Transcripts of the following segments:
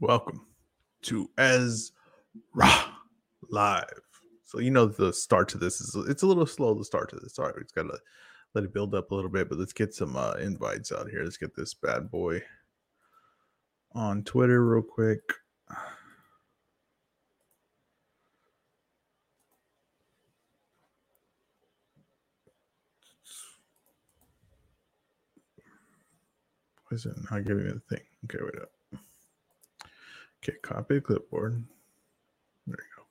Welcome to Ezra Live. So you know the start to this is it's a little slow the start to this. Sorry, it's gotta let it build up a little bit, but let's get some uh, invites out here. Let's get this bad boy on Twitter real quick. Why is it not getting the thing? Okay, wait up. Okay, copy clipboard. There you go.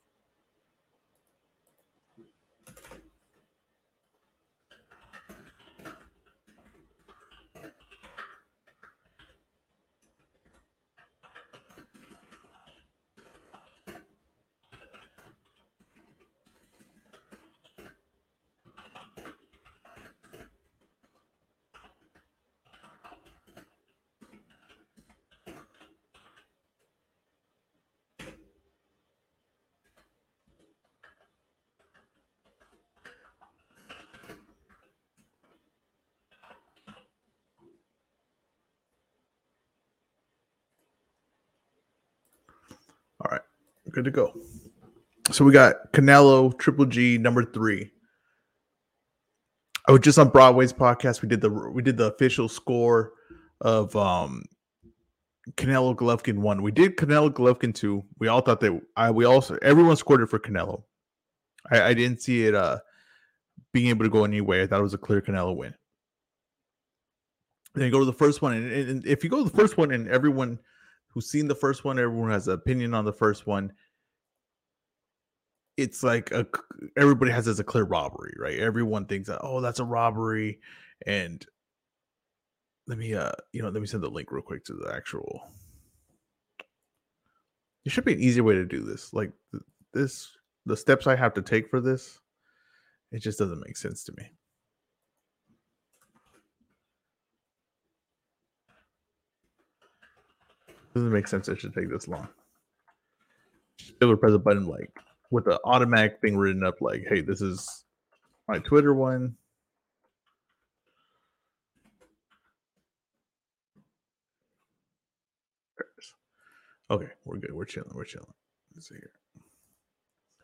All right, good to go. So we got Canelo Triple G number three. I was just on Broadway's podcast. We did the we did the official score of um Canelo Golovkin one. We did Canelo Golovkin two. We all thought that I we also everyone scored it for Canelo. I, I didn't see it uh being able to go any way. I thought it was a clear Canelo win. Then you go to the first one, and, and if you go to the first one, and everyone who's seen the first one, everyone has an opinion on the first one. It's like a everybody has as a clear robbery, right? Everyone thinks that oh, that's a robbery, and let me uh, you know, let me send the link real quick to the actual. There should be an easier way to do this. Like this, the steps I have to take for this, it just doesn't make sense to me. Doesn't make sense. It should take this long. To press a button like with the automatic thing written up, like, "Hey, this is my Twitter one." Okay, we're good. We're chilling. We're chilling. Let's see here.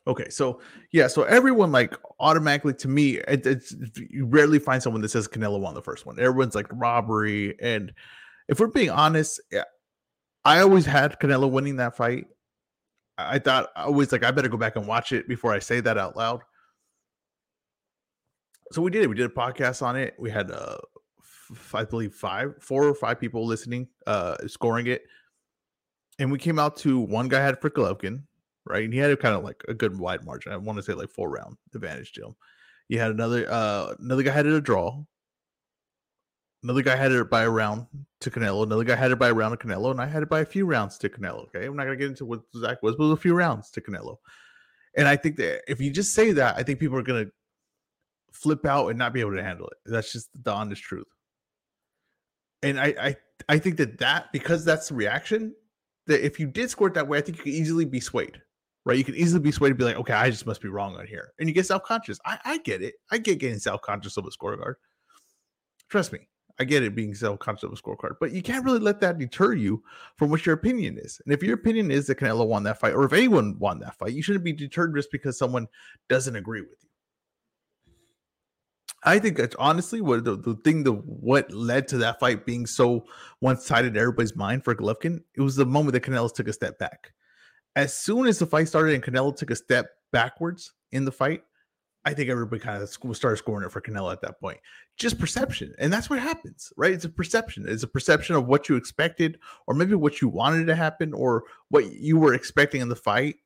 Okay, so yeah, so everyone like automatically to me, it, it's you rarely find someone that says Canelo won the first one. Everyone's like robbery, and if we're being honest, I always had Canelo winning that fight. I thought I was like I better go back and watch it before I say that out loud. So we did it. We did a podcast on it. We had uh I believe five, four or five people listening, uh scoring it. And we came out to one guy had for right? And he had a kind of like a good wide margin. I want to say like four round advantage to him. You had another uh another guy had it a draw. Another guy had it by a round to Canelo. Another guy had it by a round to Canelo, and I had it by a few rounds to Canelo. Okay, I'm not gonna get into what Zach was, but was a few rounds to Canelo. And I think that if you just say that, I think people are gonna flip out and not be able to handle it. That's just the honest truth. And I, I, I think that that because that's the reaction. That if you did score it that way, I think you could easily be swayed, right? You can easily be swayed to be like, okay, I just must be wrong on here, and you get self conscious. I, I get it. I get getting self conscious of a scorecard. Trust me, I get it being self conscious of a scorecard, but you can't really let that deter you from what your opinion is. And if your opinion is that Canelo won that fight, or if anyone won that fight, you shouldn't be deterred just because someone doesn't agree with you. I think that's honestly what the, the thing the what led to that fight being so one sided in everybody's mind for Golovkin. It was the moment that Canelo took a step back. As soon as the fight started and Canelo took a step backwards in the fight, I think everybody kind of started scoring it for Canelo at that point. Just perception. And that's what happens, right? It's a perception. It's a perception of what you expected, or maybe what you wanted to happen, or what you were expecting in the fight.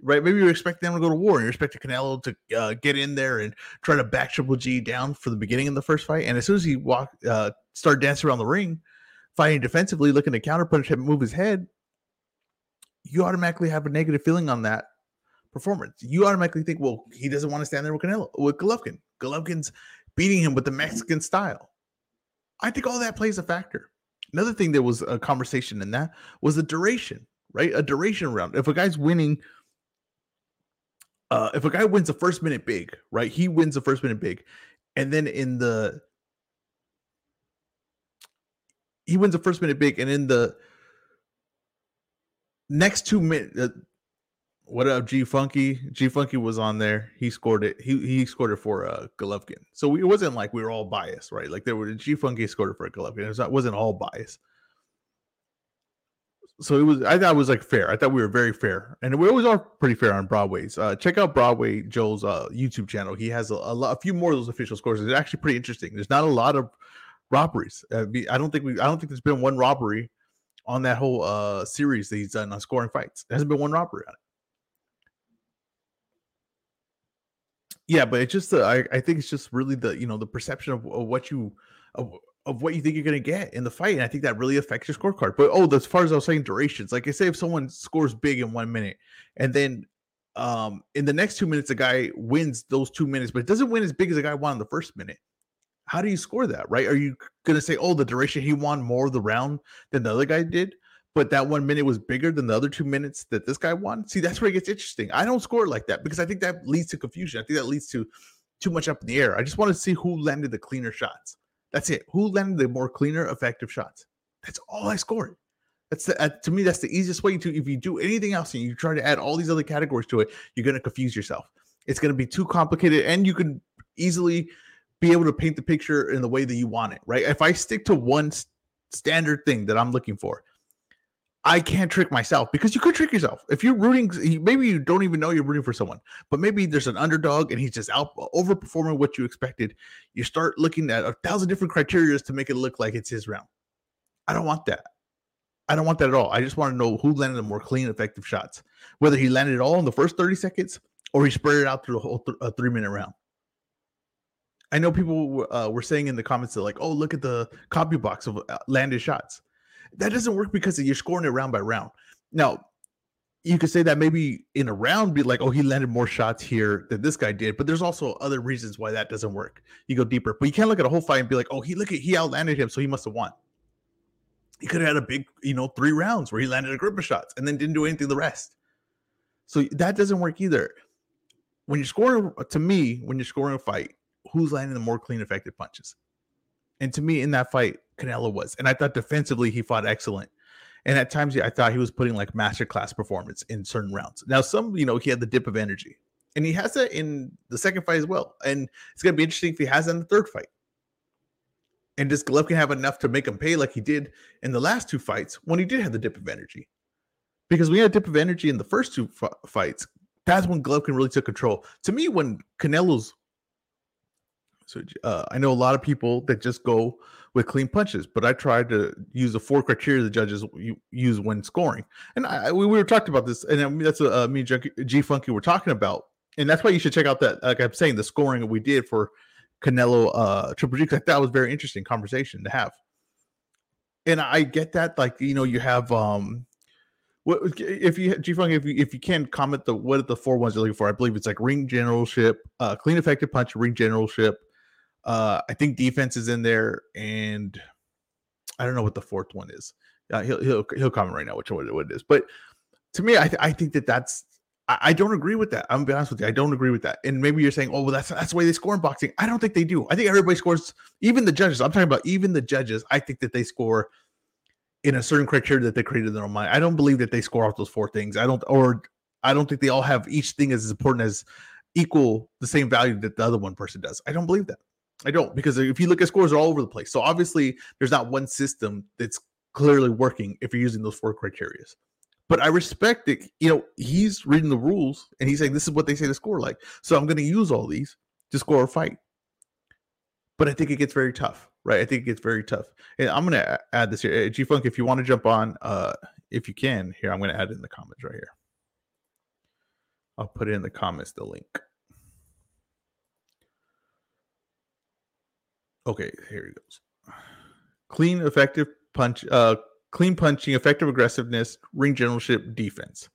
Right? Maybe you were expecting them to go to war and you're expecting Canelo to uh, get in there and try to back Triple G down for the beginning of the first fight. And as soon as he walked, uh, started dancing around the ring, fighting defensively, looking to counterpunch him, move his head, you automatically have a negative feeling on that performance. You automatically think, well, he doesn't want to stand there with Canelo with Golovkin. Golovkin's beating him with the Mexican style. I think all that plays a factor. Another thing that was a conversation in that was the duration, right? A duration round. If a guy's winning, uh, if a guy wins the first minute big, right? He wins the first minute big, and then in the he wins the first minute big, and in the next two minutes. Uh, what up, G Funky? G Funky was on there. He scored it. He he scored it for uh Golovkin. So we, it wasn't like we were all biased, right? Like there were G Funky scored it for Golovkin. It, was, it wasn't all biased. So it was. I thought it was like fair. I thought we were very fair, and we always are pretty fair on Broadway's. Uh, check out Broadway Joe's uh, YouTube channel. He has a, a, lot, a few more of those official scores. It's actually pretty interesting. There's not a lot of robberies. Uh, I don't think we. I don't think there's been one robbery on that whole uh series that he's done on scoring fights. There hasn't been one robbery on it. Yeah, but it's just the I, I think it's just really the you know the perception of, of what you of, of what you think you're gonna get in the fight, and I think that really affects your scorecard. But oh, as far as I was saying, durations. Like I say, if someone scores big in one minute, and then um in the next two minutes, a guy wins those two minutes, but it doesn't win as big as the guy won in the first minute. How do you score that? Right? Are you gonna say, oh, the duration he won more of the round than the other guy did? But that one minute was bigger than the other two minutes that this guy won. See, that's where it gets interesting. I don't score like that because I think that leads to confusion. I think that leads to too much up in the air. I just want to see who landed the cleaner shots. That's it. Who landed the more cleaner, effective shots? That's all I scored. That's the, uh, to me, that's the easiest way to. If you do anything else and you try to add all these other categories to it, you're going to confuse yourself. It's going to be too complicated, and you can easily be able to paint the picture in the way that you want it. Right? If I stick to one standard thing that I'm looking for, I can't trick myself because you could trick yourself. If you're rooting, maybe you don't even know you're rooting for someone, but maybe there's an underdog and he's just out overperforming what you expected. You start looking at a thousand different criteria to make it look like it's his round. I don't want that. I don't want that at all. I just want to know who landed the more clean, effective shots, whether he landed it all in the first 30 seconds or he spread it out through the whole th- a three minute round. I know people uh, were saying in the comments that, like, oh, look at the CompuBox of uh, landed shots. That doesn't work because you're scoring it round by round. Now, you could say that maybe in a round, be like, oh, he landed more shots here than this guy did. But there's also other reasons why that doesn't work. You go deeper, but you can't look at a whole fight and be like, oh, he look at he outlanded him, so he must have won. He could have had a big, you know, three rounds where he landed a grip of shots and then didn't do anything the rest. So that doesn't work either. When you're scoring, to me, when you're scoring a fight, who's landing the more clean, effective punches? And to me, in that fight, Canelo was. And I thought defensively he fought excellent. And at times I thought he was putting like masterclass performance in certain rounds. Now, some, you know, he had the dip of energy. And he has that in the second fight as well. And it's gonna be interesting if he has that in the third fight. And does Golovkin have enough to make him pay like he did in the last two fights when he did have the dip of energy? Because we had a dip of energy in the first two f- fights. That's when Golovkin really took control. To me, when Canelo's so uh, I know a lot of people that just go with clean punches, but I tried to use the four criteria the judges use when scoring. And I, we, we were talking about this, and that's what uh, me and G Funky were talking about. And that's why you should check out that, like I'm saying, the scoring we did for Canelo uh, Triple G, because that was very interesting conversation to have. And I get that, like, you know, you have um what if you G Funk if you if you can comment the what the four ones you're looking for? I believe it's like ring generalship, uh clean effective punch, ring generalship, uh, I think defense is in there, and I don't know what the fourth one is. Uh, he'll he'll he'll comment right now which what it is. But to me, I th- I think that that's I, I don't agree with that. I'm gonna be honest with you. I don't agree with that. And maybe you're saying, oh well, that's that's the way they score in boxing. I don't think they do. I think everybody scores, even the judges. I'm talking about even the judges. I think that they score in a certain criteria that they created in their own mind. I don't believe that they score off those four things. I don't, or I don't think they all have each thing as important as equal the same value that the other one person does. I don't believe that. I don't because if you look at scores, are all over the place. So obviously, there's not one system that's clearly working if you're using those four criteria. But I respect that, you know, he's reading the rules and he's saying this is what they say to score like. So I'm going to use all these to score a fight. But I think it gets very tough, right? I think it gets very tough. And I'm going to add this here. G Funk, if you want to jump on, uh, if you can, here, I'm going to add it in the comments right here. I'll put it in the comments, the link. Okay, here he goes. Clean, effective punch, uh, clean punching, effective aggressiveness, ring generalship, defense.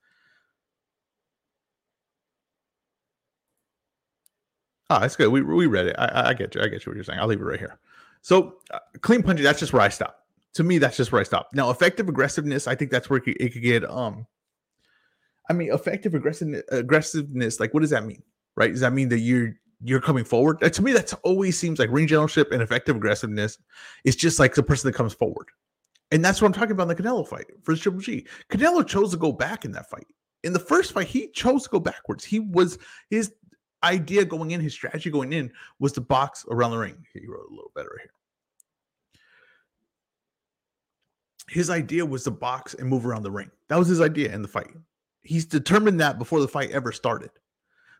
Ah, that's good. We, we read it. I, I get you. I get you what you're saying. I'll leave it right here. So, uh, clean punching, that's just where I stop. To me, that's just where I stop. Now, effective aggressiveness, I think that's where it could, it could get. Um, I mean, effective aggressiveness, aggressiveness. Like, what does that mean? Right? Does that mean that you're you're coming forward. To me, that's always seems like ring generalship and effective aggressiveness is just like the person that comes forward. And that's what I'm talking about in the Canelo fight for the Triple G. Canelo chose to go back in that fight. In the first fight, he chose to go backwards. He was his idea going in, his strategy going in was to box around the ring. He wrote a little better here. His idea was to box and move around the ring. That was his idea in the fight. He's determined that before the fight ever started.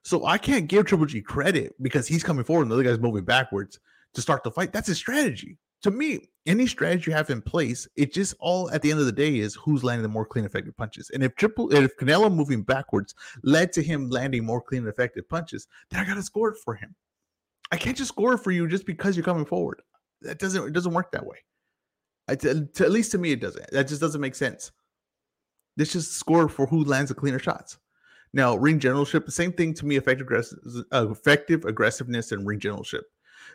So I can't give Triple G credit because he's coming forward and the other guy's moving backwards to start the fight. That's his strategy to me, any strategy you have in place, it just all at the end of the day is who's landing the more clean, effective punches. And if triple, if Canelo moving backwards led to him landing more clean and effective punches, then I got to score it for him. I can't just score for you just because you're coming forward. That doesn't it doesn't work that way. I, to, to, at least to me, it doesn't. That just doesn't make sense. This just score for who lands the cleaner shots. Now, ring generalship, the same thing to me. Effective, uh, effective aggressiveness and ring generalship.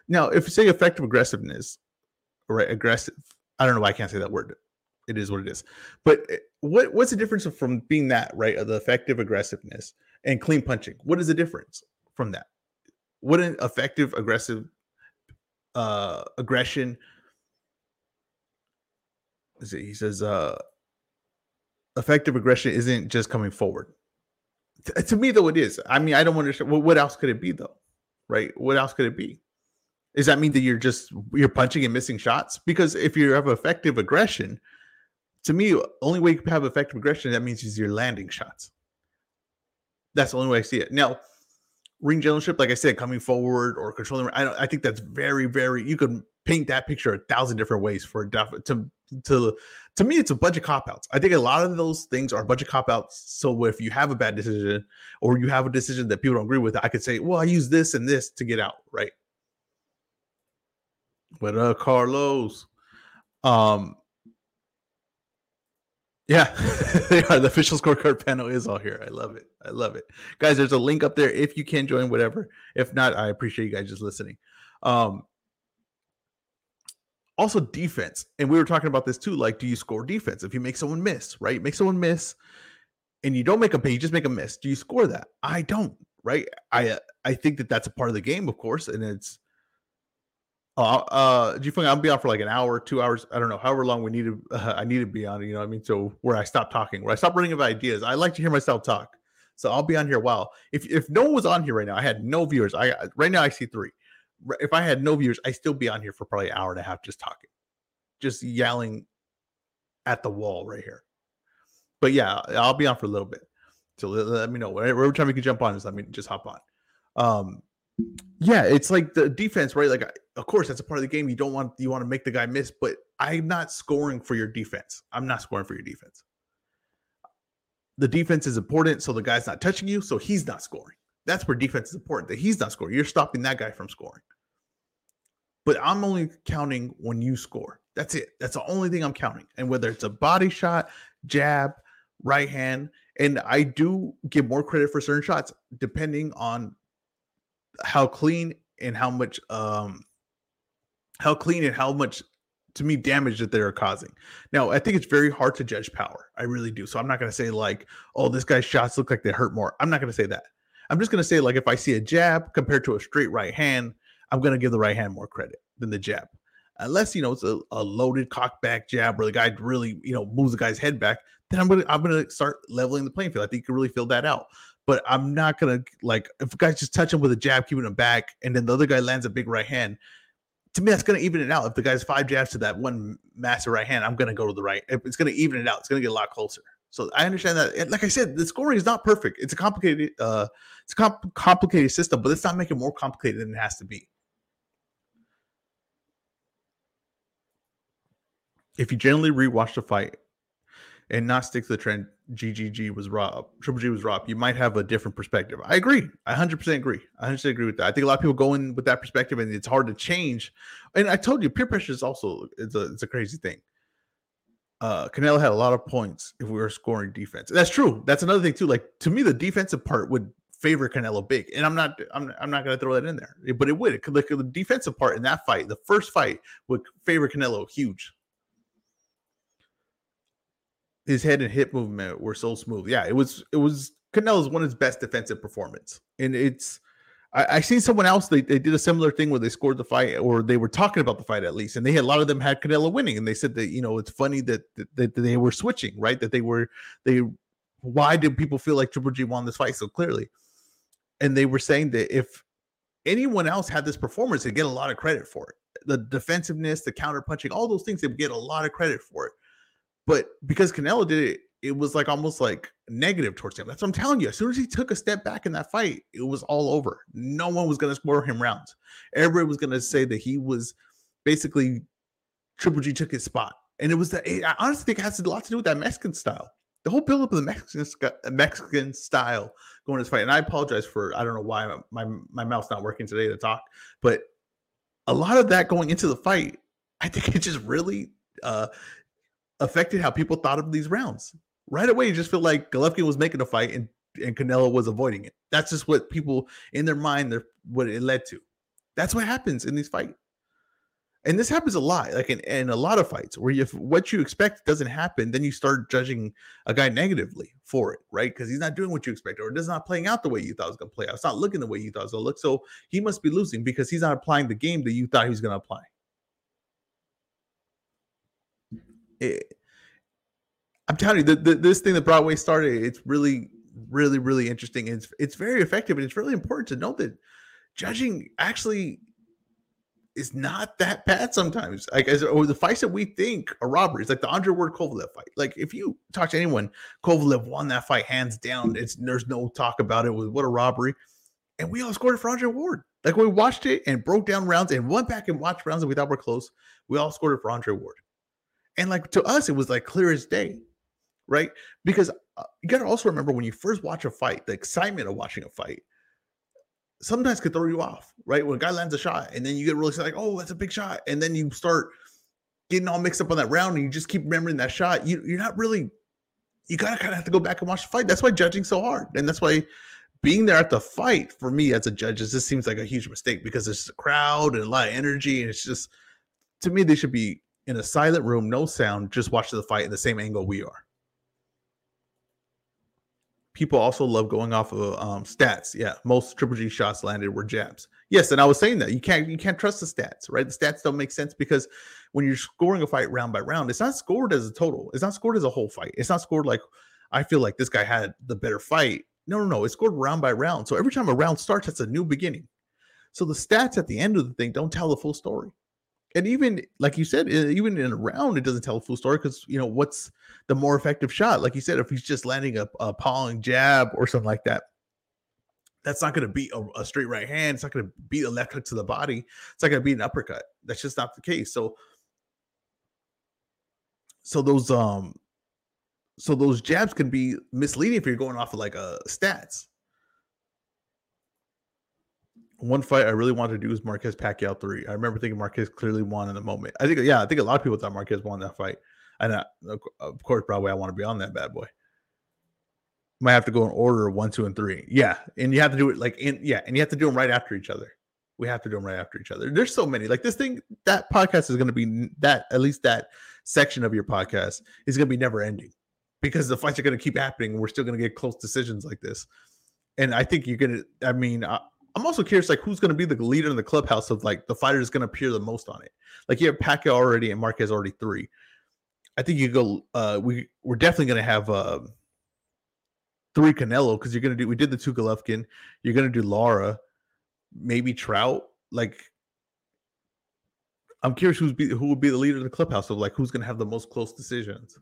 Now, if you say effective aggressiveness, right aggressive i don't know why i can't say that word. It is what it is. But eh, what what's the difference from being that right of the effective aggressiveness and clean punching? What is the difference from that? What an effective aggressive uh aggression? He says uh effective aggression isn't just coming forward to, me though it is i mean i don't understand well, what else could it be though right what else could it be does that mean that you're just you're punching and missing shots? Because if you have effective aggression, to me, only way you have effective aggression that means is you're landing shots. That's the only way I see it. Now, ring generalship, like I said, coming forward or controlling, I I think that's very, very. You could paint that picture a thousand different ways for to to to me. It's a bunch of cop outs. I think a lot of those things are a bunch of cop outs. So if you have a bad decision or you have a decision that people don't agree with, I could say, well, I use this and this to get out, right? What up, Carlos? Um, yeah, they are. The official scorecard panel is all here. I love it. I love it, guys. There's a link up there if you can join. Whatever. If not, I appreciate you guys just listening. Um, also defense, and we were talking about this too. Like, do you score defense if you make someone miss? Right, make someone miss, and you don't make a pay, you just make a miss. Do you score that? I don't. Right. I I think that that's a part of the game, of course, and it's uh, uh, do you think I'll be on for like an hour, two hours? I don't know, however long we need to. Uh, I need to be on. You know, I mean, so where I stop talking, where I stop running of ideas. I like to hear myself talk, so I'll be on here a while. If if no one was on here right now, I had no viewers. I right now I see three. If I had no viewers, I'd still be on here for probably an hour and a half just talking, just yelling at the wall right here. But yeah, I'll be on for a little bit. So let, let me know. Every time you can jump on, just let me just hop on. Um, yeah, it's like the defense, right? Like, of course, that's a part of the game. You don't want you want to make the guy miss, but I'm not scoring for your defense. I'm not scoring for your defense. The defense is important, so the guy's not touching you, so he's not scoring. That's where defense is important. That he's not scoring. You're stopping that guy from scoring. But I'm only counting when you score. That's it. That's the only thing I'm counting. And whether it's a body shot, jab, right hand, and I do give more credit for certain shots depending on how clean and how much um how clean and how much to me damage that they're causing. Now, I think it's very hard to judge power. I really do. So I'm not going to say like, oh, this guy's shots look like they hurt more. I'm not going to say that. I'm just going to say like if I see a jab compared to a straight right hand, I'm going to give the right hand more credit than the jab. Unless you know it's a, a loaded cock back jab where the guy really you know moves the guy's head back, then I'm gonna I'm gonna start leveling the playing field. I think you can really feel that out but I'm not gonna like if a guy just touch him with a jab, keeping him back, and then the other guy lands a big right hand. To me, that's gonna even it out. If the guy's five jabs to that one massive right hand, I'm gonna go to the right. It's gonna even it out. It's gonna get a lot closer. So I understand that. And like I said, the scoring is not perfect. It's a complicated, uh, it's a comp- complicated system, but let's not make it more complicated than it has to be. If you generally rewatch the fight, and not stick to the trend GGG was robbed, Triple G was robbed, you might have a different perspective. I agree. I 100% agree. I 100% agree with that. I think a lot of people go in with that perspective and it's hard to change. And I told you, peer pressure is also it's a, it's a crazy thing. Uh, Canelo had a lot of points if we were scoring defense. That's true. That's another thing too. Like to me, the defensive part would favor Canelo big, and I'm not I'm, I'm not to throw that in there, but it would. It could, like the defensive part in that fight, the first fight would favor Canelo huge his head and hip movement were so smooth. Yeah, it was it was Canelo's one of his best defensive performance, and it's I, I seen someone else. They, they did a similar thing where they scored the fight, or they were talking about the fight at least, and they had a lot of them had Canelo winning, and they said that you know it's funny that that, that they were switching, right? That they were they. Why did people feel like Triple G won this fight so clearly? And they were saying that if anyone else had this performance, they get a lot of credit for it. The defensiveness, the counter punching, all those things, they would get a lot of credit for it. But because Canelo did it, it was like almost like negative towards him. That's what I'm telling you. As soon as he took a step back in that fight, it was all over. No one was going to score him rounds. Everybody was going to say that he was basically Triple G took his spot. And it was that I honestly think it has a lot to do with that Mexican style. The whole buildup of the Mexican Mexican style going to this fight. And I apologize for I don't know why my my mouth's not working today to talk, but a lot of that going into the fight, I think it just really uh affected how people thought of these rounds right away you just feel like Golovkin was making a fight and and Canelo was avoiding it. That's just what people in their mind they're what it led to. That's what happens in these fights. And this happens a lot, like in, in a lot of fights where if what you expect doesn't happen, then you start judging a guy negatively for it, right? Because he's not doing what you expect, or it's not playing out the way you thought it was going to play out. It's not looking the way you thought it was to look. So he must be losing because he's not applying the game that you thought he was going to apply. It, I'm telling you, the, the, this thing that Broadway started, it's really, really, really interesting. It's it's very effective, and it's really important to note that judging actually is not that bad sometimes. Like as or the fights that we think are robberies, like the Andre Ward Kovalev fight. Like if you talk to anyone, Kovalev won that fight hands down. It's there's no talk about it. Was what a robbery, and we all scored it for Andre Ward. Like we watched it and broke down rounds and went back and watched rounds that we thought were close. We all scored it for Andre Ward, and like to us, it was like clear as day right? Because uh, you got to also remember when you first watch a fight, the excitement of watching a fight sometimes could throw you off, right? When a guy lands a shot and then you get really like, oh, that's a big shot. And then you start getting all mixed up on that round and you just keep remembering that shot. You, you're not really, you got to kind of have to go back and watch the fight. That's why judging's so hard. And that's why being there at the fight for me as a judge, this seems like a huge mistake because there's a crowd and a lot of energy. And it's just, to me, they should be in a silent room, no sound, just watch the fight in the same angle we are people also love going off of um, stats. Yeah, most triple G shots landed were jabs. Yes, and I was saying that you can't you can't trust the stats, right? The stats don't make sense because when you're scoring a fight round by round, it's not scored as a total. It's not scored as a whole fight. It's not scored like I feel like this guy had the better fight. No, no, no. It's scored round by round. So every time a round starts, it's a new beginning. So the stats at the end of the thing don't tell the full story and even like you said, even in a round, it doesn't tell a full story because you know what's the more effective shot. Like you said, if he's just landing a, a palming jab or something like that, that's not going to beat a, a, straight right hand. It's not going to beat a left hook to the body. It's not going to beat an uppercut. That's just not the case. So, so those um, so those jabs can be misleading if you're going off of like a uh, stats one fight I really wanted to do was Marquez Pacquiao three. I remember thinking Marquez clearly won in the moment. I think, yeah, I think a lot of people thought Marquez won that fight. And uh, of course, probably I want to be on that bad boy. Might have to go in order one, two, and three. Yeah, and you have to do it like in yeah, and you have to do them right after each other. We have to do them right after each other. There's so many. Like this thing, that podcast is going to be that at least that section of your podcast is going to be never ending because the fights are going to keep happening. We're still going to get close decisions like this, and I think you're going to. I mean, uh, I'm also curious, like, who's going to be the leader in the clubhouse of like the fighter is going to appear the most on it. Like, you have Pacquiao already and Marquez already three. I think you go. Uh, we we're definitely going to have uh, three Canelo because you're going to do. We did the two Golovkin. You're going to do Lara, maybe Trout. Like, I'm curious who's be who would be the leader in the clubhouse of like who's going to have the most close decisions.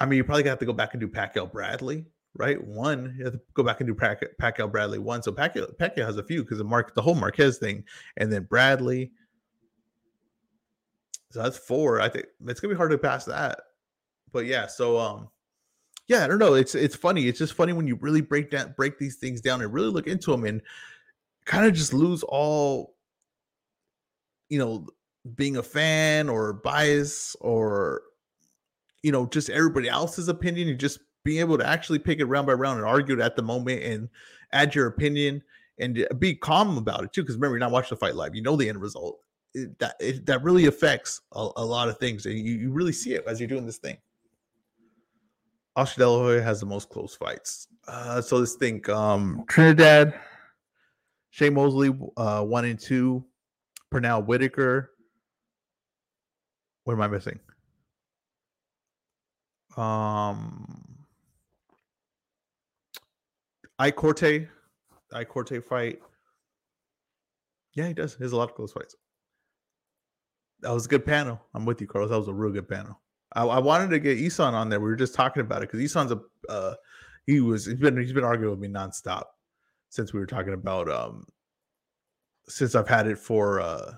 I mean, you probably have to go back and do Pacquiao Bradley right? One, you have to go back and do Pac- Pacquiao Bradley one. So Pacquiao, Pacquiao has a few because the Mark the whole Marquez thing, and then Bradley. So that's four. I think it's gonna be hard to pass that. But yeah, so um, yeah, I don't know. It's it's funny. It's just funny when you really break down break these things down and really look into them and kind of just lose all, you know, being a fan or bias or you know just everybody else's opinion. You just being able to actually pick it round by round and argue it at the moment and add your opinion and be calm about it too. Because remember, you're not watching the fight live; you know the end result. It, that it, that really affects a, a, lot of things, and you, you really see it as you're doing this thing. Oscar De La Hoya has the most close fights. Uh, so let's think: um, Trinidad, Shane Mosley, uh, one and two. Pernell Whitaker. What am I missing? Um, Ike Quartey, Ike Quartey fight. Yeah, he does. He has a lot of close fights. That was a good panel. I'm with you, Carlos. That was a real good panel. I, I wanted to get Isan on there. We were just talking about it because Isan's a uh, he was he's been he's been arguing with me nonstop since we were talking about um since I've had it for uh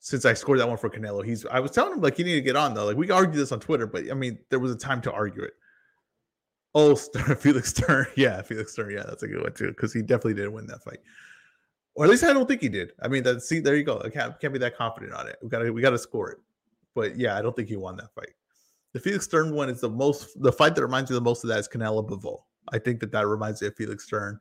since I scored that one for Canelo. He's I was telling him like you need to get on though. Like we argue this on Twitter, but I mean there was a time to argue it. Oh, Sturm, Felix Sturm. Yeah, Felix Sturm. Yeah, that's a good one too, because he definitely didn't win that fight. Or at least I don't think he did. I mean, that see, there you go. I can't can't be that confident on it. We gotta we gotta score it. But yeah, I don't think he won that fight. The Felix Sturm one is the most the fight that reminds me the most of that is Canelo Bivol. I think that that reminds me of Felix Sturm,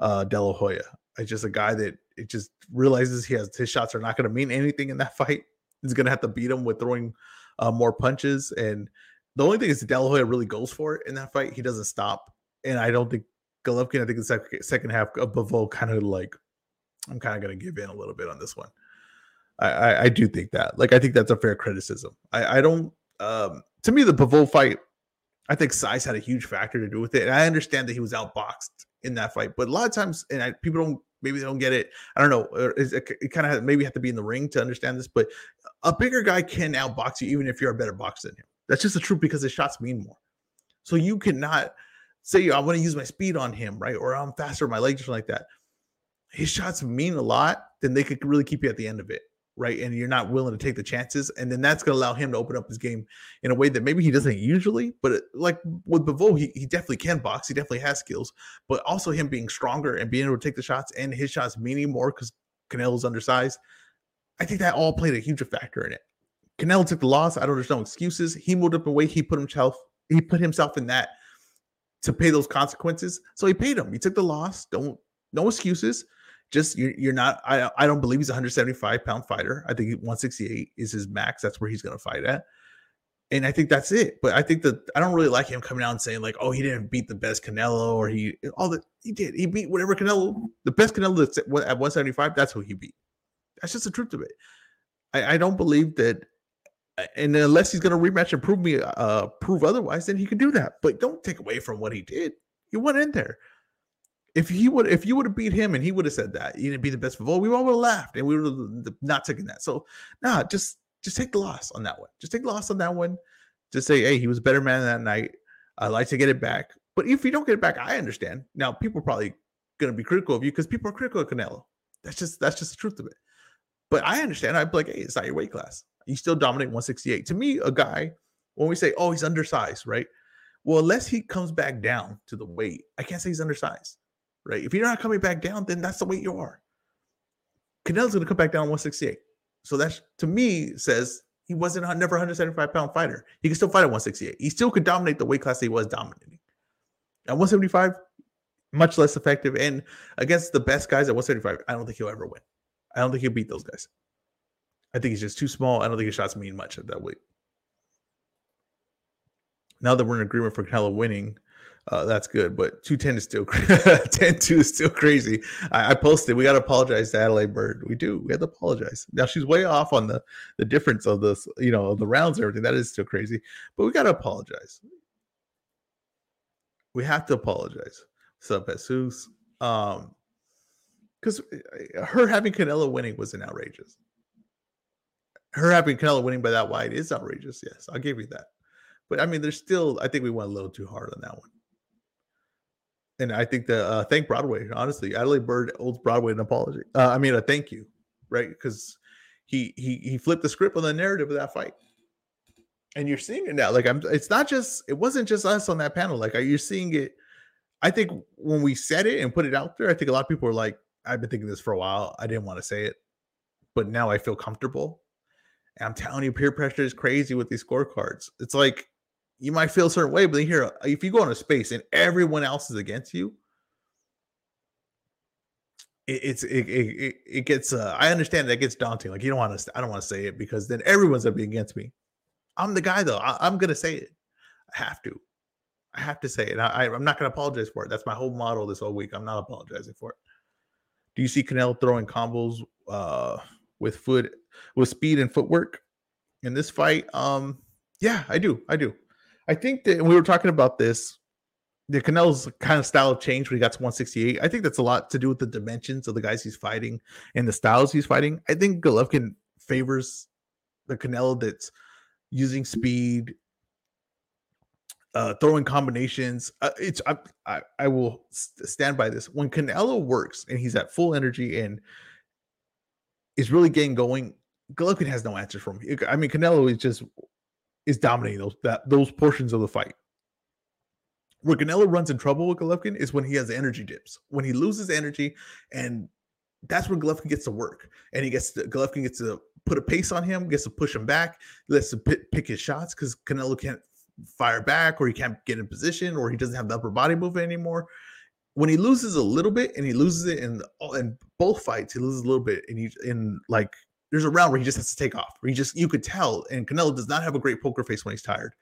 uh, De La Hoya. It's just a guy that it just realizes he has his shots are not going to mean anything in that fight. He's going to have to beat him with throwing uh, more punches. And the only thing is, De really goes for it in that fight. He doesn't stop. And I don't think Golovkin, I think the second, second half of Bivol kind of like, I'm kind of going to give in a little bit on this one. I, I, I, do think that. Like, I think that's a fair criticism. I, I don't, um, to me, the Bivol fight, I think size had a huge factor to do with it. And I understand that he was outboxed in that fight, but a lot of times, and I, people don't maybe they don't get it. I don't know. It, it kind of maybe have to be in the ring to understand this, but a bigger guy can outbox you even if you're a better boxer than him. That's just the truth because his shots mean more. So you cannot say I want to use my speed on him, right? Or I'm faster, my legs something like that. His shots mean a lot, then they could really keep you at the end of it right? And you're not willing to take the chances, and then that's going to allow him to open up his game in a way that maybe he doesn't usually. But it, like with Bivol, he, he definitely can box. He definitely has skills, but also him being stronger and being able to take the shots and his shots meaning more because Canelo's undersized. I think that all played a huge factor in it. Canelo took the loss. I don't. There's no excuses. He moved up a weight. He put himself. He put himself in that to pay those consequences. So he paid him. He took the loss. Don't no excuses just you're, you're not I, I don't believe he's a 175 pound fighter i think 168 is his max that's where he's going to fight at and i think that's it but i think that i don't really like him coming out and saying like oh he didn't beat the best canelo or he all that he did he beat whatever canelo the best canelo that's at 175 that's who he beat that's just the truth of it i, I don't believe that and unless he's going to rematch and prove me uh prove otherwise then he can do that but don't take away from what he did he went in there if he would if you would have beat him and he would have said that didn't be the best of all, we all would have laughed and we would have not taken that. So nah, just just take the loss on that one. Just take the loss on that one. Just say, hey, he was a better man that night. I like to get it back. But if you don't get it back, I understand. Now people are probably gonna be critical of you because people are critical of Canelo. That's just that's just the truth of it. But I understand. I'd be like, hey, it's not your weight class. You still dominate 168. To me, a guy, when we say, oh, he's undersized, right? Well, unless he comes back down to the weight, I can't say he's undersized right? If you're not coming back down, then that's the weight you are. Canelo's going to come back down 168. So that's to me says he wasn't never 175 pound fighter. He can still fight at 168. He still could dominate the weight class he was dominating. At 175, much less effective. And against the best guys at 175, I don't think he'll ever win. I don't think he'll beat those guys. I think he's just too small. I don't think his shots mean much at that weight. Now that we're in agreement for Canelo winning, uh, that's good, but 210 is still 10 2 is still crazy. I, I posted, we got to apologize to Adalaide Byrd. We do, we have to apologize. Now she's way off on the the difference of this, you know, the rounds and everything. That is still crazy, but we got to apologize. We have to apologize. Up, Jesus? Um, because uh, her having Canelo winning was an outrageous. Her having Canelo winning by that wide is outrageous. Yes, I'll give you that. But I mean, there's still, I think we went a little too hard on that one and I think the uh, thank Broadway. Honestly, Adalaide Byrd owes Broadway an apology. Uh, I mean, a thank you, right? Because he he he flipped the script on the narrative of that fight, and you're seeing it now. Like I'm, it's not just it wasn't just us on that panel. Like are you're seeing it. I think when we said it and put it out there, I think a lot of people were like, "I've been thinking this for a while. I didn't want to say it, but now I feel comfortable." And I'm telling you, peer pressure is crazy with these scorecards. It's like you might feel a certain way, but then here, if you go in a space and everyone else is against you, it, it's it, it, it gets. Uh, I understand that gets daunting. Like you don't want to. I don't want to say it because then everyone's gonna be against me. I'm the guy though. I, am gonna say it. I have to. I have to say it. I, I'm not gonna apologize for it. That's my whole model this whole week. I'm not apologizing for it. Do you see Canelo throwing combos uh, with foot with speed and footwork in this fight? Um, yeah, I do. I do. I think that we were talking about this. The Canelo's kind of style of change when he got to 168. I think that's a lot to do with the dimensions of the guys he's fighting and the styles he's fighting. I think Golovkin favors the Canelo that's using speed, uh, throwing combinations. Uh, it's I, I, I will stand by this. When Canelo works and he's at full energy and is really getting going, Golovkin has no answer for him. I mean, Canelo is just is dominating those that those portions of the fight. Where Canelo runs in trouble with Golovkin is when he has energy dips. When he loses energy, and that's when Golovkin gets to work, and he gets to, Golovkin gets to put a pace on him, gets to push him back, lets him pick, pick his shots because Canelo can't fire back, or he can't get in position, or he doesn't have the upper body movement anymore. When he loses a little bit, and he loses it in oh, in both fights, he loses a little bit, and he in like there's a round where he just has to take off. Where he just you could tell, and Canelo does not have a great poker face when he's tired.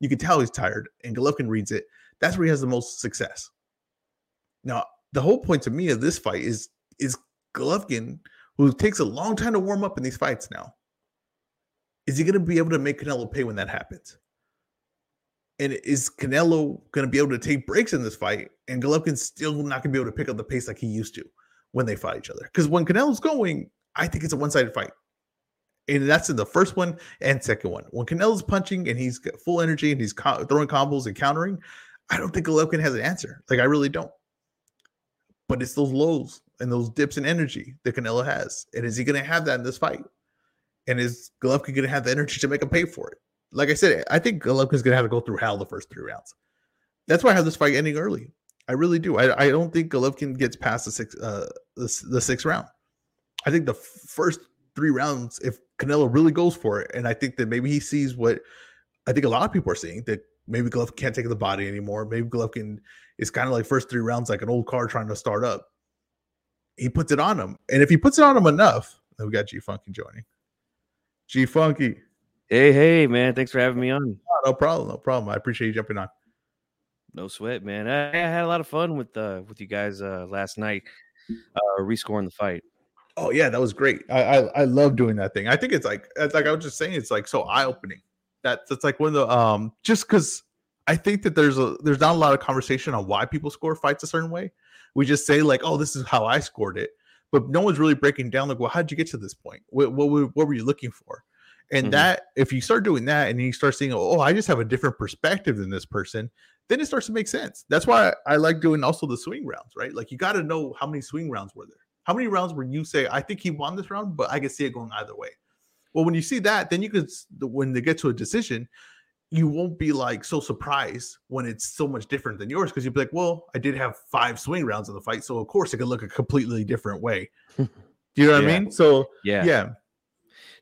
You can tell he's tired, and Golovkin reads it. That's where he has the most success. Now, the whole point to me of this fight is is Golovkin, who takes a long time to warm up in these fights now. Is he going to be able to make Canelo pay when that happens? And is Canelo going to be able to take breaks in this fight? And Golovkin's still not going to be able to pick up the pace like he used to when they fight each other. Because when Canelo's going, I think it's a one-sided fight. And that's in the first one and second one. When Canelo's punching and he's got full energy and he's co- throwing combos and countering, I don't think Golovkin has an answer. Like I really don't. But it's those lows and those dips in energy that Canelo has. And is he going to have that in this fight? And is Golovkin going to have the energy to make him pay for it? Like I said, I think Golovkin's to have to go through hell the first three rounds. That's why I have this fight ending early. I really do. I, I don't think Golovkin gets past the six uh the, the sixth round. I think the first three rounds, if Canelo really goes for it, and I think that maybe he sees what I think a lot of people are seeing that maybe Golovkin can't take the body anymore. Maybe Golovkin is kind of like first three rounds like an old car trying to start up. He puts it on him, and if he puts it on him enough, then we got G Funky joining. G Funky. Hey, hey, man! Thanks for having me on. Oh, no problem, no problem. I appreciate you jumping on. No sweat, man. I, I had a lot of fun with uh with you guys uh last night, uh rescoring the fight. Oh yeah, that was great. I, I I love doing that thing. I think it's like it's like I was just saying, it's like so eye opening. That's it's like one of the um just because I think that there's a there's not a lot of conversation on why people score fights a certain way. We just say like, oh, this is how I scored it, but no one's really breaking down like, well, how did you get to this point? What what, what were you looking for? And mm-hmm. that if you start doing that and you start seeing, oh, I just have a different perspective than this person, then it starts to make sense. That's why I like doing also the swing rounds, right? Like you got to know how many swing rounds were there. How many rounds where you say, I think he won this round, but I can see it going either way? Well, when you see that, then you could, when they get to a decision, you won't be like so surprised when it's so much different than yours because you'd be like, well, I did have five swing rounds in the fight, so of course it could look a completely different way. Do you know what yeah. I mean? So yeah, yeah,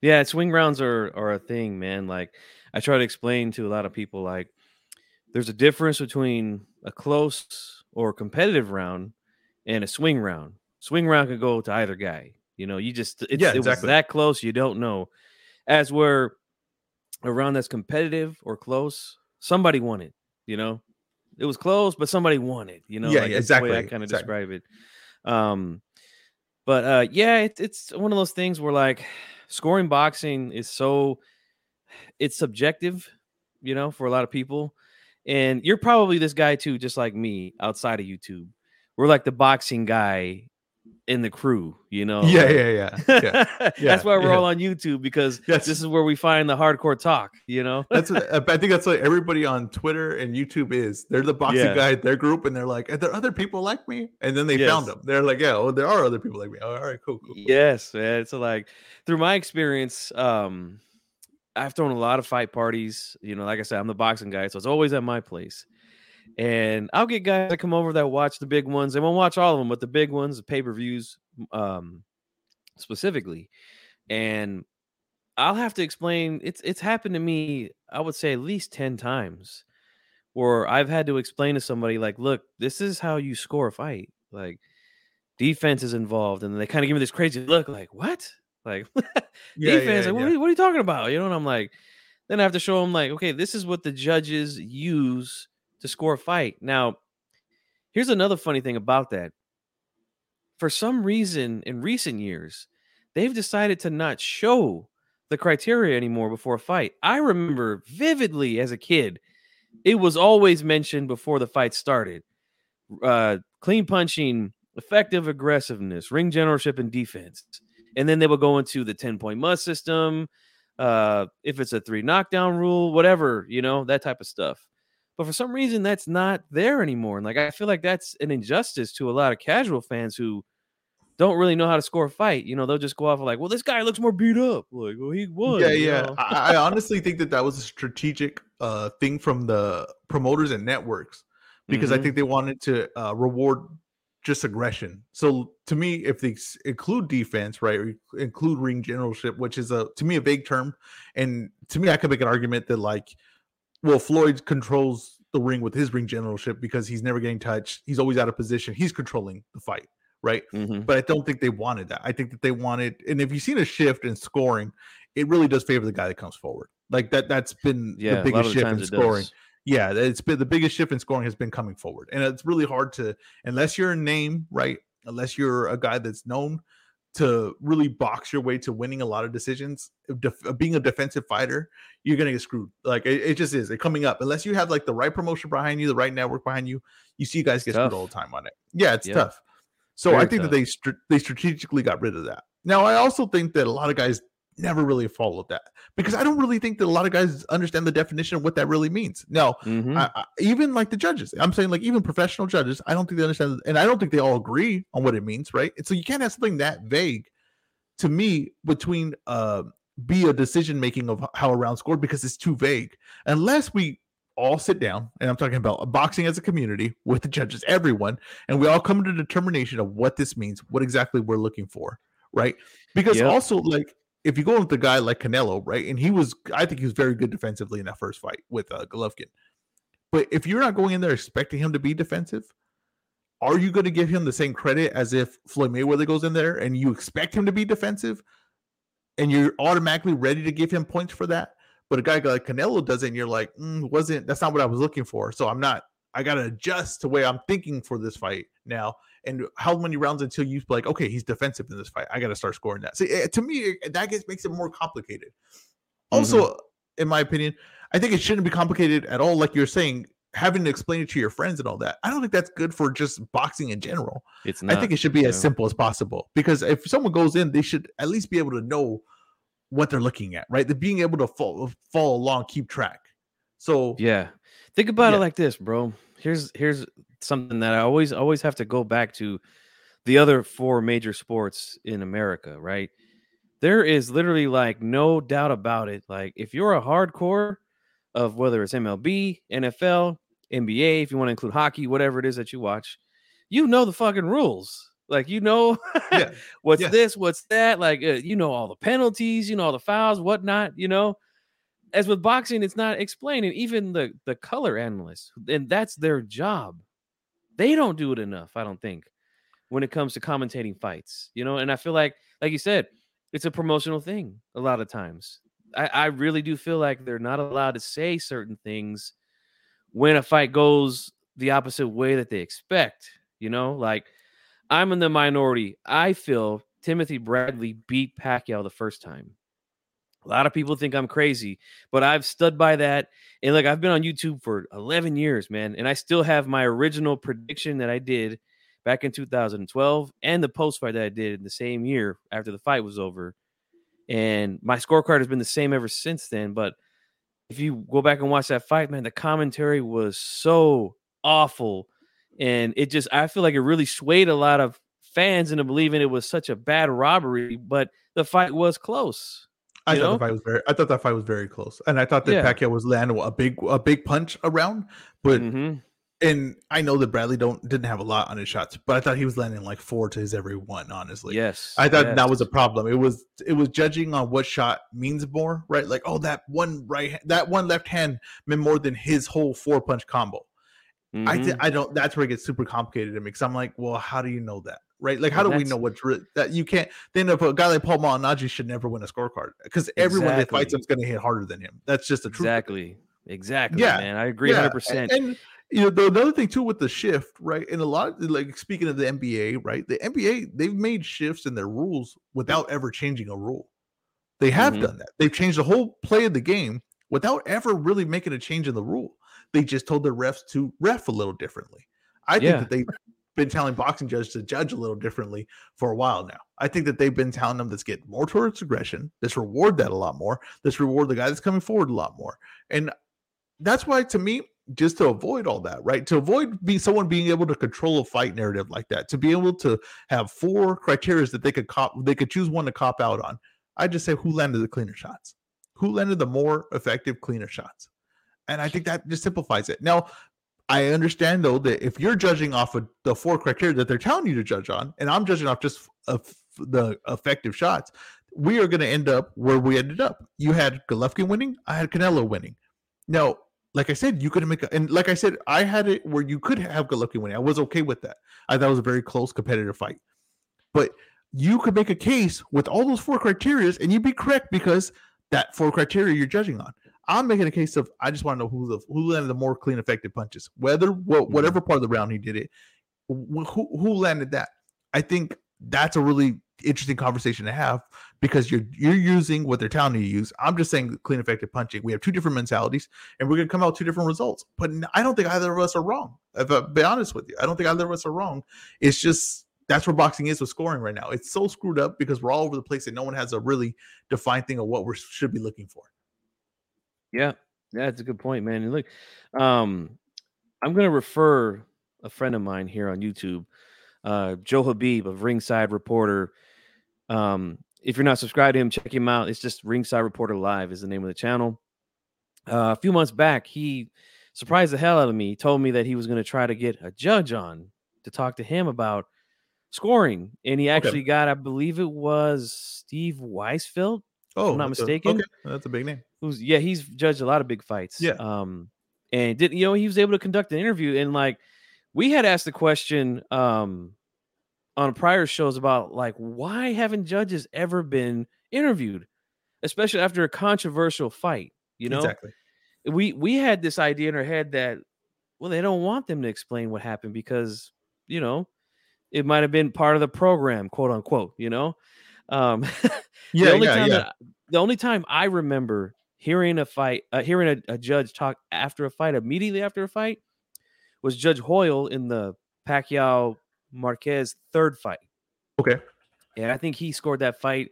yeah. Swing rounds are are a thing, man. Like I try to explain to a lot of people, like there's a difference between a close or competitive round and a swing round. Swing round could go to either guy. You know, you just it's, yeah, exactly. it was that close. You don't know. As where a round that's competitive or close, somebody won it. You know, it was close, but somebody won it. You know, yeah, like, exactly. I kind of exactly. describe it. Um, but uh, yeah, it, it's one of those things where like scoring boxing is so it's subjective, you know, for a lot of people. And you're probably this guy too, just like me, outside of YouTube. We're like the boxing guy in the crew, you know. Yeah, yeah, yeah. yeah. yeah that's why we're yeah. all on YouTube because this is where we find the hardcore talk, you know. that's what, I think that's what everybody on Twitter and YouTube is. They're the boxing yeah. guy, their group, and they're like, are there other people like me? And then they yes. found them. They're like, yeah, well, there are other people like me. Oh, all right, cool, cool, cool. Yes, man. So like through my experience, um, I've thrown a lot of fight parties. You know, like I said, I'm the boxing guy, so it's always at my place. And I'll get guys that come over that watch the big ones. They won't watch all of them, but the big ones, the pay per views um, specifically. And I'll have to explain. It's it's happened to me. I would say at least ten times, where I've had to explain to somebody like, "Look, this is how you score a fight. Like, defense is involved," and they kind of give me this crazy look, like, "What? Like, yeah, defense? Yeah, like, what, are you, what are you talking about?" You know, and I'm like, then I have to show them like, okay, this is what the judges use to score a fight. Now, here's another funny thing about that. for some reason in recent years, they've decided to not show the criteria anymore before a fight. I remember vividly as a kid, it was always mentioned before the fight started. Uh, clean punching, effective aggressiveness, ring generalship, and defense. And then they will go into the 10 point must system, uh, if it's a three knockdown rule, whatever, you know, that type of stuff. But for some reason, that's not there anymore. And like, I feel like that's an injustice to a lot of casual fans who don't really know how to score a fight. You know, they'll just go off of like, well, this guy looks more beat up. Like, well, he was. Yeah, yeah. I, I, honestly think that that was a strategic uh, thing from the promoters and networks because mm-hmm. I think they wanted to uh, reward just aggression. So to me, if they include defense, right, or include ring generalship, which is a to me a vague term, and to me, I could make an argument that like, well, Floyd controls the ring with his ring generalship because he's never getting touched. He's always out of position. He's controlling the fight, right? Mm-hmm. But I don't think they wanted that. I think that they wanted, and if you've seen a shift in scoring, it really does favor the guy that comes forward. Like that. That's been yeah, the biggest shift in scoring. Does yeah, it's been the biggest shift in scoring has been coming forward, and it's really hard to unless you're a name, right? Unless you're a guy that's known to really box your way to winning a lot of decisions. Def- being a defensive fighter, you're gonna get screwed. Like it, it just is. It coming up unless you have like the right promotion behind you, the right network behind you. You see guys get tough. screwed all the time on it. Yeah, it's tough. So Very I think tough. that they st- they strategically got rid of that. Now I also think that a lot of guys never really followed that because I don't really think that a lot of guys understand the definition of what that really means. Now, mm-hmm. I, I, even like the judges, I'm saying like even professional judges, I don't think they understand, and I don't think they all agree on what it means, right? And so you can't have something that vague to me between uh be a decision making of how a round scored because it's too vague unless we all sit down and i'm talking about boxing as a community with the judges everyone and we all come to a determination of what this means what exactly we're looking for right because yep. also like if you go with a guy like Canelo, right, and he was, I think he was very good defensively in that first fight with uh, Golovkin. But if you're not going in there expecting him to be defensive, are you going to give him the same credit as if Floyd Mayweather goes in there and you expect him to be defensive, and you're automatically ready to give him points for that? But a guy like Canelo does it, and you're like, mm, wasn't that's not what I was looking for. So I'm not. I got to adjust to way I'm thinking for this fight now and how many rounds until you like, okay, he's defensive in this fight. I got to start scoring that. See, eh, to me, that gets makes it more complicated. Also, mm-hmm. in my opinion, I think it shouldn't be complicated at all. Like you're saying, having to explain it to your friends and all that. I don't think that's good for just boxing in general. It's not, I think it should be as simple as possible because if someone goes in, they should at least be able to know what they're looking at, right? The being able to follow, follow along, keep track. So yeah, think about yeah. it like this, bro. Here's here's something that I always always have to go back to the other four major sports in America, right? There is literally like no doubt about it. Like if you're a hardcore of whether it's MLB, NFL, NBA, if you want to include hockey, whatever it is that you watch, you know the fucking rules. Like you know yeah. what's yeah. this, what's that. Like uh, you know all the penalties, you know all the fouls, whatnot. You know, as with boxing, it's not explained, and even the the color analysts, and that's their job. They don't do it enough, I don't think, when it comes to commentating fights, you know. And I feel like, like you said, it's a promotional thing a lot of times. I, I really do feel like they're not allowed to say certain things when a fight goes the opposite way that they expect, you know, like I'm in the minority. I feel Timothy Bradley beat Pacquiao the first time. A lot of people think I'm crazy, but I've stood by that. And look, I've been on YouTube for 11 years, man, and I still have my original prediction that I did back in 2012 and the post fight that I did in the same year after the fight was over. And my scorecard has been the same ever since then. But if you go back and watch that fight, man, the commentary was so awful. And it just, I feel like it really swayed a lot of fans into believing it was such a bad robbery, but the fight was close. I thought know? the fight was very. I thought that fight was very close, and I thought that yeah. Pacquiao was landing a big a big punch around, but. Mm-hmm. And I know that Bradley don't didn't have a lot on his shots, but I thought he was landing like four to his every one. Honestly, yes, I thought yes. that was a problem. It was it was judging on what shot means more, right? Like, oh, that one right, that one left hand meant more than his whole four punch combo. Mm-hmm. I th- I don't. That's where it gets super complicated to me because I'm like, well, how do you know that? Right? Like, how well, do we know what's re- that you can't? Then a guy like Paul Malignaggi should never win a scorecard because everyone exactly. that fights him is going to hit harder than him. That's just the truth. Exactly. Exactly. Yeah, man. I agree, hundred yeah. percent. And you know, the another thing too with the shift, right? And a lot, of like speaking of the NBA, right? The NBA they've made shifts in their rules without ever changing a rule. They have Mhm. done that. They've changed the whole play of the game without ever really making a change in the rule. They just told the refs to ref a little differently. I think Yeah. that they've been telling boxing judges to judge a little differently for a while now. I think that they've been telling them let's get more towards aggression. Let's reward that a lot more. Let's reward the guy that's coming forward a lot more. And that's why to me just to avoid all that right to avoid be someone being able to control a fight narrative like that to be able to have four criteria that they could cop they could choose one to cop out on i just say who landed the cleaner shots who landed the more effective cleaner shots and i think that just simplifies it now i understand though that if you're judging off of the four criteria that they're telling you to judge on and i'm judging off just of uh, the effective shots we are going to end up where we ended up you had golovkin winning i had canelo winning now like I said, you could make a, and like I said, I had it where you could have Golovkin winning. I was okay with that. I thought it was a very close competitive fight. But you could make a case with all those four criterias, and you'd be correct because that four criteria you're judging on. I'm making a case of I just want to know who the who landed the more clean, effective punches, whether what mm-hmm. whatever part of the round he did it, who who landed that. I think that's a really interesting conversation to have because you're you're using what they're telling you to use. I'm just saying clean, effective punching. We have two different mentalities, and we're gonna come out with two different results. But I don't think either of us are wrong. If I be honest with you, I don't think either of us are wrong. It's just that's where boxing is with scoring right now. It's so screwed up because we're all over the place and no one has a really defined thing of what we should be looking for. Yeah, yeah, that's a good point, man. And look, um, I'm gonna refer a friend of mine here on YouTube, uh, Joe Habib of Ringside Reporter. Um, if you're not subscribed to him, check him out. It's just Ringside Reporter Live is the name of the channel. Uh, a few months back, he surprised the hell out of me. He told me that he was going to try to get a judge on to talk to him about scoring, and he actually got, I believe it was Steve Weisfeld, Oh, not that's a- mistaken. okay, that's a big name. who's yeah, he's judged a lot of big fights. Yeah. Um, and did you know he was able to conduct an interview and like we had asked the question um on prior shows about like why haven't judges ever been interviewed, especially after a controversial fight. You know, exactly. we we had this idea in our head that well they don't want them to explain what happened because you know it might have been part of the program, quote unquote. You know, um, Yeah, the only yeah, time yeah. that the only time I remember hearing a fight, uh, hearing a, a judge talk after a fight, immediately after a fight, was Judge Hoyle in the Pacquiao Marquez third fight, Okay. and I think he scored that fight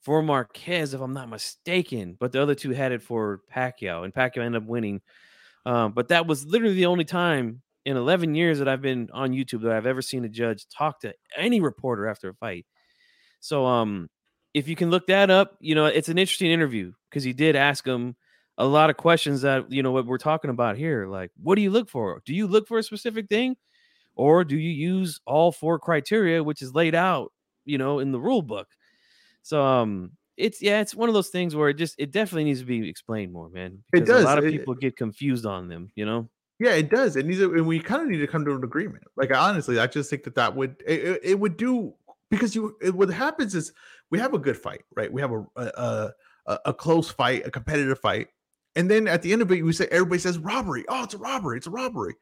for Marquez, if I'm not mistaken. But the other two had it for Pacquiao, and Pacquiao ended up winning. Um, but that was literally the only time in 11 years that I've been on YouTube that I've ever seen a judge talk to any reporter after a fight. So, um, if you can look that up, you know, it's an interesting interview because he did ask him a lot of questions that, you know, what we're talking about here. Like, what do you look for? Do you look for a specific thing? Or do you use all four criteria, which is laid out, you know, in the rule book? So, um, it's yeah, it's one of those things where it just it definitely needs to be explained more, man. It Because a lot of it- people get confused on them, you know. Yeah, it does. It needs, to, and we kind of need to come to an agreement. Like honestly, I just think that that would it- it would do because you it, what happens is we have a good fight, right? We have a a, a a close fight, a competitive fight, and then at the end of it, we say everybody says robbery. Oh, it's a robbery! It's a robbery.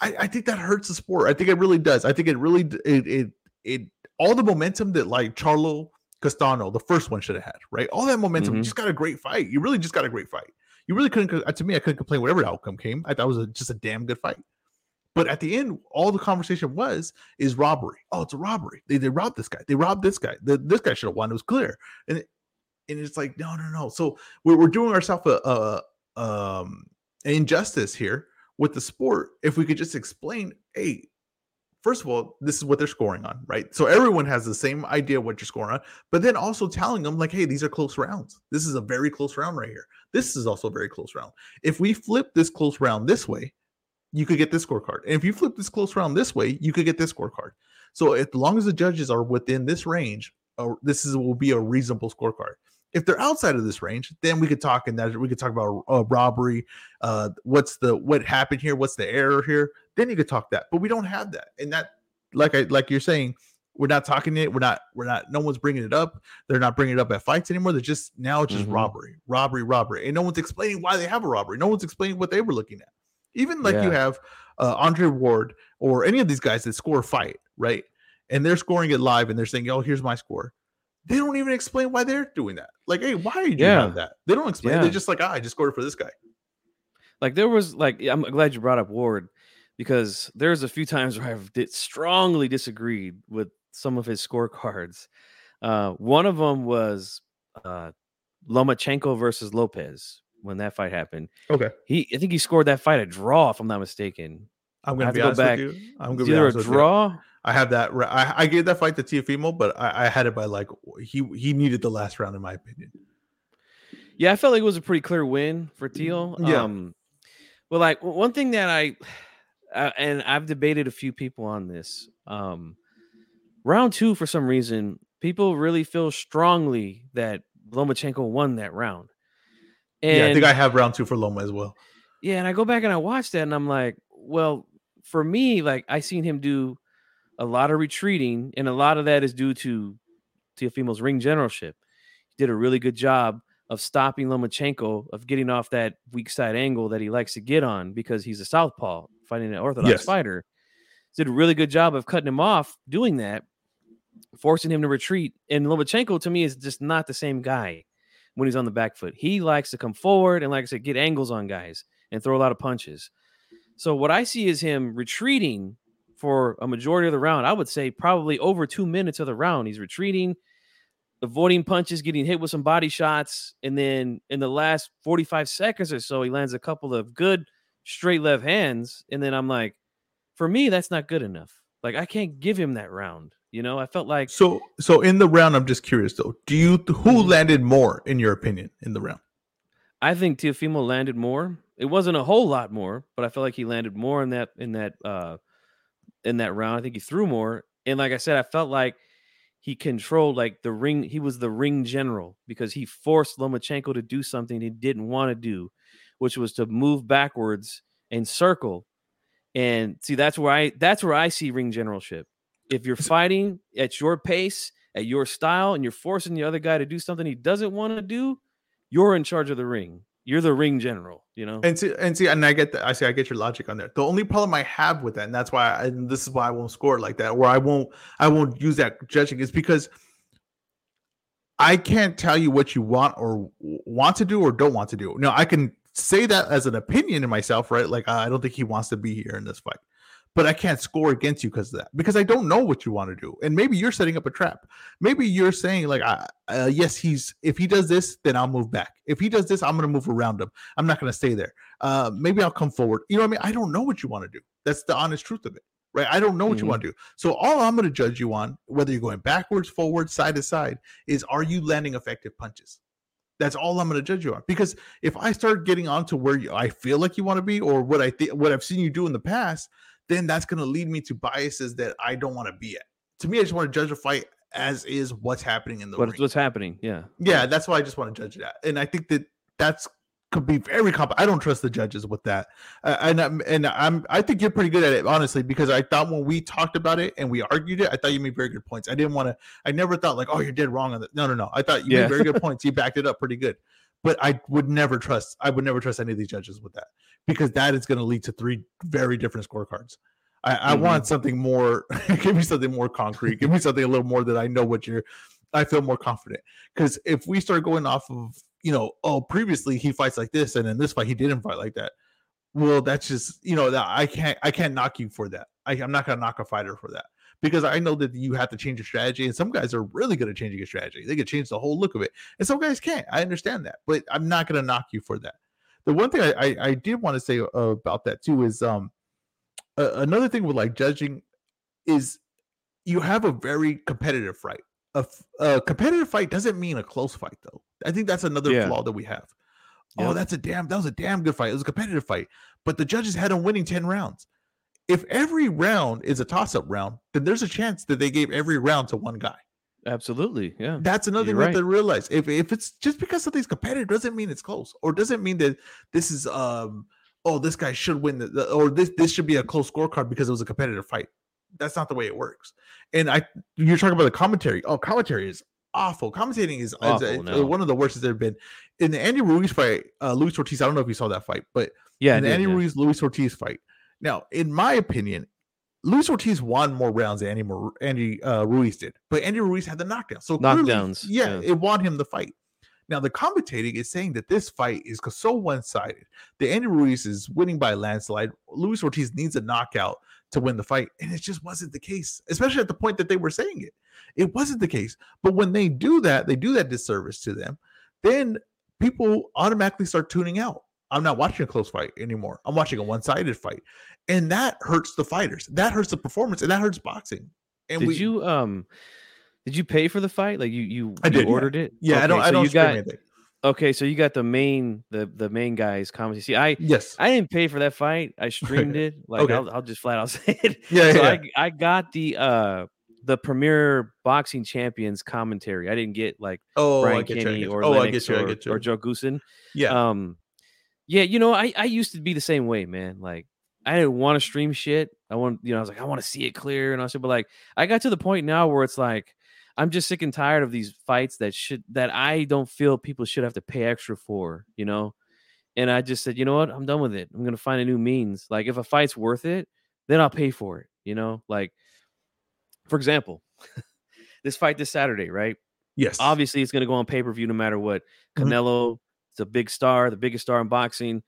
I, I think that hurts the sport. I think it really does. I think it really it it it all the momentum that like Charlo Castano, the first one should have had, right? All that momentum, you Mhm. just got a great fight. You really just got a great fight. You really couldn't. To me, I couldn't complain whatever outcome came. I thought it was a, just a damn good fight. But at the end, all the conversation was is robbery. Oh, it's a robbery. They, they robbed this guy. They robbed this guy. The, this guy should have won. It was clear. And and it's like no, no, no. So we're, we're doing ourselves a, a um an injustice here with the sport. If we could just explain, hey, first of all, this is what they're scoring on, right? So everyone has the same idea what you're scoring on, but then also telling them like, hey, these are close rounds. This is a very close round right here. This is also a very close round. If we flip this close round this way, you could get this scorecard. And if you flip this close round this way, you could get this scorecard. So as long as the judges are within this range, uh, this is will be a reasonable scorecard. If they're outside of this range, then we could talk and that we could talk about uh, robbery. Uh, what's the what happened here? What's the error here? Then you could talk that. But we don't have that, and that like I like you're saying, we're not talking it. We're not. We're not. No one's bringing it up. They're not bringing it up at fights anymore. They're just now it's just Mhm. robbery, robbery, robbery, and no one's explaining why they have a robbery. No one's explaining what they were looking at. Even like you have uh, Andre Ward or any of these guys that score a fight, right? And they're scoring it live and they're saying, "Oh, here's my score." They don't even explain why they're doing that. Like, hey, why are you doing Yeah. that? They don't explain. Yeah. They're just like, ah, I just scored for this guy. Like there was like I'm glad you brought up Ward because there's a few times where I've did strongly disagreed with some of his scorecards. Uh, one of them was uh, Lomachenko versus Lopez when that fight happened. Okay. He I think he scored that fight a draw if I'm not mistaken. I'm gonna have be to go honest back. with you. I'm gonna be either a with you. draw. I have that. I, I gave that fight to Teofimo, but I, I had it by like he he needed the last round in my opinion. Yeah, I felt like it was a pretty clear win for Teo. Yeah. Um, but like one thing that I, uh, and I've debated a few people on this. Um, round two, for some reason, people really feel strongly that Lomachenko won that round. And yeah, I think I have round two for Loma as well. yeah, and I go back and I watch that, and I'm like, well, for me, like I seen him do a lot of retreating, and a lot of that is due to Teofimo's ring generalship. He did a really good job of stopping Lomachenko of getting off that weak side angle that he likes to get on because he's a southpaw fighting an orthodox Yes. fighter. Did a really good job of cutting him off doing that, forcing him to retreat. And Lomachenko to me is just not the same guy when he's on the back foot. He likes to come forward and, like I said, get angles on guys and throw a lot of punches. So what I see is him retreating for a majority of the round. I would say probably over two minutes of the round. He's retreating, avoiding punches, getting hit with some body shots, and then in the last 45 seconds or so, he lands a couple of good straight left hands. And then I'm like, for me, that's not good enough. Like I can't give him that round. You know, I felt like So so in the round, I'm just curious though. Do you who Mhm. landed more in your opinion in the round? I think Teofimo landed more. It wasn't a whole lot more, but I felt like he landed more in that in that uh in that round. I think he threw more. And like I said, I felt like he controlled like the ring. He was the ring general because he forced Lomachenko to do something he didn't want to do, which was to move backwards and circle. And see, that's where I that's where I see ring generalship. If you're fighting at your pace, at your style, and you're forcing the other guy to do something he doesn't want to do, you're in charge of the ring. You're the ring general, you know? And see, and see, and I get that. I see, I get your logic on that. The only problem I have with that, and that's why, I, and this is why I won't score like that, or I won't, I won't use that judging, is because I can't tell you what you want or want to do or don't want to do. Now, I can say that as an opinion in myself, right? Like, I don't think he wants to be here in this fight, but I can't score against you because of that, because I don't know what you want to do. And maybe you're setting up a trap. Maybe you're saying, like, I, uh, yes, he's, if he does this, then I'll move back. If he does this, I'm going to move around him. I'm not going to stay there. Uh, maybe I'll come forward. You know what I mean? I don't know what you want to do. That's the honest truth of it, right? I don't know what you Mhm. want to do. So all I'm going to judge you on, whether you're going backwards, forward, side to side, is are you landing effective punches? That's all I'm going to judge you on. Because if I start getting onto where you, I feel like you want to be, or what I think, what I've seen you do in the past, then that's going to lead me to biases that I don't want to be at. To me, I just want to judge a fight as is what's happening in the What's ring what's happening? Yeah. yeah that's why i just want to judge that and i think that that's could be very comp i don't trust the judges with that uh, and I'm, and i'm i think you're pretty good at it honestly because i thought when we talked about it and we argued it i thought you made very good points i didn't want to i never thought like oh you're dead wrong on that no no no i thought you Yeah. made very good points you backed it up pretty good but i would never trust i would never trust any of these judges with that because that is going to lead to three very different scorecards I, I Mhm. want something more. give me something more concrete. give me something a little more that I know what you're. I feel more confident because if we start going off of you know, oh, previously he fights like this, and in this fight he didn't fight like that. Well, that's just you know that I can't I can't knock you for that. I, I'm not gonna knock a fighter for that because I know that you have to change your strategy, and some guys are really good at changing your strategy. They can change the whole look of it, and some guys can't. I understand that, but I'm not gonna knock you for that. The one thing I I, I did want to say uh, about that too is um uh, another thing with like judging is you have a very competitive fight. A competitive fight doesn't mean a close fight though. I think that's another Yeah. flaw that we have. Oh, that's a damn that was a damn good fight. It was a competitive fight, but the judges had him winning 10 rounds. If every round is a toss-up round, then there's a chance that they gave every round to one guy. Absolutely. Yeah. That's another thing You're we have to realize. If if it's just because something's competitive doesn't mean it's close, or doesn't mean that this is um oh this guy should win the, or this this should be a close scorecard because it was a competitive fight. That's not the way it works. And I you're talking about the commentary. Oh, commentary is awful. Commentating is, is, Awful, uh, no. one of the worst that's ever been. In the Andy Ruiz fight, uh Luis Ortiz, I don't know if you saw that fight, but Yeah, I and the did, Andy yeah. Ruiz Luis Ortiz fight. Now, in my opinion, Luis Ortiz won more rounds than Andy Andy uh, Ruiz did, but Andy Ruiz had the knockdown. So clearly, Knockdowns, yeah, yeah. it won him the fight. Now the commentating is saying that this fight is so one-sided. that Andy Ruiz is winning by a landslide. Luis Ortiz needs a knockout to win the fight, and it just wasn't the case. Especially at the point that they were saying it, it wasn't the case. But when they do that, they do that disservice to them. Then people automatically start tuning out. I'm not watching a close fight anymore. I'm watching a one-sided fight, and that hurts the fighters. That hurts the performance, and that hurts boxing. And did we, you um did you pay for the fight? Like you you, I you did, yeah. ordered it? Yeah, I don't. I don't you got anything. okay, so you got the main the the main guy's comedy. See, I Yes. I didn't pay for that fight. I streamed it. Like Okay. I'll, I'll just flat out say it. Yeah, so yeah. I I got the uh the premier boxing champions commentary. I didn't get like oh, Brian I get you. I Kenny or oh, I Lennox or, I get you. or Joe Goossen. yeah. Um, yeah, you know, I I used to be the same way, man. Like I didn't want to stream shit. I want, you know, I was like, I want to see it clear and all shit. But like, I got to the point now where it's like, I'm just sick and tired of these fights that should that I don't feel people should have to pay extra for, you know. And I just said, you know what, I'm done with it. I'm gonna find a new means. Like, if a fight's worth it, then I'll pay for it. You know, like, for example, this fight this Saturday, right? yes. obviously it's going to go on pay per view no matter what. Mhm. Canelo is a big star, the biggest star in boxing.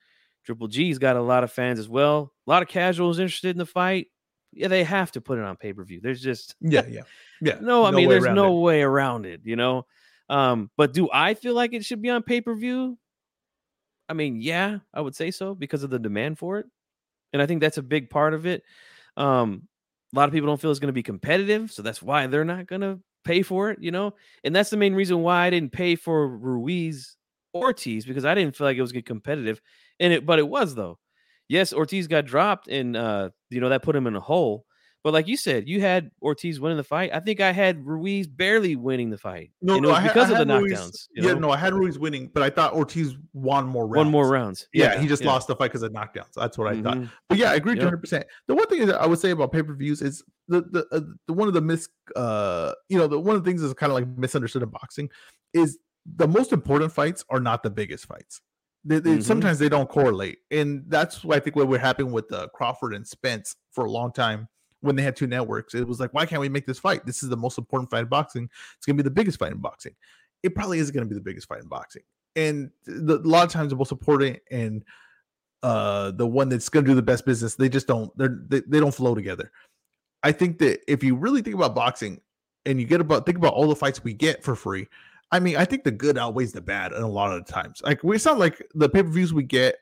Triple G's got a lot of fans as well. A lot of casuals interested in the fight. Yeah, they have to put it on pay per view. There's just Yeah. Yeah. Yeah. no. I mean, there's no it. way around it. You know. Um, but do I feel like it should be on pay per view? I mean, yeah, I would say so because of the demand for it, and I think that's a big part of it. Um, a lot of people don't feel it's going to be competitive, so that's why they're not going to pay for it. You know, and that's the main reason why I didn't pay for Ruiz Ortiz because I didn't feel like it was get competitive, and it but it was though. Yes, Ortiz got dropped, and uh, you know that put him in a hole. But like you said, you had Ortiz winning the fight. I think I had Ruiz barely winning the fight. No, and it no, was had- because I of the had Ruiz- knockdowns. you Yeah, know? no, I had Ruiz winning, but I thought Ortiz won more rounds. one more rounds. Yeah, he just yeah. lost the fight because of knockdowns. That's what I thought. Mhm. But yeah, I agree Yep. 100. percent The one thing that I would say about pay per views is the the, uh, the one of the mis uh you know the one of the things that's kind of like misunderstood in boxing is the most important fights are not the biggest fights. They, they- Mhm. Sometimes they don't correlate, and that's why I think what we're happening with uh, Crawford and Spence for a long time when they had two networks. It was like, why can't we make this fight? This is the most important fight in boxing. It's gonna be the biggest fight in boxing. It probably is gonna be the biggest fight in boxing, and the, a lot of times the most important and uh the one that's going to do the best business they just don't they're they, they don't flow together i think that if you really think about boxing and you get about think about all the fights we get for free i mean i think the good outweighs the bad and a lot of the times like we sound like the pay-per-views we get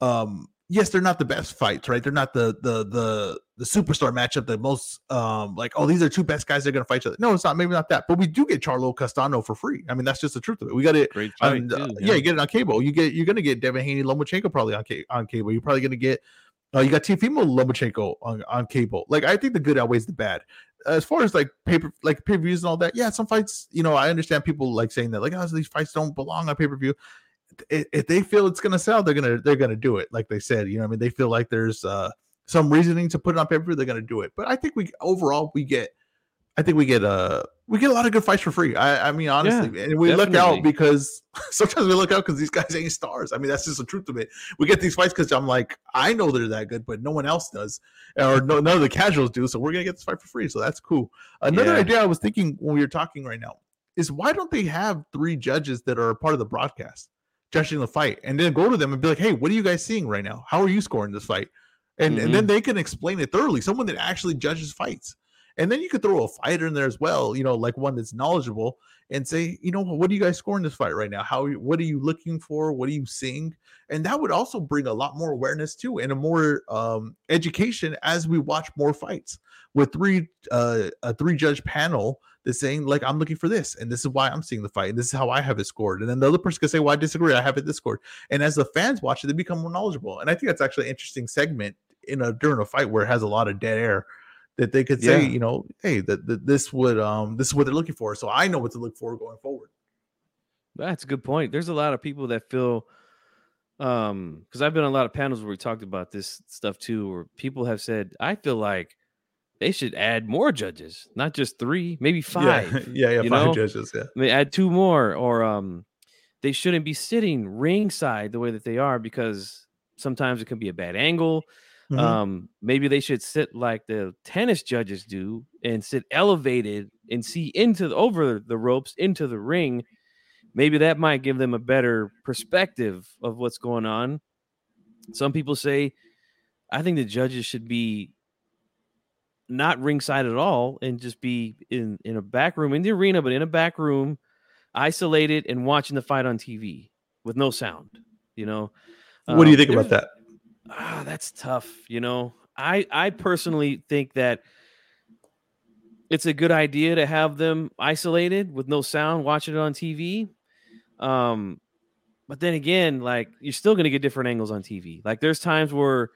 um yes they're not the best fights right they're not the the the the superstar matchup the most um like oh these are two best guys they're going to fight each other no it's not maybe not that but we do get charlo castano for free i mean that's just the truth of it we got it Great fight, uh, too, yeah. you get it on cable. You get you're gonna get Devin Haney, Lomachenko probably on ca- on cable. You're probably gonna get uh, you got Teofimo Lomachenko on, on cable. Like I think the good outweighs the bad. As far as like paper like pay per views and all that, yeah, some fights. You know, I understand people like saying that like oh these fights don't belong on pay per view. If, they feel it's gonna sell, they're gonna they're gonna do it. Like they said, you know, I mean, they feel like there's uh some reasoning to put it on pay per view. They're gonna do it. But I think we overall we get. I think we get uh we get a lot of good fights for free. I I mean honestly, and we look out because sometimes we look out because these guys ain't stars. I mean that's just the truth of it. We get these fights because I'm like I know they're that good, but no one else does, or no none of the casuals do. So we're gonna get this fight for free. So that's cool. Another Yeah. idea I was thinking when we were talking right now is why don't they have three judges that are part of the broadcast judging the fight, and then go to them and be like, hey, what are you guys seeing right now? How are you scoring this fight? And and then they can explain it thoroughly. Someone that actually judges fights. And then you could throw a fighter in there as well, you know, like one that's knowledgeable and say, you know, what are you guys scoring this fight right now? How what are you looking for? What are you seeing? And that would also bring a lot more awareness too and a more um education as we watch more fights with three uh a three judge panel that's saying like I'm looking for this and this is why I'm seeing the fight and this is how I have it scored. And then the other person could say, Well, I disagree, I have it this scored. And as the fans watch it, they become more knowledgeable. And I think that's actually an interesting segment in a during a fight where it has a lot of dead air that they could say, Yeah. you know, hey, that, that this would um this is what they're looking for. So I know what to look for going forward. That's a good point. There's a lot of people that feel um because I've been on a lot of panels where we talked about this stuff too, where people have said, I feel like they should add more judges, not just three, maybe five. Yeah, yeah, yeah five know? judges. Yeah. They add two more, or um they shouldn't be sitting ringside the way that they are because sometimes it can be a bad angle. Mhm. Um, maybe they should sit like the tennis judges do and sit elevated and see into the, over the ropes into the ring. Maybe that might give them a better perspective of what's going on. Some people say, I think the judges should be not ringside at all and just be in in a back room in the arena, but in a back room, isolated and watching the fight on TV with no sound. You know, what do you Um, think about that? Ah, that's tough. You know, I I personally think that it's a good idea to have them isolated with no sound, watching it on TV. Um, but then again, like you're still gonna get different angles on TV. Like there's times where,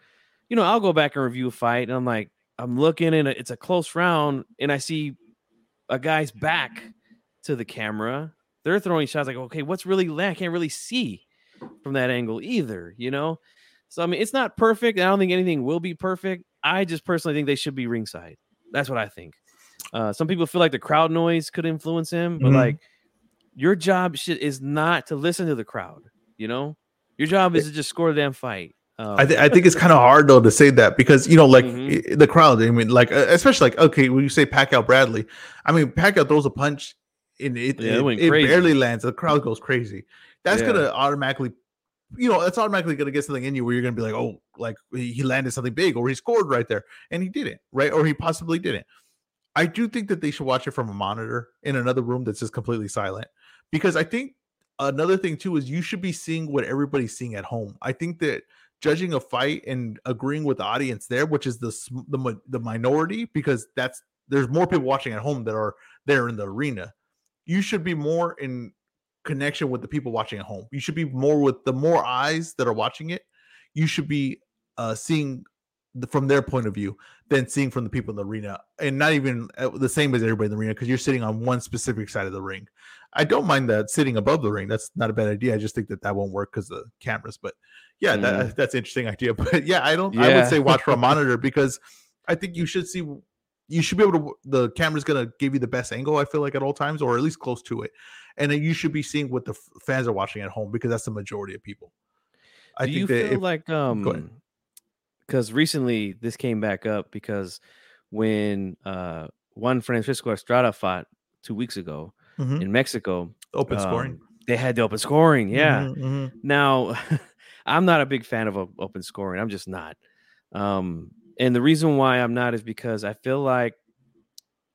you know, I'll go back and review a fight, and I'm like, I'm looking and it's a close round, and I see a guy's back to the camera. They're throwing shots like, okay, what's really I can't really see from that angle either, you know. So I mean, it's not perfect. I don't think anything will be perfect. I just personally think they should be ringside. That's what I think. Uh, some people feel like the crowd noise could influence him, but Mhm. like your job should, is not to listen to the crowd. You know, your job is to just score the damn fight. Um, I, th- I think it's kind of hard though to say that because you know like Mhm. the crowd I mean like uh, especially like okay when you say Pacquiao Bradley I mean Pacquiao throws a punch and it, Yeah, it it barely lands the crowd goes crazy that's Yeah. gonna automatically you know that's automatically gonna get something in you where you're gonna be like oh like he he landed something big or he scored right there and he didn't right or he possibly didn't I do think that they should watch it from a monitor in another room that's just completely silent because I think another thing too is you should be seeing what everybody's seeing at home. I think that judging a fight and agreeing with the audience there, which is the the the minority, because that's there's more people watching at home that are there in the arena. You should be more in connection with the people watching at home. You should be more with the more eyes that are watching it. You should be uh, seeing the, from their point of view than seeing from the people in the arena, and not even uh, the same as everybody in the arena because you're sitting on one specific side of the ring. I don't mind that sitting above the ring. That's not a bad idea. I just think that that won't work because the cameras. But yeah, that, that's an interesting idea. But yeah, I don't. I would say watch for a monitor because I think you should see. You should be able to. The camera's gonna give you the best angle. I feel like at all times, or at least close to it, and then you should be seeing what the f- fans are watching at home because that's the majority of people. I do think you feel if, like um because recently this came back up because when uh Juan Francisco Estrada fought two weeks ago Mhm. in Mexico, open scoring. um, they had the open scoring. Yeah. Mhm, mhm. Now, I'm not a big fan of open scoring. I'm just not. Um, and the reason why I'm not is because I feel like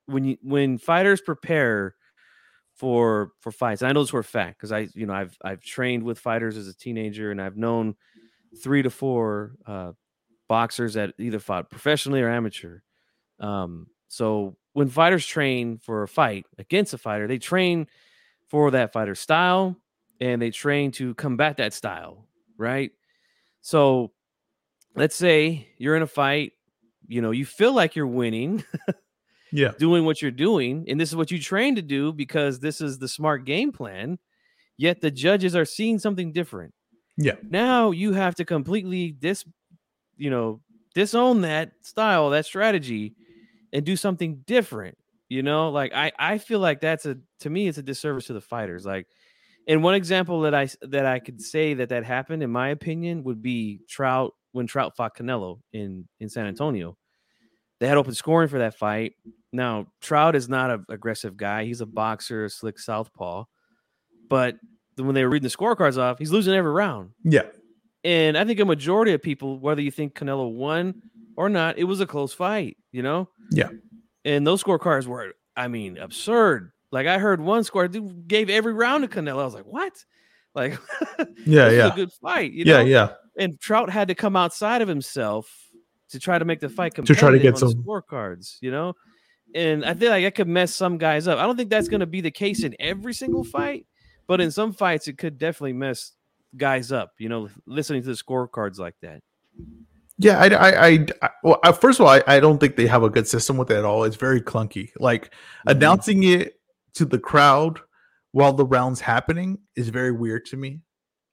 when you when fighters prepare for for fights, I know this for a fact because I you know I've I've trained with fighters as a teenager, and I've known three to four uh, boxers that either fought professionally or amateur. Um, so when fighters train for a fight against a fighter, they train for that fighter's style and they train to combat that style, right? So let's say you're in a fight, you know, you feel like you're winning, Yeah. doing what you're doing, and this is what you train to do because this is the smart game plan. Yet the judges are seeing something different. Yeah. Now you have to completely dis, you know, disown that style, that strategy, and do something different. You know, like I, I feel like that's a to me, it's a disservice to the fighters. Like, and one example that i that I could say that that happened, in my opinion, would be Trout when Trout fought Canelo in in San mm-hmm. Antonio. They had open scoring for that fight. Now Trout is not an aggressive guy; he's a mm-hmm. boxer, a slick southpaw. But when they were reading the scorecards off, he's losing every round. Yeah. And I think a majority of people, whether you think Canelo won or not, it was a close fight, you know? Yeah. And those scorecards were, I mean, absurd. Like I heard one score dude gave every round to Canelo. I was like, what? Like, Yeah. Yeah. a good fight. You Yeah. Yeah. And Trout had to come outside of himself to try to make the fight come To try to get some- scorecards, you know? And I feel like that could mess some guys up. I don't think that's going to be the case in every single fight, but in some fights, it could definitely mess guys up, you know, listening to the scorecards like that. Yeah, I, I, I, I- well, I- first of all, I, I don't think they have a good system with it at all. It's very clunky. Like Mm-hmm. announcing it to the crowd while the round's happening is very weird to me.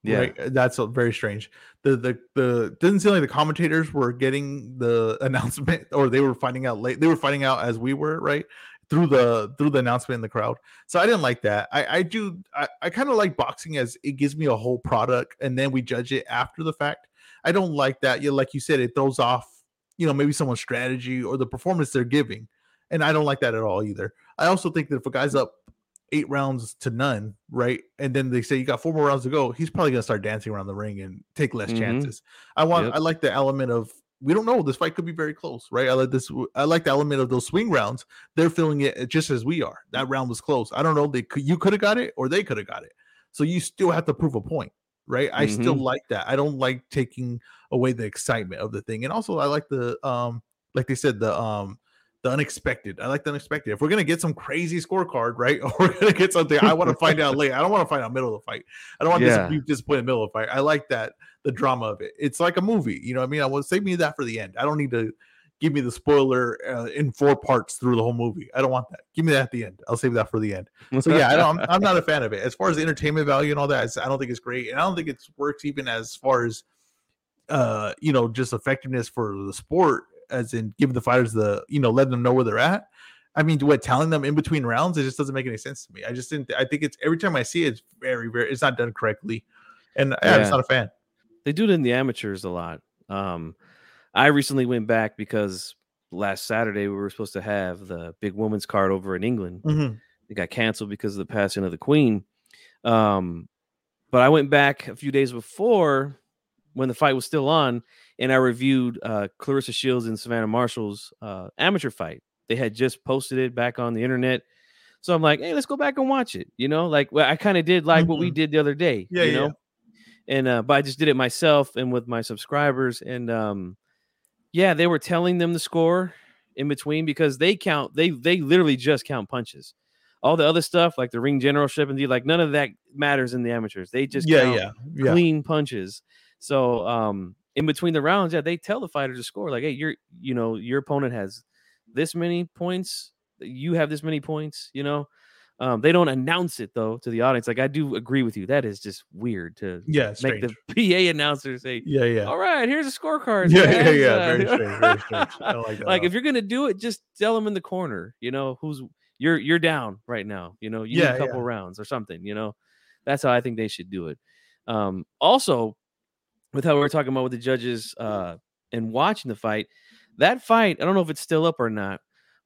Yeah. Right? That's uh, very strange. The the the didn't seem like the commentators were getting the announcement or they were finding out late. They were finding out as we were, right? Through the through the announcement in the crowd. So I didn't like that. I I do I, I kind of like boxing as it gives me a whole product and then we judge it after the fact. I don't like that. You like you said, it throws off, you know, maybe someone's strategy or the performance they're giving. And I don't like that at all either. I also think that if a guy's up eight rounds to none, right? And then they say you got four more rounds to go, he's probably gonna start dancing around the ring and take less Mhm. chances. I want Yep. I like the element of we don't know. This fight could be very close, right? I like this. I like the element of those swing rounds. They're feeling it just as we are. That round was close. I don't know. They could you could have got it or they could have got it. So you still have to prove a point, right? I still Mhm. like that. I don't like taking away the excitement of the thing. And also I like the um like they said the um the unexpected. I like the unexpected. If we're gonna get some crazy scorecard, right? Or we're gonna get something, I want to find out late. I don't want to find out middle of the fight. I don't want Yeah. to be disappointed in the middle of the fight. I like that the drama of it. It's like a movie. You know what I mean? I want to save me that for the end. I don't need to give me the spoiler uh, in four parts through the whole movie. I don't want that. Give me that at the end. I'll save that for the end. So yeah, I don't, I'm, not a fan of it. As far as the entertainment value and all that, I don't think it's great, and I don't think it works even as far as uh you know just effectiveness for the sport, as in giving the fighters the you know letting them know where they're at. I mean, what telling them in between rounds? It just doesn't make any sense to me. I just didn't. I think it's every time I see it, it's very, very. It's not done correctly, and yeah, I'm just not a fan. they do it in the amateurs a lot. Um, I recently went back because last Saturday we were supposed to have the big women's card over in England. Mhm. It got canceled because of the passing of the Queen. Um, but I went back a few days before when the fight was still on, and I reviewed uh, Claressa Shields and Savannah Marshall's uh, amateur fight. They had just posted it back on the internet. So I'm like, hey, let's go back and watch it. You know, like well, I kind of did like what we did the other day. Yeah, you yeah, know, and uh, but I just did it myself and with my subscribers, and um, yeah, they were telling them the score in between because they count they they literally just count punches. All the other stuff like the ring generalship and the like, none of that matters in the amateurs. They just yeah, count yeah, yeah. clean punches. So um in between the rounds, yeah, they tell the fighter to score like, hey, you're you know, your opponent has this many points, you have this many points, you know. Um, they don't announce it though to the audience. Like I do agree with you. That is just weird to Yeah, make strange. the PA announcer say, yeah, yeah. "All right, here's a scorecard." Yeah, yeah, yeah, Uh, very strange, very strange. I like that like if you're gonna do it, just tell them in the corner. You know who's you're you're down right now. You know you Yeah, need a couple yeah. rounds or something. You know that's how I think they should do it. Um, also, with how we were talking about with the judges uh, and watching the fight, that fight I don't know if it's still up or not,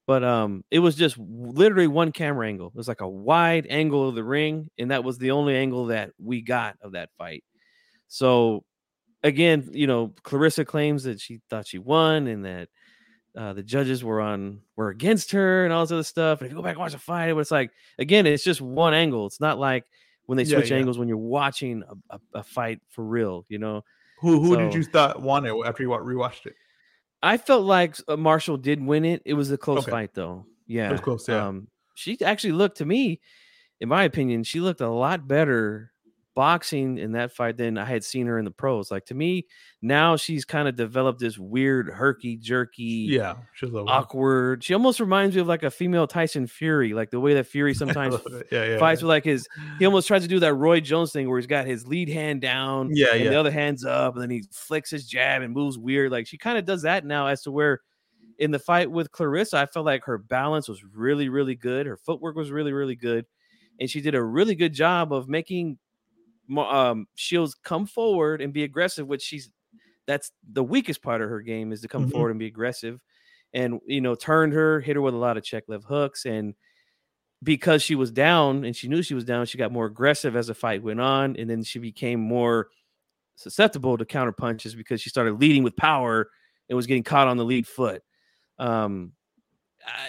but um, it was just literally one camera angle. It was like a wide angle of the ring, and that was the only angle that we got of that fight. So again, you know, Claressa claims that she thought she won and that uh, the judges were on were against her and all this other stuff. And if you go back and watch the fight, it's like again, it's just one angle. It's not like when they Yeah, switch yeah. angles when you're watching a, a, a fight for real. You know, Who who did you thought won it after you wa- rewatched it? I felt like uh, Marshall did win it. It was a close Okay. fight though. Yeah, it was close, yeah. Um, she actually looked to me, in my opinion, she looked a lot better boxing in that fight than I had seen her in the pros. Like to me, now she's kind of developed this weird herky jerky. Yeah, awkward. She almost reminds me of like a female Tyson Fury, like the way that Fury sometimes yeah, yeah, fights yeah. with like his. He almost tries to do that Roy Jones thing where he's got his lead hand down, Yeah, and the other hand's up, and then he flicks his jab and moves weird. Like she kind of does that now, as to where in the fight with Claressa, I felt like her balance was really, really good. Her footwork was really, really good, and she did a really good job of making um, Shields come forward and be aggressive, which she's that's the weakest part of her game is to come Mhm. forward and be aggressive. And you know, turned her, hit her with a lot of check left hooks, and because she was down and she knew she was down, she got more aggressive as the fight went on, and then she became more susceptible to counter punches because she started leading with power and was getting caught on the lead foot. Um,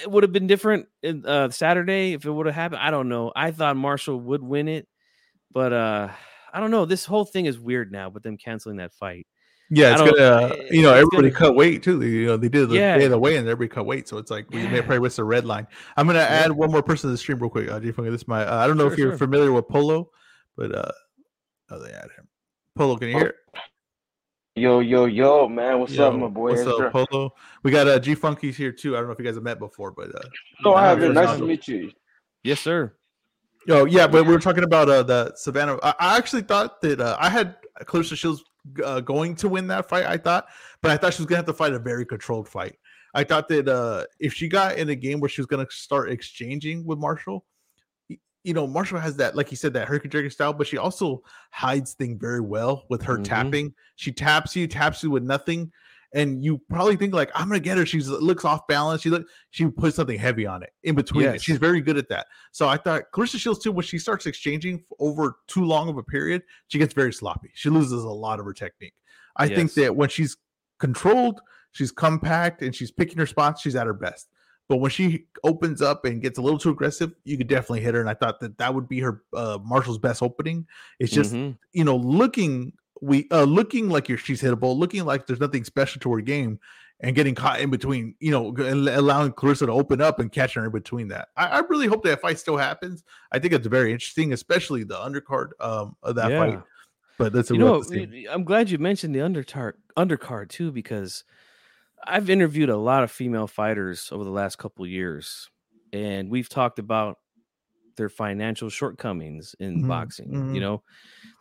it would have been different in uh, Saturday if it would have happened. I don't know. I thought Marshall would win it, but uh, I don't know. This whole thing is weird now with them canceling that fight. Yeah, it's gonna. eh, You know, everybody gonna- cut weight too. You know, they did the Yeah. day of the weigh-in. Everybody cut weight, so it's like we may probably miss a red line. I'm gonna add one more person to the stream real quick. Uh, G Funky, this is my. Uh, I don't know if you're sure. familiar with Polo, but uh, oh, they added him. Polo, can you hear? it? Yo, yo, yo, man. What's up, my boy? What's Ezra? up, Polo? We got uh, G Funky's here too. I don't know if you guys have met before, but uh, No, I haven't. Nice to meet you. Yes, sir. Oh yeah, but we were talking about uh, the Savannah. I, I actually thought that uh, I had Claressa Shields uh, going to win that fight. I thought, but I thought she was gonna have to fight a very controlled fight. I thought that uh, if she got in a game where she was gonna start exchanging with Marshall, you know, Marshall has that, like you said, that herky jerky style, but she also hides thing very well with her Mhm. tapping. She taps you, taps you with nothing, and you probably think like, I'm gonna get her. She's looks off balance. She look, she puts something heavy on it in between. It. She's very good at that. So I thought Claressa Shields too, when she starts exchanging over too long of a period, she gets very sloppy. She loses a lot of her technique. I think that when she's controlled, she's compact, and she's picking her spots, she's at her best. But when she opens up and gets a little too aggressive, you could definitely hit her. And I thought that that would be her uh, Marshall's best opening. It's just Mhm. you know looking we uh looking like you're she's hittable, looking like there's nothing special to her game, and getting caught in between. You know, and allowing Claressa to open up and catching her in between that. I, I really hope that fight still happens. I think it's very interesting, especially the undercard um of that Yeah. fight. But that's a you real know, I'm glad you mentioned the undercard undercard too, because I've interviewed a lot of female fighters over the last couple years, and we've talked about their financial shortcomings in Mhm, boxing. mhm. You know,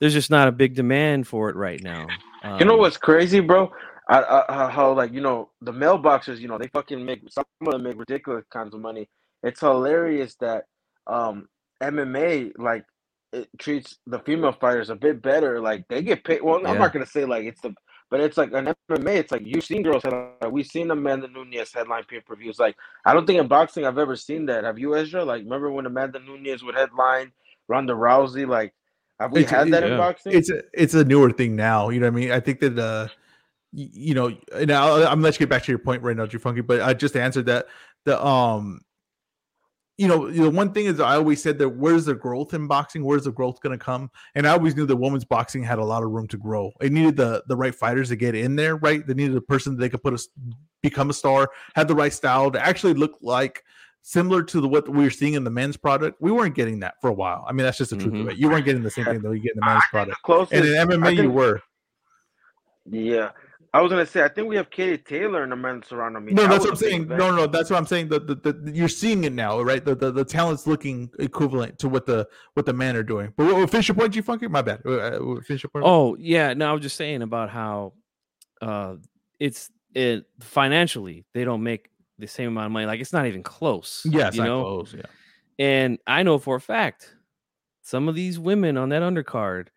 there's just not a big demand for it right now. You know Um, what's crazy, bro? I, I, how- how like you know the male boxers, you know, they fucking make some of them make ridiculous kinds of money. It's hilarious that um MMA like it treats the female fighters a bit better. Like they get paid. Well, I'm not gonna say like it's the, but it's like an MMA. It's like you've seen girls headline. We've seen Amanda Nunes headline pay per views. Like I don't think in boxing I've ever seen that. Have you, Ezra? Like remember when Amanda Nunes would headline Ronda Rousey? Like have we It's- had that yeah. in boxing? it's a, it's a newer thing now. You know what I mean? I think that uh, you know, and I'll, I'm gonna let you get back to your point right now, G Funky. But I just answered that the um, you know, the one thing is I always said that where's the growth in boxing? Where's the growth gonna come? And I always knew that women's boxing had a lot of room to grow. It needed the the right fighters to get in there, right? They needed a person that they could put a become a star, had the right style to actually look like similar to the what we were seeing in the men's product. We weren't getting that for a while. I mean, that's just the truth of Mhm. it. You weren't getting the same thing that you get in the men's product. Closest, And in MMA, I you were. Yeah, I was gonna say I think we have Katie Taylor in the men's surround me. No, that's what I'm was a big saying. event. No, no, that's what I'm saying. The, the, the, you're seeing it now, right? The, the the talent's looking equivalent to what the what the men are doing. But what, what finish your point, G Funky? My bad. Uh, uh, finish your point. Oh yeah, no, I was just saying about how uh it's it financially they don't make the same amount of money. Like it's not even close. yes, you I know. close. Yeah, And I know for a fact some of these women on that undercard,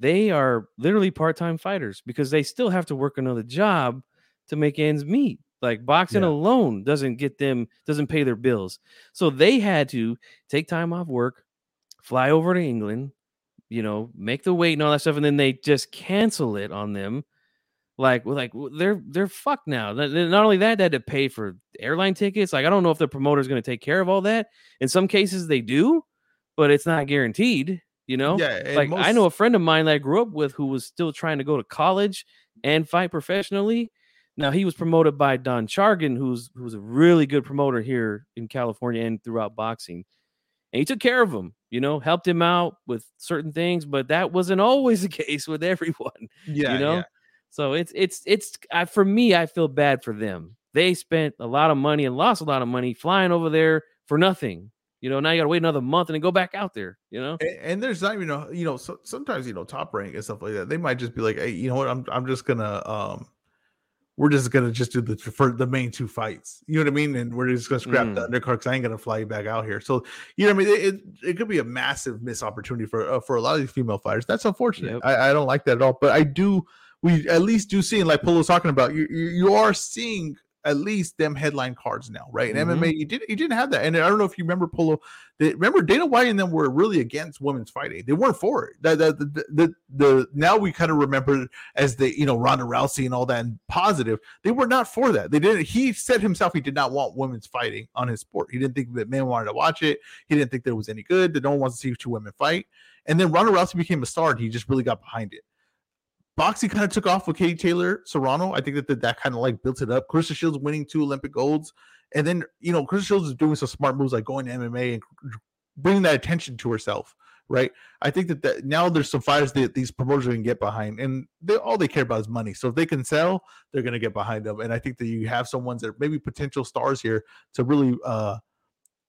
they are literally part-time fighters because they still have to work another job to make ends meet. Like boxing Yeah. alone doesn't get them doesn't pay their bills. So they had to take time off work, fly over to England, you know, make the weight and all that stuff and then they just cancel it on them. Like, like they're they're fucked now. Not only that, they had to pay for airline tickets. Like, I don't know if the promoter's going to take care of all that. In some cases, they do, but it's not guaranteed. You know, yeah. like I know a friend of mine that I grew up with who was still trying to go to college and fight professionally. Now he was promoted by Don Chargin, who's who's a really good promoter here in California and throughout boxing. And he took care of him, you know, helped him out with certain things, but that wasn't always the case with everyone yeah, you know yeah. so it's it's it's I, for me i feel bad for them they spent a lot of money and lost a lot of money flying over there for nothing you know now you gotta wait another month and then go back out there you know And, and there's not even a, you know, so, sometimes you know, top rank and stuff like that. They might just be like, hey, you know what? I'm I'm just gonna um, we're just gonna just do the for the main two fights. You know what I mean? And we're just gonna scrap the undercard because I ain't gonna fly you back out here. So you know what I mean? It, it, it could be a massive miss opportunity for uh, for a lot of these female fighters. That's unfortunate. Yep. I, I don't like that at all. But I do. We at least do see, and like Polo's talking about, you you, you are seeing at least them headline cards now, right? In Mhm. MMA, you didn't you didn't have that, and I don't know if you remember Polo. They, remember Dana White and them were really against women's fighting. They weren't for it. The the the, the, the now we kind of remember as the you know Ronda Rousey and all that and positive. They were not for that. They didn't. He said himself he did not want women's fighting on his sport. He didn't think that men wanted to watch it. He didn't think it was any good. That no one wants to see two women fight. And then Ronda Rousey became a star, and he just really got behind it. Boxing kind of took off with Katie Taylor Serrano. I think that that, that kind of like built it up. Claressa Shields winning two Olympic golds. And then, you know, Claressa Shields is doing some smart moves like going to MMA and bringing that attention to herself, right? I think that, that now there's some fighters that these promoters can get behind, and they all they care about is money. So if they can sell, they're going to get behind them. And I think that you have some ones that are maybe potential stars here to really uh,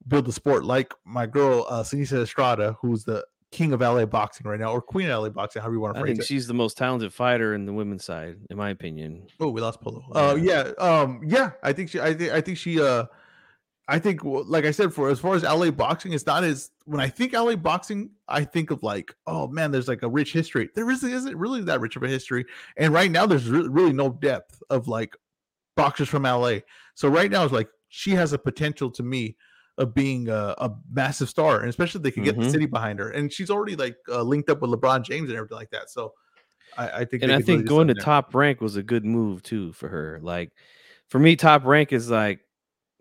build the sport, like my girl, uh, Seniesa Estrada, who's the king of LA boxing right now, or queen of LA boxing, however you want to i phrase think it. she's the most talented fighter in the women's side in my opinion Oh, we lost Polo. Uh, yeah, um, yeah. I think she. I think. I think she. Uh, I think, like I said, for as far as LA boxing, it's not as when I think LA boxing, I think of like, oh man, there's like a rich history. There really isn't really that rich of a history, and right now there's re- really no depth of like boxers from LA. So right now it's like she has a potential to me of being a, a massive star, and especially if they could get the Mhm. city behind her, and she's already like uh, linked up with LeBron James and everything like that. So I, I think, and I think really going to there. top rank was a good move too for her. Like for me, top rank is like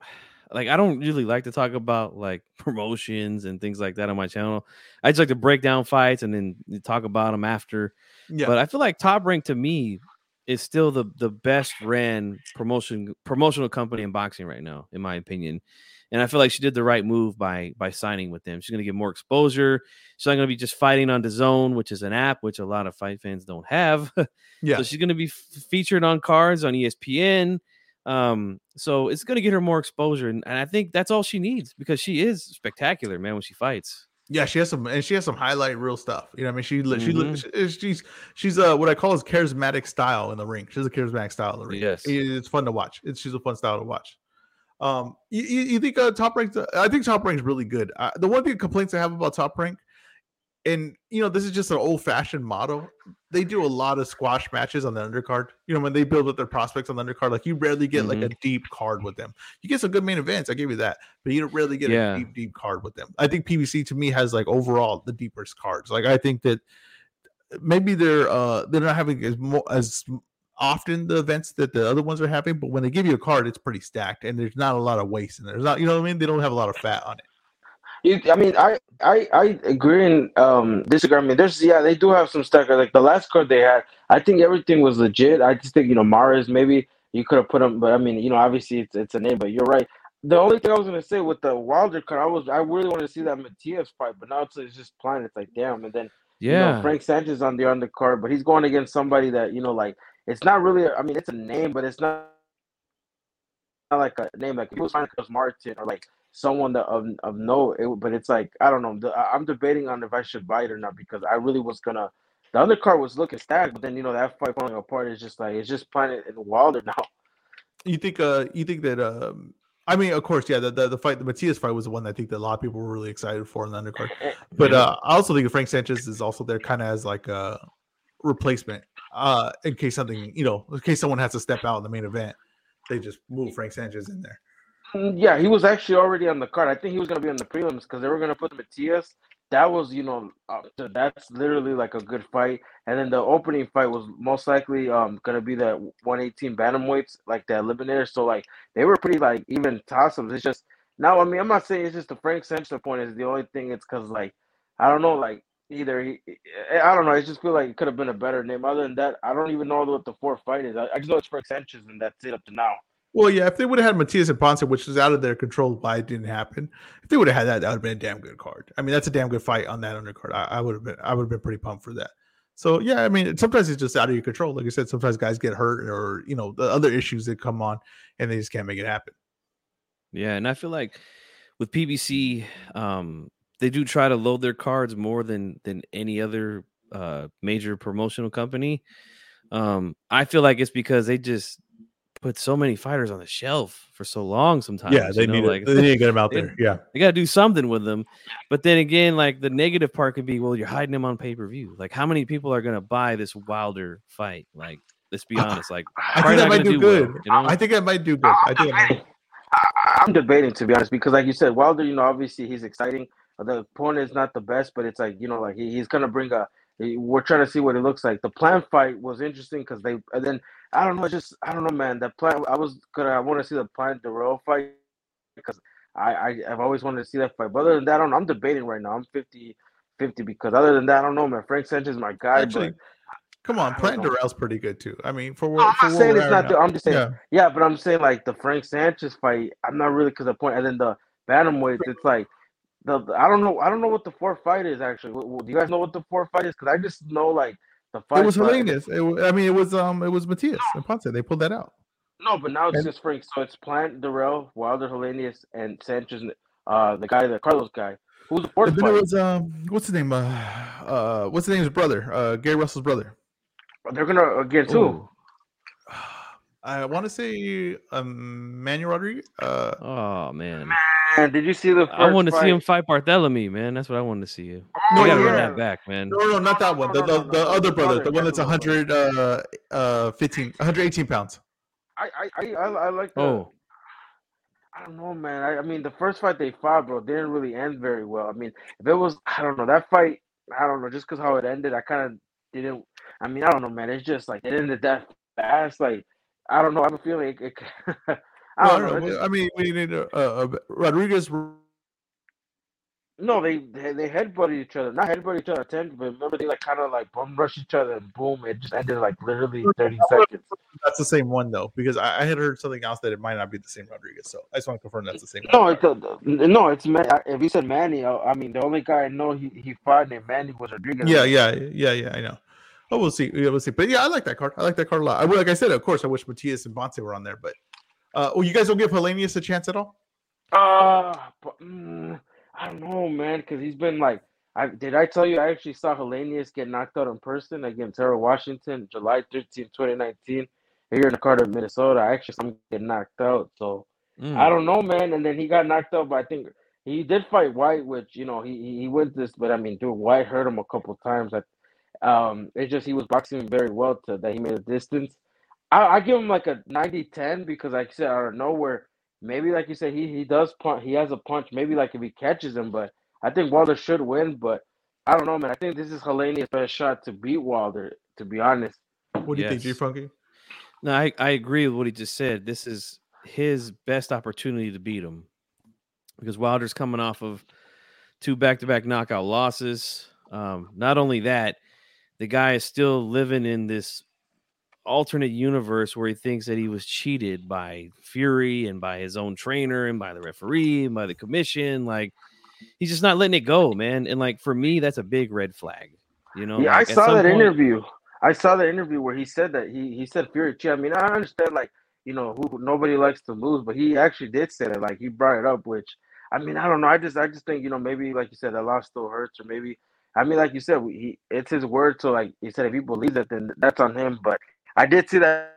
like I don't really like to talk about like promotions and things like that on my channel. I just like to break down fights and then talk about them after. yeah, But I feel like Top Rank to me is still the the best ran promotion promotional company in boxing right now, in my opinion. And I feel like she did the right move by by signing with them. She's gonna get more exposure. She's not gonna be just fighting on DAZN, which is an app which a lot of fight fans don't have. yeah. So she's going to be f- featured on cards on ESPN. Um, so it's going to get her more exposure, and, and I think that's all she needs because she is spectacular, man, when she fights. Yeah, she has some, and she has some highlight real stuff. You know, what I mean, she li- she she, she's she's uh what I call is charismatic style in the ring. She's a charismatic style in the ring. Yes. It- it's fun to watch. It's she's a fun style to watch. Um, you, you, think uh, top rank? I think top rank's really good. Uh, the one thing complaints I have about top rank, and you know, this is just an old fashioned model. They do a lot of squash matches on the undercard. You know, when they build up their prospects on the undercard, like you rarely get like a deep card with them. You get some good main events, I give you that, but you don't really get Yeah. a deep, deep card with them. I think PBC to me has like overall the deepest cards. Like I think that maybe they're uh they're not having as more as often the events that the other ones are having, but when they give you a card, it's pretty stacked and there's not a lot of waste in there. There's not, you know what I mean? They don't have a lot of fat on it. You, I mean, I, I, I agree and um disagree. I mean, there's yeah, they do have some stuff. Like the last card they had, I think everything was legit. I just think you know Mars maybe you could have put him, but I mean, you know, obviously it's it's a name. But you're right. The only thing I was gonna say with the Wilder card, I was I really wanted to see that Matias fight, but now it's, it's just plain. It's like damn, and then you Yeah, know, Frank Sanchez on the undercard, but he's going against somebody that you know, like it's not really. I mean, it's a name, but it's not, not like a name like if it was Marcus Martin or like someone that of of note. It, but it's like I don't know. The, I'm debating on if I should buy it or not because I really was gonna. The undercard was looking stacked, but then you know that fight falling apart is just like it's just Plant and Wilder now. You think uh you think that um I mean of course yeah the, the the fight the Matias fight was the one I think that a lot of people were really excited for in the undercard. But uh I also think Frank Sanchez is also there kind of as like a replacement. Uh in case something, you know, in case someone has to step out in the main event, they just move Frank Sanchez in there. Mm, Yeah, he was actually already on the card. I think he was gonna be on the prelims because they were gonna put Matias. That was, you know, uh, that's literally like a good fight. And then the opening fight was most likely um gonna be that 118 bantamweights, like that eliminator. So like they were pretty like even toss-ups. It's just now. I mean, I'm not saying it's just the Frank Sanchez point is the only thing. It's because like I don't know, like either he, I don't know. I just feel like it could have been a better name. Other than that, I don't even know what the fourth fight is. I, I just know it's Frank Sanchez, and that's it up to now. Well, yeah, if they would have had Matias and Ponce, which was out of their control, why it didn't happen. If they would have had that, that would have been a damn good card. I mean, that's a damn good fight on that undercard. I, I would have been, I would have been pretty pumped for that. So yeah, I mean, sometimes it's just out of your control. Like I said, sometimes guys get hurt or you know the other issues that come on, and they just can't make it happen. yeah, and I feel like with PBC, um, they do try to load their cards more than than any other uh major promotional company. Um, I feel like it's because they just put so many fighters on the shelf for so long. Sometimes, yeah, they you know, need like. They need to get them out they- there. Yeah, they got to do something with them. But then again, like the negative part could be, well, you're hiding them on pay per view. Like, how many people are gonna buy this Wilder fight? Like, let's be honest. Like, I think that might gonna do do well, good. you know? I think that might do good. I think. It I, I'm debating to be honest because, like you said, Wilder. You know, obviously he's exciting. The opponent is not the best, but it's like you know, like he, he's gonna bring a. he- We're trying to see what it looks like. The Plant fight was interesting because they, and then I don't know, just I don't know, man. The Plant. I was gonna. I want to see the Plant Dirrell fight because I, I I've always wanted to see that fight. But other than that, I don't know. I'm debating right now. I'm 50 50 because other than that, I don't know, man. Frank Sanchez is my guy. Actually, but come on, I don't Plant know. Dirrell's pretty good too. I mean, for I'm what for saying it's not. The. I'm just saying. Yeah, Yeah, but I'm saying like the Frank Sanchez fight. I'm not really because the point, and then the bantamweights. It's like the, the- I don't know. I don't know what the fourth fight is actually. Wh- wh- Do you guys know what the fourth fight is? Because I just know like the fight. it was Helenius. I mean, it was um, it was Matias and Ponce. They pulled that out. No, but now it's And- just Frank. So it's Plant, Dirrell, Wilder, Helenius, and Sanchez. Uh, the guy, the Carlos guy. Who's the fourth And then it fight? was um, what's his name? Uh, uh, what's his name's brother? Uh, Gary Russell's brother. They're gonna against who? ooh, I want to say um, Manuel Rodriguez. Uh, oh man, Man, did you see the? I want to fight? see him fight Barthélemy, man. That's what I wanted to see. You. Oh, You gotta run yeah. that back, man. No, no, not that one. The, No, the, no, no, the other brother, the one that's heavyweight 100, uh, uh, 15, 118 pounds. I, I, I, I, I like the. Oh, I don't know, man. I, I mean, the first fight they fought, bro, didn't really end very well. I mean, if it was, I don't know, that fight, I don't know, just because how it ended, I kind of didn't. I mean, I don't know, man. It's just like it ended that fast. Like, I don't know. I have a feeling it. it I Well, know. just- I mean, we need uh, uh, Rodriguez. no, they they, they headbutted each other. Not headbutted each other, but remember they like kind of like bum rush each other, and boom, it just ended like literally thirty seconds. That's the same one though, because I, I had heard something else that it might not be the same Rodriguez. So I just want to confirm that's the same. No, it's a, no, it's Man. If you said Manny, I, I mean the only guy I know he, he fought named Manny was Rodriguez. Yeah, yeah, yeah, yeah. I know. Oh, we'll see. Yeah, we'll see. But yeah, I like that card. I like that card a lot. I like I said, of course, I wish Matias and Ponce were on there, but uh, oh, you guys don't give Helenius a chance at all? Uh, but, mm, I don't know, man, because he's been like, I did I tell you I actually saw Helenius get knocked out in person against Gerald Washington, July 13, 2019, here in the Carter, Minnesota. I actually saw him get knocked out, so mm. I don't know, man. And then he got knocked out, but I think he did fight Whyte, which you know he he he went this, but I mean, dude, Whyte hurt him a couple times. Like, um, it's just he was boxing very well to that he made a distance. I, I give him like a 90-10 because, like I said, out of nowhere, maybe like you said, he he does punch. He has a punch. Maybe like if he catches him, but I think Wilder should win. But I don't know, man. I think this is Helenius' best shot to beat Wilder. To be honest. What do you think, G Yes. Funky? No, I, I agree with what he just said. This is his best opportunity to beat him because Wilder's coming off of two back to back knockout losses. Um, not only that, the guy is still living in this alternate universe where he thinks that he was cheated by Fury and by his own trainer and by the referee and by the commission. Like he's just not letting it go, man. And like for me, that's a big red flag. You know, Yeah, like, I saw that point- interview. I saw the interview where he said that he he said Fury. I mean, I understand like you know who nobody likes to lose, but he actually did say that. Like he brought it up, which I mean, I don't know. I just I just think you know maybe like you said that loss still hurts, or maybe I mean like you said he it's his word. So like he said, if he believes that, then that's on him. But I did see that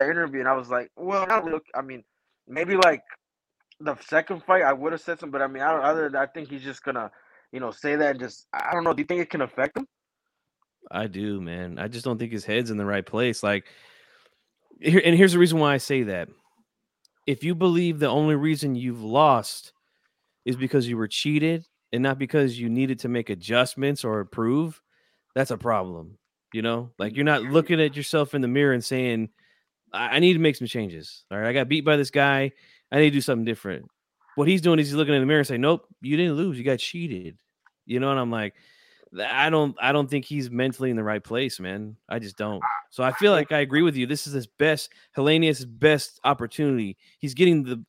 interview, and I was like, well, not look. I mean, maybe like the second fight, I would have said something, but I mean, I don't. Other that, I think he's just gonna you know say that and just I don't know. Do you think it can affect him? I do, man. I just don't think his head's in the right place. Like, here, and here's the reason why I say that. If you believe the only reason you've lost is because you were cheated and not because you needed to make adjustments or improve, that's a problem. You know, like you're not looking at yourself in the mirror and saying, I, I need to make some changes. All right. I got beat by this guy. I need to do something different. What he's doing is he's looking in the mirror and saying, Nope, you didn't lose. You got cheated. You know, and I'm like, I don't I don't think he's mentally in the right place, man. I just don't. So I feel like I agree with you. This is his best Helenius' best opportunity. He's getting the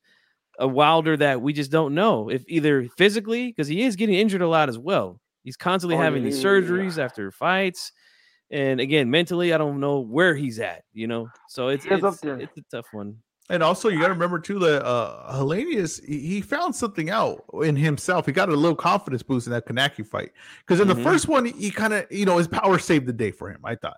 a Wilder that we just don't know if either physically because he is getting injured a lot as well. He's constantly Oh, having these yeah, yeah. surgeries after fights, and again mentally, I don't know where he's at. You know, so it's He up it's, there. it's a tough one. And also, you got to remember too that uh, Helenius he, he found something out in himself. He got a little confidence boost in that Kownacki fight because in Mhm. the first one he kind of you know his power saved the day for him. I thought,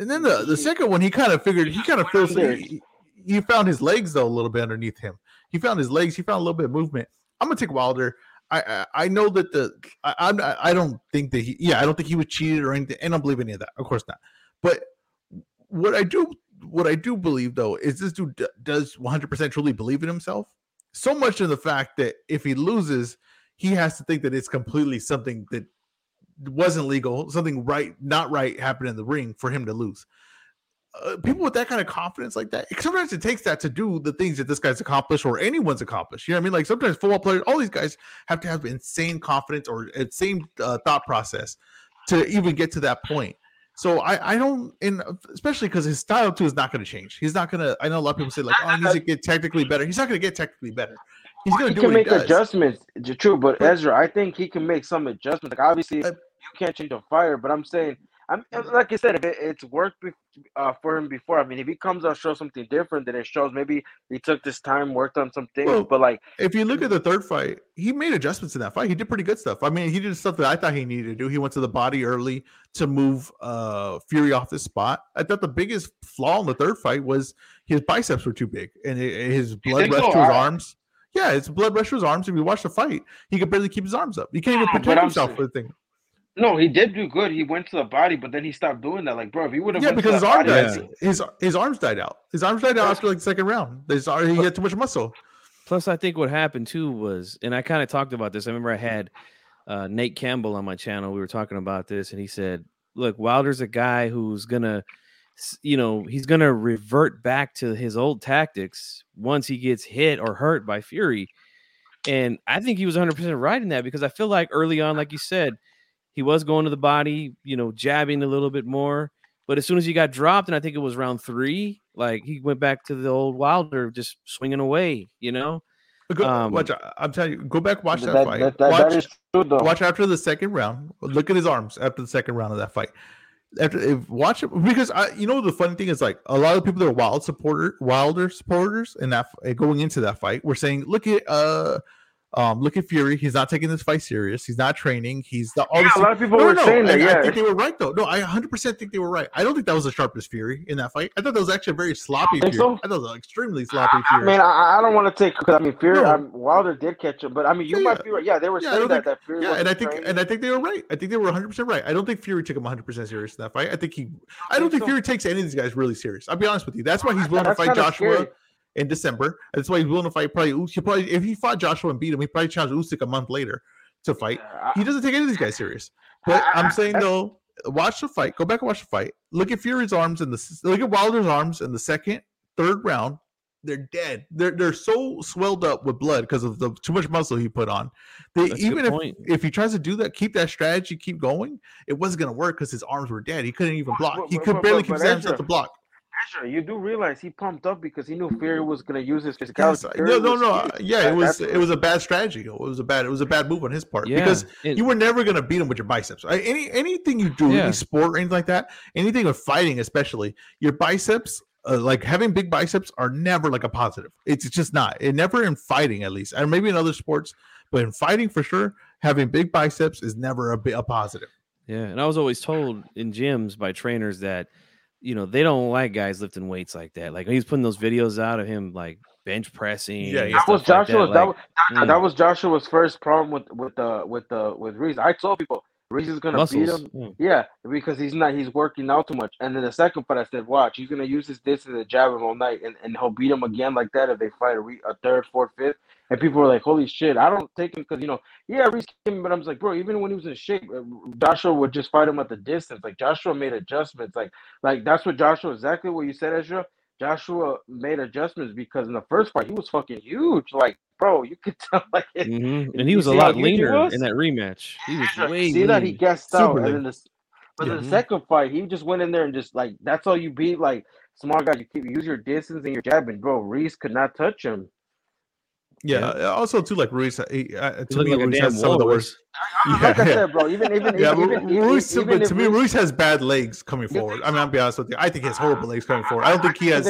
and then the the second one he kind of figured he kind of feels he, he found his legs though a little bit underneath him. He found his legs. He found a little bit of movement. I'm gonna take Wilder. I I, know that the I, I'm I don't think that he yeah I don't think he was cheated or anything. And I don't believe any of that. Of course not. But what I do what I do believe though is this dude d- does 100% truly believe in himself. So much in the fact that if he loses, he has to think that it's completely something that wasn't legal, something right, not right happened in the ring for him to lose. Uh, people with that kind of confidence like that, sometimes it takes that to do the things that this guy's accomplished or anyone's accomplished. You know what I mean? Like sometimes football players, all these guys have to have insane confidence or insane uh, thought process to even get to that point. So I, I don't, and especially because his style too is not going to change. He's not going to. I know a lot of people say like, oh, he needs to get technically better. He's not going to get technically better. He's going to do can what he make does. adjustments. True, but But- Ezra, I think he can make some adjustments. Like obviously, Uh, you can't change a fire, but I'm saying, I'm like I said, if it, it's worked bef- uh, for him before. I mean, if he comes out show something different, then it shows maybe he took this time, worked on some things. Well, but like, If you look at the third fight, he made adjustments in that fight. He did pretty good stuff. I mean, he did stuff that I thought he needed to do. He went to the body early to move uh Fury off his spot. I thought the biggest flaw in the third fight was his biceps were too big and it- his blood rushed so? to his I- arms. Yeah, his blood rushed to his arms. If you watch the fight, he could barely keep his arms up. He can't even protect himself for the thing. No, he did do good. He went to the body, but then he stopped doing that. Like, bro, if he would have Yeah, went because to his the arm body, died. His his arms died out. His arms died out after like the second round. His, he had too much muscle. Plus, I think what happened too was, and I kind of talked about this. I remember I had uh, Nate Campbell on my channel. We were talking about this, and he said, "Look, Wilder's a guy who's gonna, you know, he's gonna revert back to his old tactics once he gets hit or hurt by Fury." And I think he was 100 percent right in that because I feel like early on, like you said, he was going to the body, you know, jabbing a little bit more. But as soon as he got dropped, and I think it was round three, like he went back to the old Wilder, just swinging away, you know. Go, Um, watch, I'm telling you, go back watch that, that, fight. that, that, watch, that is true though. watch after the second round. Look at his arms after the second round of that fight. After if watch it because I, you know, the funny thing is like a lot of people that are wild supporter, Wilder supporters, and that going into that fight, were saying, look at uh, um, look at Fury. He's not taking this fight serious. He's not training. He's the all yeah, a lot of people No, were no, saying that. and I Yeah, think they were right though. No, I 100 percent think they were right. I don't think that was the sharpest Fury in that fight. I thought that was actually a very sloppy Think Fury. so? I thought it was an extremely sloppy I Fury. mean, I, I don't want to take because I mean, Fury, No. um, Wilder did catch him, but I mean, you Yeah, might be right. Yeah, they were Yeah, saying that think- that Fury. Yeah, and I think training. and I think they were right. I think they were 100 percent right. I don't think Fury took him 100 percent serious in that fight. I think he. I don't think think so. Fury takes any of these guys really serious. I'll be honest with you. That's why he's willing to fight Joshua scary. In December. That's why he's willing to fight probably. He probably if he fought Joshua and beat him, he probably challenged Usyk a month later to fight. Yeah, He doesn't take any of these guys serious. But I- I- I'm saying though, watch the fight. Go back and watch the fight. Look at Fury's arms in the look at Wilder's arms in the second, third round. They're dead. They're they're so swelled up with blood because of the too much muscle he put on. They That's a good even if point. if he tries to do that, keep that strategy, keep going, it wasn't gonna work because his arms were dead. He couldn't even block. But- He could but- barely but- keep but himself Ezra, to block. Ezra, you do realize he pumped up because he knew Fury was going to use his Yes, physicality. Fury no, no, no. huge. uh, Yeah, That- it was it was a bad strategy. It was a bad it was a bad move on his part Yeah, because and- you were never gonna beat him with your biceps. Any anything you do, Yeah. any sport or anything like that, anything with fighting, especially your biceps, uh, like having big biceps, are never like a positive. It's just not. It never in fighting, at least, and maybe in other sports, but in fighting for sure, having big biceps is never a, a positive. Yeah, and I was always told in gyms by trainers that you know they don't like guys lifting weights like that. Like he's putting those videos out of him like bench pressing. Yeah. That was stuff like Joshua. that, That, like, was that, mm. that was Joshua's first problem with with the with the with Ruiz. I told people Ruiz is gonna beat him. Mm. Yeah, because he's not he's working out too much. And then the second fight, I said, watch, he's gonna use his distance to jab him all night, and, and he'll beat him again like that if they fight a, re- a third, fourth, fifth. And people were like, holy shit, I don't take him because you know, yeah, Ruiz came, but I was like, bro, even when he was in shape, uh, Joshua would just fight him at the distance. Like Joshua made adjustments. Like like that's what Joshua exactly what you said, Ezra. Joshua made adjustments because in the first fight he was fucking huge. Like, bro, you could tell like Mhm. And he was a lot leaner in that rematch. He was way see that he lean. gassed Super out, and then this, but Yeah. the second fight, he just went in there and just like that's all you beat. Like small guys, you keep use your distance and your jabbing, bro. Ruiz could not touch him. Yeah. Yeah. uh, Also, too, like Ruiz, he, uh, to me, like a Ruiz has some of the worst. Like I Yeah. said, bro, even even Yeah, even, even, even, Ruiz, even but to me, Reese- Ruiz has bad legs coming forward. I mean, I'll be honest with you. I think he has horrible legs coming forward. I don't think he has.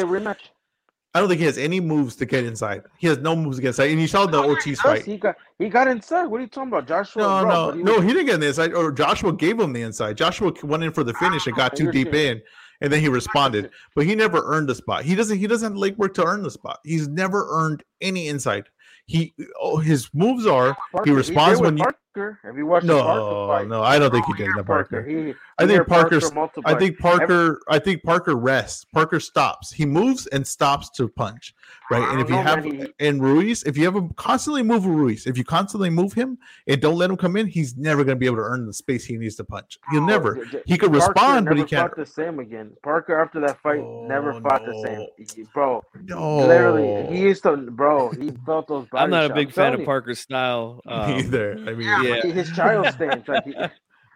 I don't think he has any moves to get inside. He has no moves to get inside. And you saw the Oh, yeah, he Ortiz fight. He got he got inside. What are you talking about, Joshua? No, bro, no, he no. was- He didn't get in the inside. Or Joshua gave him the inside. Joshua went in for the finish and got Ah, too deep in, and then he responded. But he never earned the spot. He doesn't. He doesn't have leg work to earn the spot. He's never earned any inside. He oh, his moves are Parker, he responds when you. Parker. Have you watched the Parker No, fight? no, I don't think he Oh, did in yeah, the Parker. He, I think Parker I think times. Parker. I think Parker rests. Parker stops. He moves and stops to punch, right? And if you have man, he- and Ruiz, if you have him constantly move Ruiz, if you constantly move him and don't let him come in, he's never going to be able to earn the space he needs to punch. He'll Oh, never. j- j- He could respond, but he can't. Fought the same again. Parker after that fight never Oh, fought the same, He- bro. No, Literally, he used to, bro. He felt those. Body I'm not a big fan of. Parker's style. Um, either. I mean, Yeah, Yeah. his child stance. Like, he,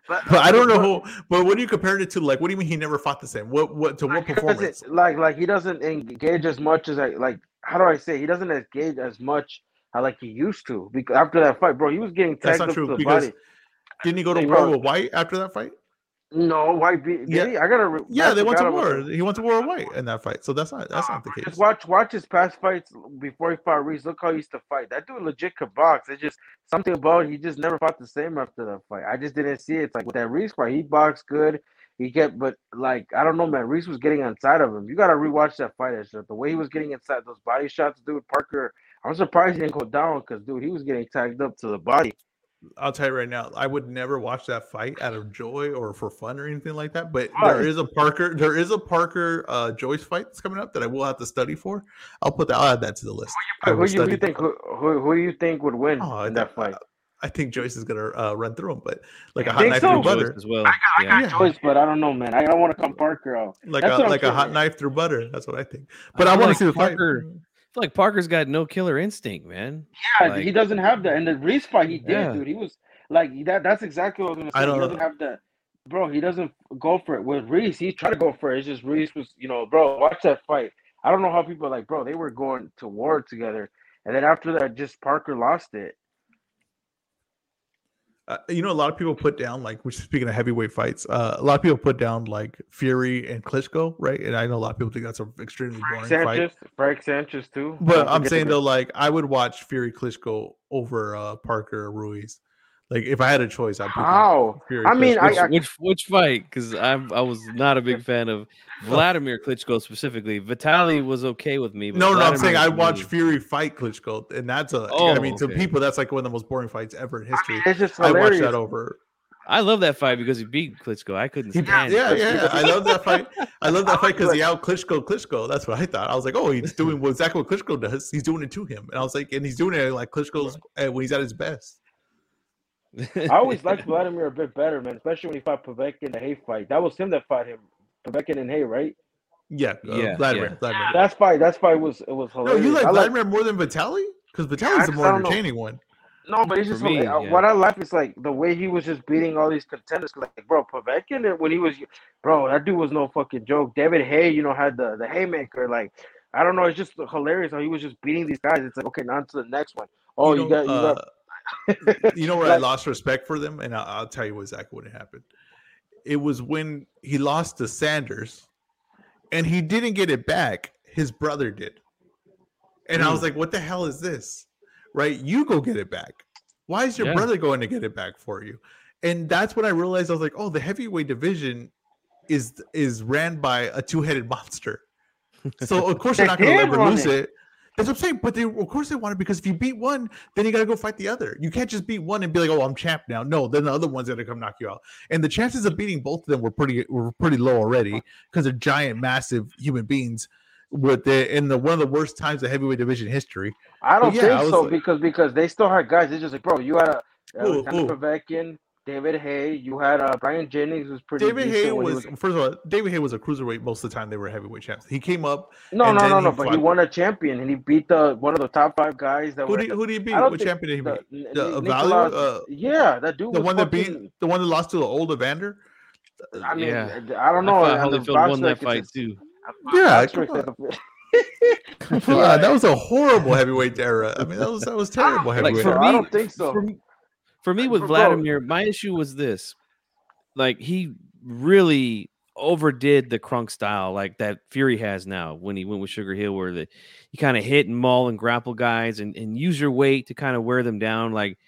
but, but I don't know but- who. But what are you comparing it to? Like, what do you mean he never fought the same? What? What to what Like, he performance? Like, like he doesn't engage as much as I like. How do I say? He doesn't engage as much how like he used to. Because after that fight, bro, he was getting That's not up true to the because body. didn't he go to Hey, war bro. with Whyte after that fight? No, Whyte beat. Yeah. I gotta. re- Yeah, they went to war. that. He went to war Whyte in that fight. So that's not that's not the ah, case. Just watch watch his past fights before he fought Ruiz. Look how he used to fight. That dude legit could box. It's just something about he just never fought the same after that fight. I just didn't see it. It's like with that Ruiz fight, he boxed good. He kept, but like I don't know, man. Ruiz was getting inside of him. You gotta rewatch that fight. Ezra. The way he was getting inside those body shots, dude. Parker I'm surprised he didn't go down because dude, he was getting tagged up to the body. I'll tell you right now, I would never watch that fight out of joy or for fun or anything like that. But there is a Parker, there is a Parker uh Joyce fight that's coming up that I will have to study for. I'll put that. I'll add that to the list. I Who, will you, who study you think? Who, who, who do you think would win Oh, in that think- fight? I think Joyce is gonna uh, run through him, but like a hot knife so? through Joyce butter, as well. I got, I yeah. got choice, but I don't know, man. I don't want to come Parker out. like That's a what I'm like a hot knife through butter. That's what I think. But I I, feel want like to see the Parker- fight. I feel like Parker's got no killer instinct, man. Yeah, Like- he doesn't have that. And the Ruiz fight, he did, Yeah. dude. He was like that. That's exactly what I was gonna say. I he don't doesn't know. have that, bro. He doesn't go for it. With Ruiz, he tried to go for it. It's just Ruiz was, you know, bro. Watch that fight. I don't know how people are like, bro. They were going to war together, and then after that, just Parker lost it. Uh, you know, a lot of people put down like, which speaking of heavyweight fights, uh, a lot of people put down like Fury and Klitschko, right? And I know a lot of people think that's an extremely boring Frank fight. Sanchez, Frank Sanchez too. But I'm saying though, like I would watch Fury Klitschko over uh, Parker Ruiz. Like if I had a choice, I'd pick how? Fury. I mean, Klitschko. I- Which, I- which which fight? Because I I was not a big fan of Vladimir Klitschko specifically. Vitali was okay with me. But no, no, I'm saying I watched Fury fight Klitschko, and that's a. I Oh, I mean, to people, that's like one of the most boring fights ever in history. It's just I watched that over. I love that fight because he beat Klitschko. I couldn't stand. yeah, it. yeah, I love that fight. I love that fight because he out Klitschko Klitschko. That's what I thought. I was like, oh, he's doing what exactly what Klitschko does. He's doing it to him, and I was like, and he's doing it like Klitschko's uh, when he's at his best. I always liked Vladimir a bit better, man. Especially when he fought Povetkin in the Haye fight. That was him that fought him. Povetkin and Haye, right? Yeah, uh, Yeah, Vladimir. yeah. Vladimir. That fight, that fight was it was hilarious. No, hilarious. you like I Vladimir more than Vitaly? Because Vitaly's I the just more don't know. entertaining one. No, but it's just me, uh, yeah. what I like is like the way he was just beating all these contenders. Like, bro, Povetkin and when he was, bro, that dude was no fucking joke. David Haye, you know, had the the haymaker. Like, I don't know, it's just hilarious how he was just beating these guys. It's like, okay, now on to the next one. Oh, you, know, got, you uh, got. you know where I lost respect for them, and I'll, I'll tell you exactly what happened. It was when he lost to Sanders, and he didn't get it back. His brother did, and I was Hmm. like, "What the hell is this?" Right? You go get it back. Why is your Yeah. brother going to get it back for you? And that's when I realized I was like, "Oh, the heavyweight division is is ran by a two headed monster." So of course you're not going to ever lose it. it. That's what I'm saying. But they, of course, they want it because if you beat one, then you got to go fight the other. You can't just beat one and be like, "Oh, I'm champ now." No, then the other one's gonna come knock you out. And the chances of beating both of them were pretty were pretty low already because they're giant, massive human beings. With the in the one of the worst times of heavyweight division history. I don't yeah, think I so like- because because they still had guys. It's just like, bro, you had a who? Povetkin, David Haye. You had uh, Bryant Jennings was pretty. David decent Haye when he was, first of all, David Haye was a cruiserweight most of the time. They were heavyweight champs. He came up. No, and no, no, he no. But he won a champion and he beat the one of the top five guys that Who were. did, who did he beat? Don't What champion did he beat? N- The Ni- Nicolas- uh, yeah, that dude The was one that beat the one that lost to the old Evander. I mean, Yeah. I don't know. I thought Holyfield won that fight too. Yeah, box come on. is- God, that was a horrible heavyweight era. I mean, that was that was terrible Like, heavyweight. for I me, don't think so. For, me- for me, with Bro. Vladimir, my issue was this: like he really overdid the crunk style, like that Fury has now when he went with Sugar Hill, where the you kind of hit and maul and grapple guys and, and use your weight to kind of wear them down. Like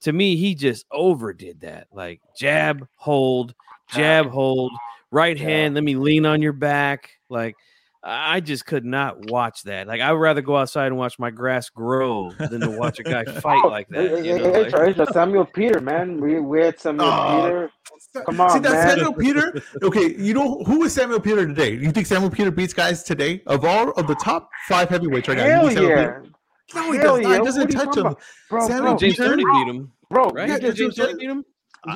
to me, he just overdid that. Like jab, hold, jab, hold, right hand. Let me lean on your back. Like I just could not watch that. Like I would rather go outside and watch my grass grow than to watch a guy fight oh, like eh, eh, that. You eh, know, hey, like- Trey, it's Samuel Peter, man. We we had Samuel Oh, Peter. Come on, See on, that man. Samuel Peter? Okay, you know who is Samuel Peter today? You think Samuel Peter beats guys today of all of the top five heavyweights right now? you Hell think Samuel yeah, Peter- No, he Hell does not. yeah. He doesn't What are you touch him. bro. Samuel bro, James Peter? Toney beat him, bro. right? Yeah, Did James just- Toney beat him?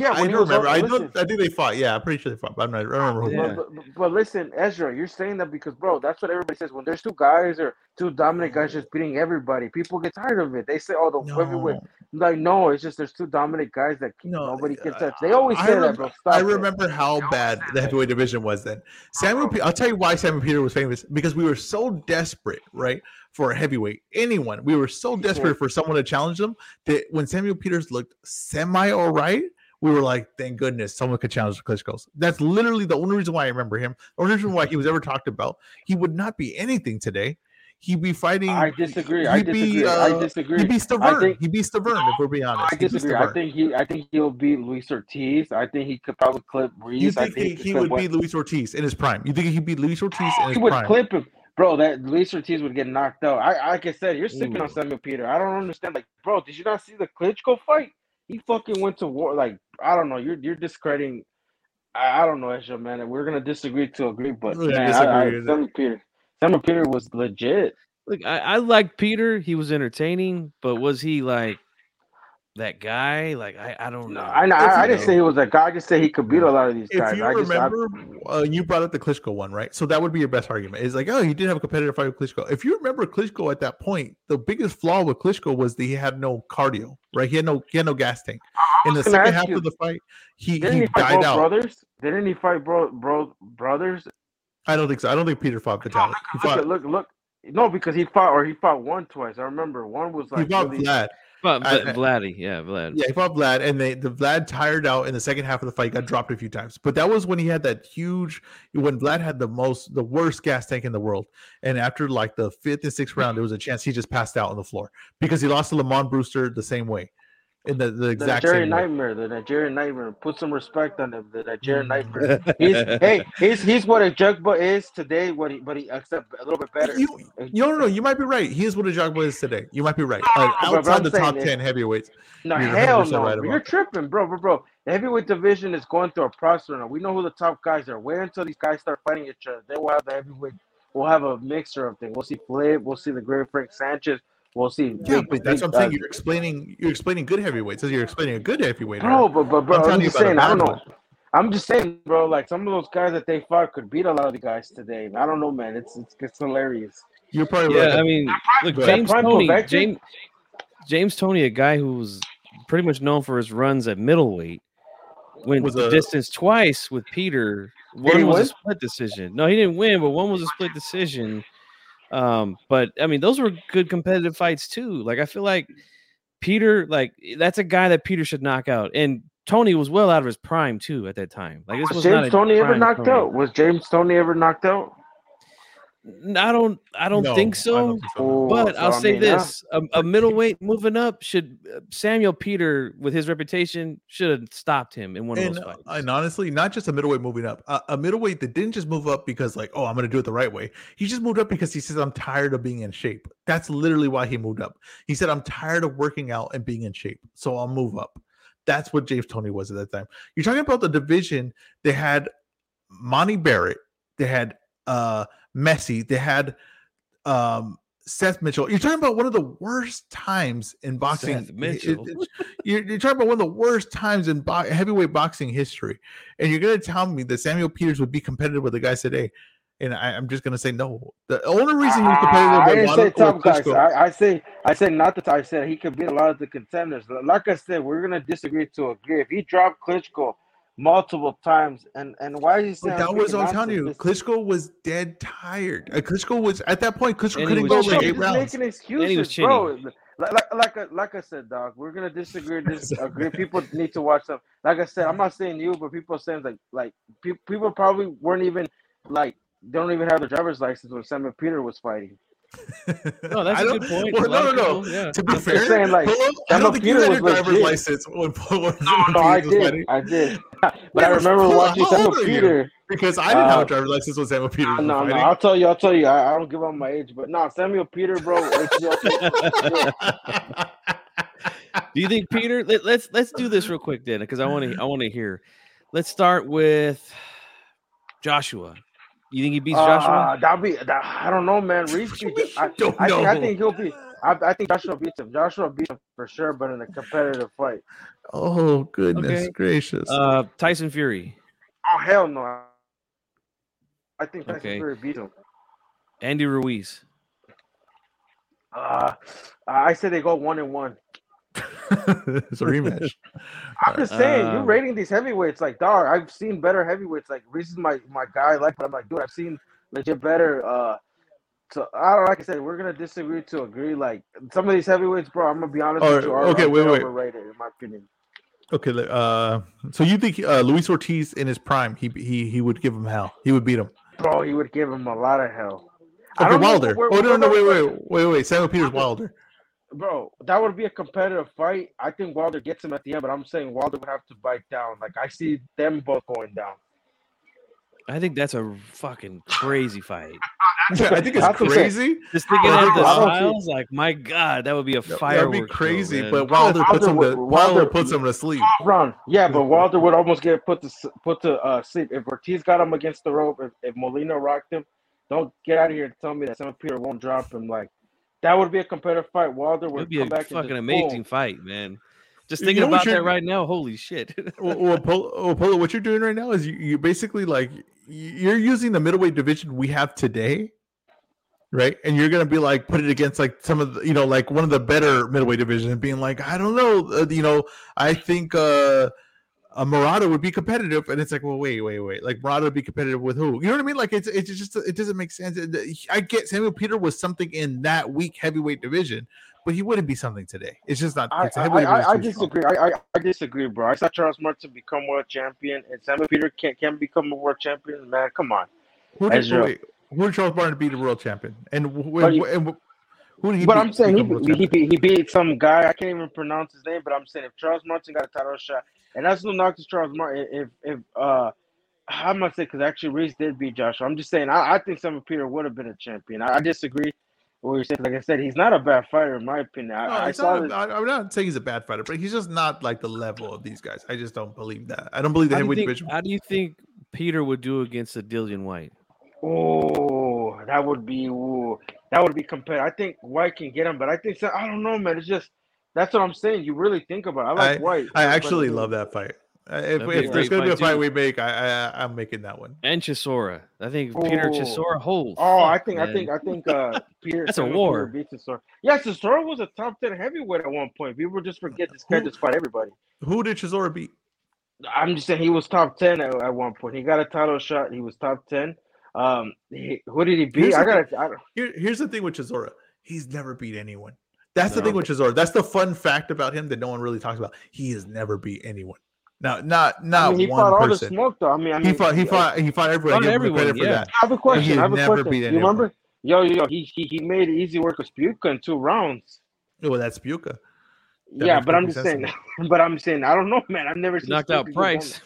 Yeah, I, I don't was on- remember. I listen. don't. I think they fought. Yeah, I'm pretty sure they fought. But I'm not. I don't remember. Yeah. won. But, but, but listen, Ezra, you're saying that because, bro, that's what everybody says. When there's two guys or two dominant guys just beating everybody, people get tired of it. They say, "Oh, the heavyweight." No, Like, no, it's just there's two dominant guys that No, nobody can uh, touch. They always I say remember, that, bro. Stop I it. remember how bad the heavyweight division was then. Samuel, Pe- I'll tell you why Samuel Peter was famous because we were so desperate, right, for a heavyweight. Anyone, we were so desperate for someone to challenge them that when Samuel Peters looked semi all right, we were like, thank goodness someone could challenge the Klitschko's. That's literally the only reason why I remember him. The only reason why he was ever talked about. He would not be anything today. He'd be fighting. I disagree. I he'd be, disagree. uh, I disagree. He'd be Stavern. think- He'd be Stavern, if we're being honest. I disagree. I think he. I think he'll beat Luis Ortiz. I think he could probably clip Ruiz. You I think think he, he would beat Luis Ortiz in his prime? You think he'd beat Luis Ortiz in his He would prime? clip him. bro, that Luis Ortiz would get knocked out. I like I said, you're on Ooh. Samuel Peter. I don't understand. Like, bro, did you not see the Klitschko fight? He fucking went to war. Like, I don't know. You're you're discrediting. I, I don't know, Ezra, man. We're gonna disagree to agree, but We're man, I, I, disagree. Samuel Peter, Samuel Peter was legit. Look, I, I like Peter. He was entertaining, but was he like that guy? Like I, I don't know. No, I know. If I, I didn't say he was a guy. I just said he could beat a lot of these If guys. you I just, I, remember, uh, you brought up the Klitschko one, right? So that would be your best argument. Is like, oh, he did have a competitive fight with Klitschko. If you remember Klitschko at that point, the biggest flaw with Klitschko was that he had no cardio, right? He had no, he had no gas tank. In the second half you, of the fight, he, didn't he he fight died out. brothers? Didn't he fight bro, bro brothers? I don't think so. I don't think Peter fought Vitaly. He Look, look, look. No, because he fought or he fought one twice. I remember one was like he like fought really, Vlad. But, but I- Vladdy, yeah, Vlad. Yeah, he fought Vlad, and they the Vlad tired out in the second half of the fight. Got dropped a few times, but that was when he had that huge. When Vlad had the most, the worst gas tank in the world, and after like the fifth and sixth round, there was a chance he just passed out on the floor because he lost to Lamont Brewster the same way, in the, the the exact Nigerian same nightmare. The Nigerian nightmare. Put some respect on him. The Nigerian Mm. nightmare. He's hey, he's he's what Ajagba is today. What he but he except a little bit better. You, you don't know. You might be right. He is what Ajagba is today. You might be right. Uh, outside the top ten heavyweights, No, hell no. right bro. You're tripping, bro, bro, bro. The heavyweight division is going through a process now. We know who the top guys are. Wait until these guys start fighting each other. Then we'll have the heavyweight. We'll have a mixture of things. We'll see Flip. We'll see the great Frank Sanchez. We'll see. yeah, big- but that's big, what I'm saying. uh, You're explaining. You're explaining good heavyweights. So you're explaining a good heavyweight. Bro, but but bro, I'm I'm, just saying. I don't know. I'm just saying, bro. Like some of those guys that they fought could beat a lot of the guys today. I don't know, man. It's it's, it's hilarious. You're probably Yeah, right. I mean, look, James Toney, James, James Toney, a guy who was pretty much known for his runs at middleweight, went Was the a- distance twice with Peter. he One was win? a split decision. No, he didn't win, but one was a split decision. Um, but I mean, those were good competitive fights too. Like I feel like Peter, like that's a guy that Peter should knock out, and Toney was well out of his prime too at that time. Like this Was was James Toney ever knocked Toney. out? Was James Toney ever knocked out? N- I don't, I don't No, think I so. don't think so, no. Oh, But so, I'll I say mean, this: a, a middleweight moving up should uh, Samuel Peter, with his reputation, should have stopped him in one of and, those fights. and honestly, not just a middleweight moving up, a, a middleweight that didn't just move up because like, oh, I'm going to do it the right way. He just moved up because he says I'm tired of being in shape. That's literally why he moved up. He said I'm tired of working out and being in shape, so I'll move up. That's what James Toney was at that time. You're talking about the division. They had Monte Barrett. They had uh Messi. They had um Seth Mitchell. You're talking about one of the worst times in boxing. Seth Mitchell. it- you're, you're talking about one of the worst times in bo- heavyweight boxing history, and you're going to tell me that Samuel Peters would be competitive with the guys today, and I, I'm just going to say no. The only reason he was competitive I with didn't say Ronald top guys. I, I say I said not that I said he could beat a lot of the contenders. Like I said, we're gonna disagree to agree. If he dropped Klitschko multiple times, and and why is he But saying that was speaking I'm telling you. nonsense? Klitschko was dead tired. Uh, Klitschko was at that point. Klitschko And couldn't go Bro, like chinny. eight rounds. making excuses, chinny. bro. Like, like, like, I, like I said, dog, we're gonna disagree. Disagree. People need to watch them. Like I said, I'm not saying you, but people saying like, like pe- people probably weren't even like they don't even have their driver's license when Samuel Peter was fighting. No, that's I a good point. Well, no, no, no. yeah. To be I'm fair, saying, like, Polo, I don't think you had a driver's legit. license when Polo when No, no, I did, fighting. I did. But I remember Polo, watching Samuel old you? Peter. Because I didn't have Uh, a driver's license when Samuel Peters No, was no, fighting. I'll tell you, I'll tell you. I, I don't give up my age, but no, Samuel Peter, bro. Do you think Peter? Let, let's let's do this real quick then, because I want to I want to hear. Let's start with Joshua. You think he beats Joshua? Uh, that'll be. That, I don't know, man. Ruiz, I, don't I, think, I know. think he'll be. I, I think Joshua beats him. Joshua beats him for sure, but in a competitive fight. oh goodness Okay. gracious! Uh, Tyson Fury, Oh hell no! I think Tyson Okay. Fury beat him. Andy Ruiz. Uh, I said they go one and one. It's a rematch. I'm just saying, you're Um, rating these heavyweights like dog. I've seen better heavyweights. Like Ruiz is my my guy. Like, but I'm like, dude, I've seen legit better. Uh, so I don't like I said, we're gonna disagree to agree. Like some of these heavyweights, bro. I'm gonna be honest Or- with you. Are, okay, wait, wait. overrated in my opinion. Okay, uh, so you think uh, Luis Ortiz in his prime, he he he would give him hell. He would beat him. Bro, he would give him a lot of hell. Okay, know Wilder. where- oh no, no, wait, wait, wait, wait. Samuel Peters Wilder. Bro, that would be a competitive fight. I think Wilder gets him at the end, but I'm saying Wilder would have to bite down. Like I see them both going down. I think that's a fucking crazy fight. I think it's That's what I'm saying. crazy. Just thinking I of the it's- I don't see- styles, like my God, that would be a That'd firework. be crazy, man. but Wilder puts him Wilder to Wilder Wilder- puts him to sleep. Run. Yeah, but Wilder would almost get put to put to uh, sleep if Ortiz got him against the rope. If, if Molina rocked him, don't get out of here and tell me that Sam Peter won't drop him. Like that would be a competitive fight. Wilder would would be come a back and fucking just amazing boom. fight, man. Just You thinking know about that right now, holy shit. well, well, Polo, well, Polo, what you're doing right now is you, you basically like you're using the middleweight division we have today, right? And you're gonna be like put it against like some of the, you know like one of the better middleweight division and being like I don't know, uh, you know, I think uh a Murata would be competitive, and it's like, well, wait, wait, wait, like Murata would be competitive with who? You know what I mean? Like it's it's just it doesn't make sense. Uh, I get Samuel Peter was something in that weak heavyweight division, but he wouldn't be something today. It's just not. I, it's I, I, I division's disagree. I, I, I disagree, bro. I saw Charles Martin become world champion, and Samuel Peter can't can become a world champion. Man, come on. Who did, wait, who did Charles Martin beat the world champion? And, wh- But you- and wh- who did he but beat I'm saying he, he, he, beat, he beat some guy. I can't even pronounce his name, but I'm saying if Charles Martin got a title shot, and that's no knock to Charles Martin. If if uh, I'm not saying because actually Ruiz did beat Joshua. I'm just saying I, I think Samuel Peter would have been a champion. I, I disagree. with What you're saying, like I said, he's not a bad fighter in my opinion. I, no, I, saw not, this, I, I'm not saying he's a bad fighter, but he's just not like the level of these guys. I just don't believe that. I don't believe the how, do you heavyweight think, division. how do you think Peter would do against a Dillian Whyte? Oh, that would be ooh, that would be competitive. I think Whyte can get him, but I think so, I don't know, man. It's just that's what I'm saying. You really think about. It. I like Whyte. I actually love that fight. If, That'd be a if there's going to be a fight, fight too. we make, I, I I'm making that one. And Chisora. I think Peter Oh. Chisora. holds. Oh, I think I think I think uh Peter That's a war. Peter beats Chisora. Yeah, Chisora was a top ten heavyweight at one point. People just forget this guy Who- just fought everybody. Who did Chisora beat? I'm just saying he was top ten at, at one point. He got a title shot. He was top ten. Um, he, who did he beat? I the got. I, don't- Here, here's the thing with Chisora. He's never beat anyone. That's the thing with Chisora. That's the fun fact about him that no one really talks about. He has never beat anyone. Now, not I not mean, he one fought all the person. smoke though. I mean, I mean, he fought. He I- fought. He fought everyone. I give everyone, yeah. that. I have a question. I have a question. You remember? Yo, yo, he, he he made easy work of Szpilka in two rounds. Well, that's Buka. That yeah, but I'm just saying. but I'm saying I don't know, man. I've never seen Knocked out Price.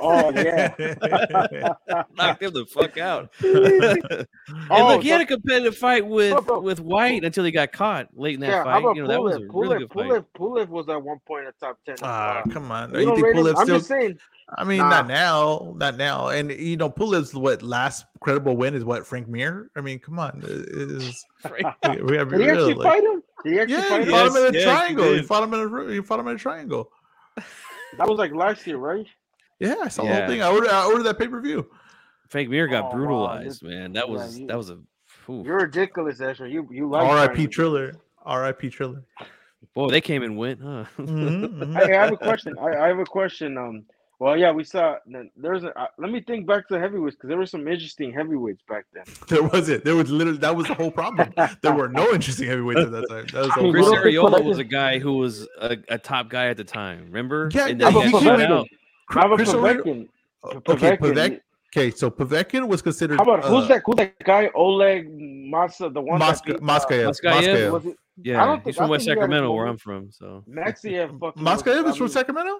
Oh yeah. Knocked him the fuck out. and Oh, look, he had a competitive fight with Bro, bro. with Whyte until he got caught late in that yeah, fight. You know, that was a Pulev? really Pulev, good fight. Pulev, Pulev was at one point in the top ten. Ah, Uh, come on. you You think rate? Pulev's I'm still? just saying. I mean, Nah. not now, not now. And you know, Pulev's what last credible win is what Frank Mir. I mean, come on, it is we we have to Did be he actually like- fight him? Did he actually yeah, fight he him? fought him in a Yes, yes, he triangle. He, did. fought him in a he fought him in a triangle. That was like last year, right? Yeah, I saw the whole thing. I ordered I ordered that pay per view. Frank Mir got Oh, brutalized, this- man. That yeah, was you- that was a oof. You're ridiculous, Ezra. You you like R.I.P. fighting. Triller. R.I.P. Triller. boy. They came and went, huh? Mhm, mhm. Hey, I have a question. I, I have a question. Um, well, yeah, we saw. There's a. Uh, let me think back to the heavyweights because there were some interesting heavyweights back then. There wasn't. There was literally that was the whole problem. There were no interesting heavyweights at that time. That was the I whole mean, Chris you problem. don't think Arreola was a guy who was a, a top guy at the time. Remember? Yeah, and yeah, then he got shut Povetkin? out. How about Chris Arreola- Povetkin? Okay, Povetkin, Povetkin. Okay, so Povetkin was considered. How about who's uh, that? Who's that guy? Oleg Masa, the one Moska- that beat. Uh, was it Yeah, don't he's think- from I West think he got his Sacramento, where. I'm from. So Maskaev? Fucking Maskaev was- is from Sacramento.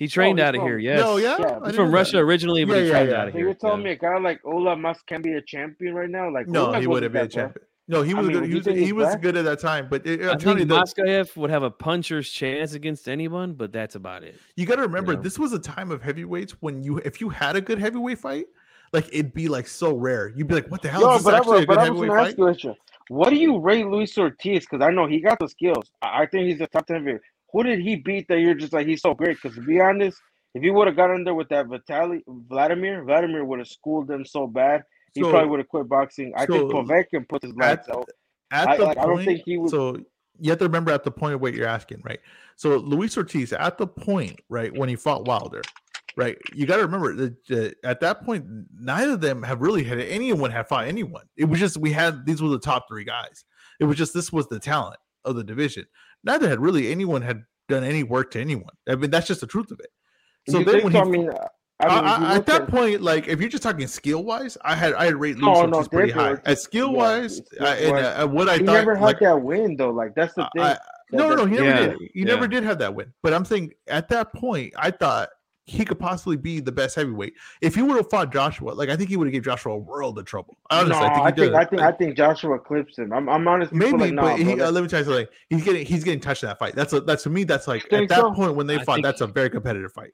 He oh, trained he's out of from- here. Yes. No, yeah, Yeah, he's He's from Russia that. originally, but Yeah, he yeah, trained yeah. out of So here. you're telling yeah. me a guy like Ola Mas can be a champion right now? Like No, Oleg he wouldn't be a that bad. champion. No, he I was mean, good. do He was, he was good at that time. But eh, it, I I'm telling you, think that, Maskaev would have a puncher's chance against anyone, but that's about it. you got to remember, know? this was a time of heavyweights when you, if you had a good heavyweight fight, like it'd be like so rare. You'd be like, "What the hell Yo, is this but I, actually was- a good I was heavyweight fight?" you, what do you rate Luis Ortiz? Because I know he got the skills. I I think he's the top ten heavyweight. Who did he beat that you're just like he's so great? Because to be honest, if he would have got in there with that Vitali Vladimir, Vladimir would have schooled them so bad. He So- probably would have quit boxing. I think so Povetkin put his lights out. At I- the like, I don't think he would- so you have to remember at the point of what you're asking, right? So Luis Ortiz, at the point, right, when he fought Wilder, right, you got to remember that that at that point, neither of them have really had anyone have fought anyone. It was just we had these were the top three guys. It was just this was the talent of the division. Neither had really anyone had done any work to anyone. I mean, that's just the truth of it. So you then when so? he I mean, uh, I I mean, I, at that point, like if you're just talking skill wise, I had I had rate Luis No, no, pretty high. At skill wise, yeah, and uh, what I he thought, never had like, that win though. Like that's the thing. I, That- no, no, no, he never Yeah, did. He yeah. never did have that win. But I'm saying at that point, I thought he could possibly be the best heavyweight. If he would have fought Joshua, like I think he would have gave Joshua a world of trouble. Honestly, no, I think I think. I think I think Joshua clips him. I'm I'm honestly Maybe, like, nah, but he, bro, uh, let me tell you something. He's getting he's getting touched in that fight. That's a, that's to me. That's like at that so? point when they I fought. That's a very competitive fight.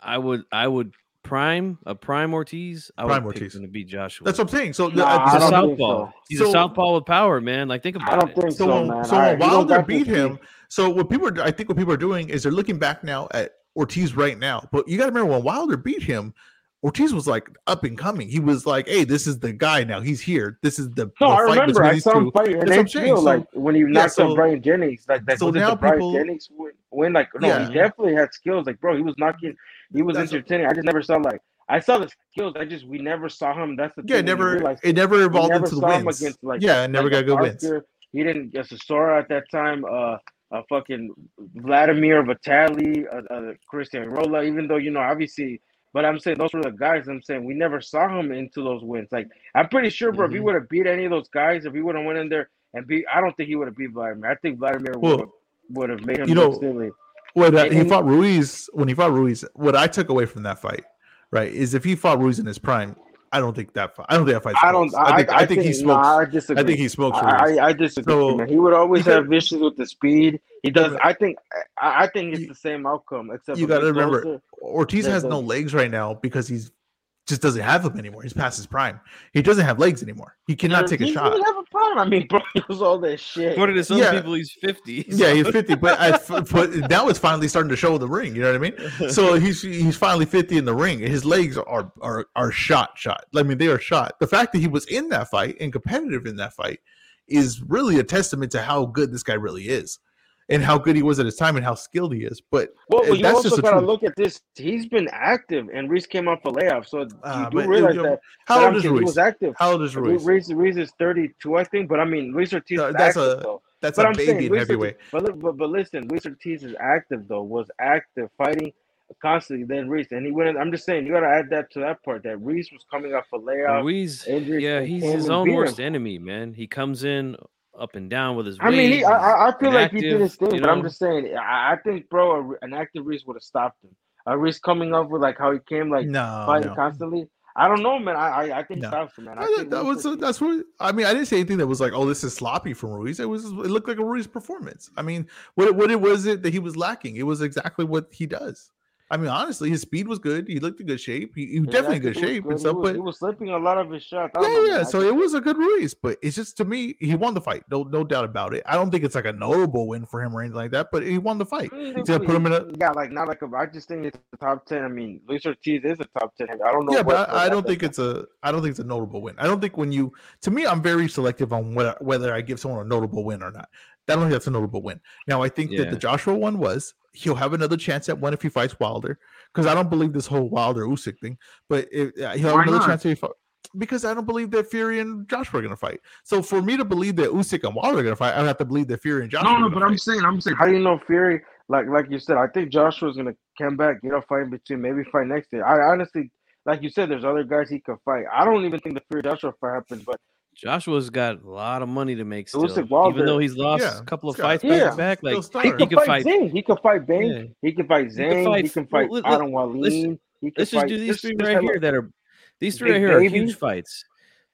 I would I would prime a prime Ortiz. I Prime would pick Ortiz. him to beat Joshua. That's what I'm saying. So, Nah, uh, He's a don't so, think southpaw. so. He's So- a southpaw with power, man. Like think about I don't it. think so, so, man. so right, Wilder beat him, so what people are, I think what people are doing is they're looking back now at Ortiz right now. But you got to remember when Wilder beat him, Ortiz was like up and coming. He was like, "Hey, this is the guy now. He's here. This is the, No, the I fight remember. I saw him fight, and That's they what I'm saying. feel like when he knocked so- out Bryant Jennings, like that so now the Bryant people- Jennings win, win? Like no, Yeah. he definitely had skills. Like bro, he was knocking, he was That's entertaining. I just never saw like I saw the skills. I just we never saw him. That's the Yeah, thing. never it never evolved never into the wins. against like yeah, it never like got a good wins. He didn't get Chisora at that time. Uh, uh fucking Vladimir Vitali, uh, uh, Chris Arreola. Even though you know, obviously, but I'm saying those were the guys. I'm saying we never saw him into those wins. Like I'm pretty sure, bro. If he Mhm. would have beat any of those guys, if he would have went in there and beat, I don't think he would have beat Vladimir. I think Vladimir Well, would have would have made him you know, silly. Uh, he fought Ruiz, when he fought Ruiz, what I took away from that fight, right, is if he fought Ruiz in his prime, I don't think that. I don't think that fight's I don't. close. I think, I, think, he smokes. Nah, I I think he smokes. I, I, I disagree. So-. He would always have issues with the speed. He does. I think. I, I think it's You- the same outcome. Except you gotta remember. Ortiz has no legs right now because he's just doesn't have them anymore. He's past his prime. He doesn't have legs anymore. He cannot take a He shot. didn't have a problem. I mean, bro, he was all that shit. According to some Yeah. people, he's fifty. Yeah, he's 50, but I, but now it's finally starting to show the ring. You know what I mean? So he's he's finally 50 in the ring. His legs are are are shot, shot. I mean, they are shot. The fact that he was in that fight and competitive in that fight is really a testament to how good this guy really is, and how good he was at his time and how skilled he is. But Well, but you also gotta look at this. He's been active, and Ruiz came off a layoff, so Uh, you do but, realize you know, that. How but old is saying he Ruiz? was active. How old is Ruiz? Reese, Ruiz is 32, I think. But I mean, Luis Ortiz Uh, is that's active a- though. That's But a I'm baby saying, in Luis heavyweight. But, but but listen, Luis Ortiz is active though. Was active, fighting constantly. Then Ruiz, and he went. I'm just saying, you gotta add that to that part. That Ruiz was coming off a layoff. Ruiz, injuries, yeah, he's his own beat him. worst enemy, man. He comes in up and down with his. I mean, he, I, I I feel like he did inactive, his thing, you but I'm just saying, I, I think, bro, a- an active Ruiz would have stopped him. A Ruiz coming up with like how he came, like No, fighting no. constantly. I don't know, man. I I, I think No. he stops him, man. I I- think that was Ortiz- that's what I mean. I didn't say anything that was like, "Oh, this is sloppy from Ruiz." It was it looked like a Ruiz performance. I mean, what what it was it that he was lacking? It was exactly what he does. I mean, honestly, his speed was good. He looked in good shape. He, he was Yeah, definitely in good he shape good. and He stuff. was, But he was slipping a lot of his shots. Yeah, know, yeah. I So think- it was a good Ruiz, but it's just to me, he won the fight. No, no doubt about it. I don't think it's like a notable win for him or anything like that. But he won the fight. I mean, put him in a Yeah, like not like a. I just think it's the top ten. I mean, Luis Ortiz is a top ten. I don't know. yeah, but I, I don't think it's a I don't think it's a notable win. I don't think when you to me I'm very selective on whether whether I give someone a notable win or not. I don't think that's a notable win. Now I think that the Joshua one was he'll have another chance at one if he fights Wilder because I don't believe this whole Wilder Usyk thing. But if, uh, he'll have another not? chance if he fight because I don't believe that Fury and Joshua are going to fight. So for me to believe that Usyk and Wilder are going to fight, I have to believe that Fury and Joshua. No, are no, gonna but I'm saying, I'm saying, how do you know Fury? Like, like you said, I think Joshua's gonna come back, get a fight in between, maybe fight next year. I honestly, like you said, there's other guys he could fight. I don't even think the Fury Joshua fight happens, but Joshua's got a lot of money to make still. Usyk Wilder- Even though he's lost Yeah, a couple of he's got- fights Yeah. back to back, like star. he He could could fight fight- Zhang. He could fight Bang. Yeah. He could fight could Zhang. fight- he can fight let- Adam let's- Wallin. He could let's just do these three right here that are these three right here are huge fights.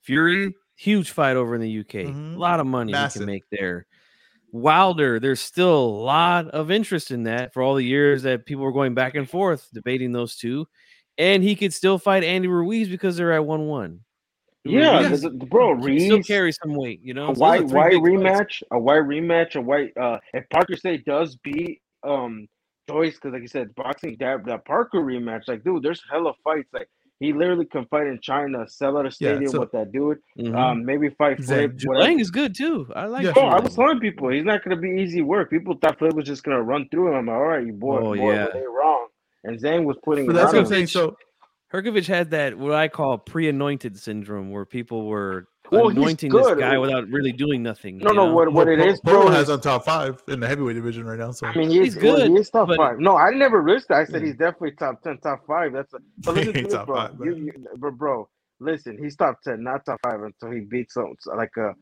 Fury, huge fight over in the UK. Mhm. A lot of money he Massive. can make there. Wilder, there's still a lot of interest in that for all the years that people were going back and forth debating those two. And he could still fight Andy Ruiz because they're at 1 1. Yeah, Ruiz- the- the- bro, He still Ruiz. carry some weight, you know. a So Whyte are Whyte big fights. rematch, a Whyte rematch, a Whyte. Uh, if Parker State does beat um Joyce, because like you said, boxing that that Parker rematch, like dude, there's hella fights. Like he literally can fight in China, sell out a Yeah, stadium so- with that dude. Mhm. Um, maybe fight Zhang Flip. Ju- whatever. Lang is good too. I like. Yeah. Bro, I was telling people he's not gonna be easy work. People thought Flip was just gonna run through him. I'm like, all right, you boy, Oh, boy, yeah. were they wrong? And Zhang was putting But that's on what I'm saying. So Hrgović had that what I call pre-anointed syndrome, where people were Well, he's anointing this guy without really doing nothing. No, you no, know? what what it Polo- is, Polo bro? has is- on top five in the heavyweight division right now. So I mean, he's, He's good, he is top but- five. No, I never risked it. I said Yeah. he's mm. definitely top ten, top five. That's a, but listen to He's this, top bro. five, you, you, bro, bro, listen, he's top ten, not top five until he beats some like a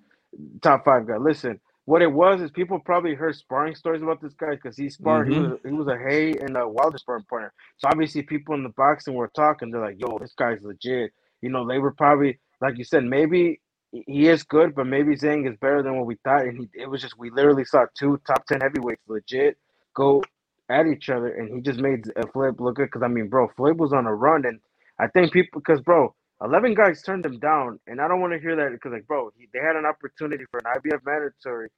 top five guy. Listen, what it was is people probably heard sparring stories about this guy because he sparred. Mhm. He was he was a Haye and a Wilder sparring partner. So obviously, people in the boxing were talking. They're like, "Yo, this guy's legit." You know, they were probably like you said, maybe he is good, but maybe Zhang is better than what we thought. And he, it was just we literally saw two top ten heavyweights legit go at each other, and he just made a flip look good. Because I mean, bro, Flip was on a run, and I think people because bro, eleven guys turned him down, and I don't want to hear that because like, bro, he, they had an opportunity for an IBF mandatory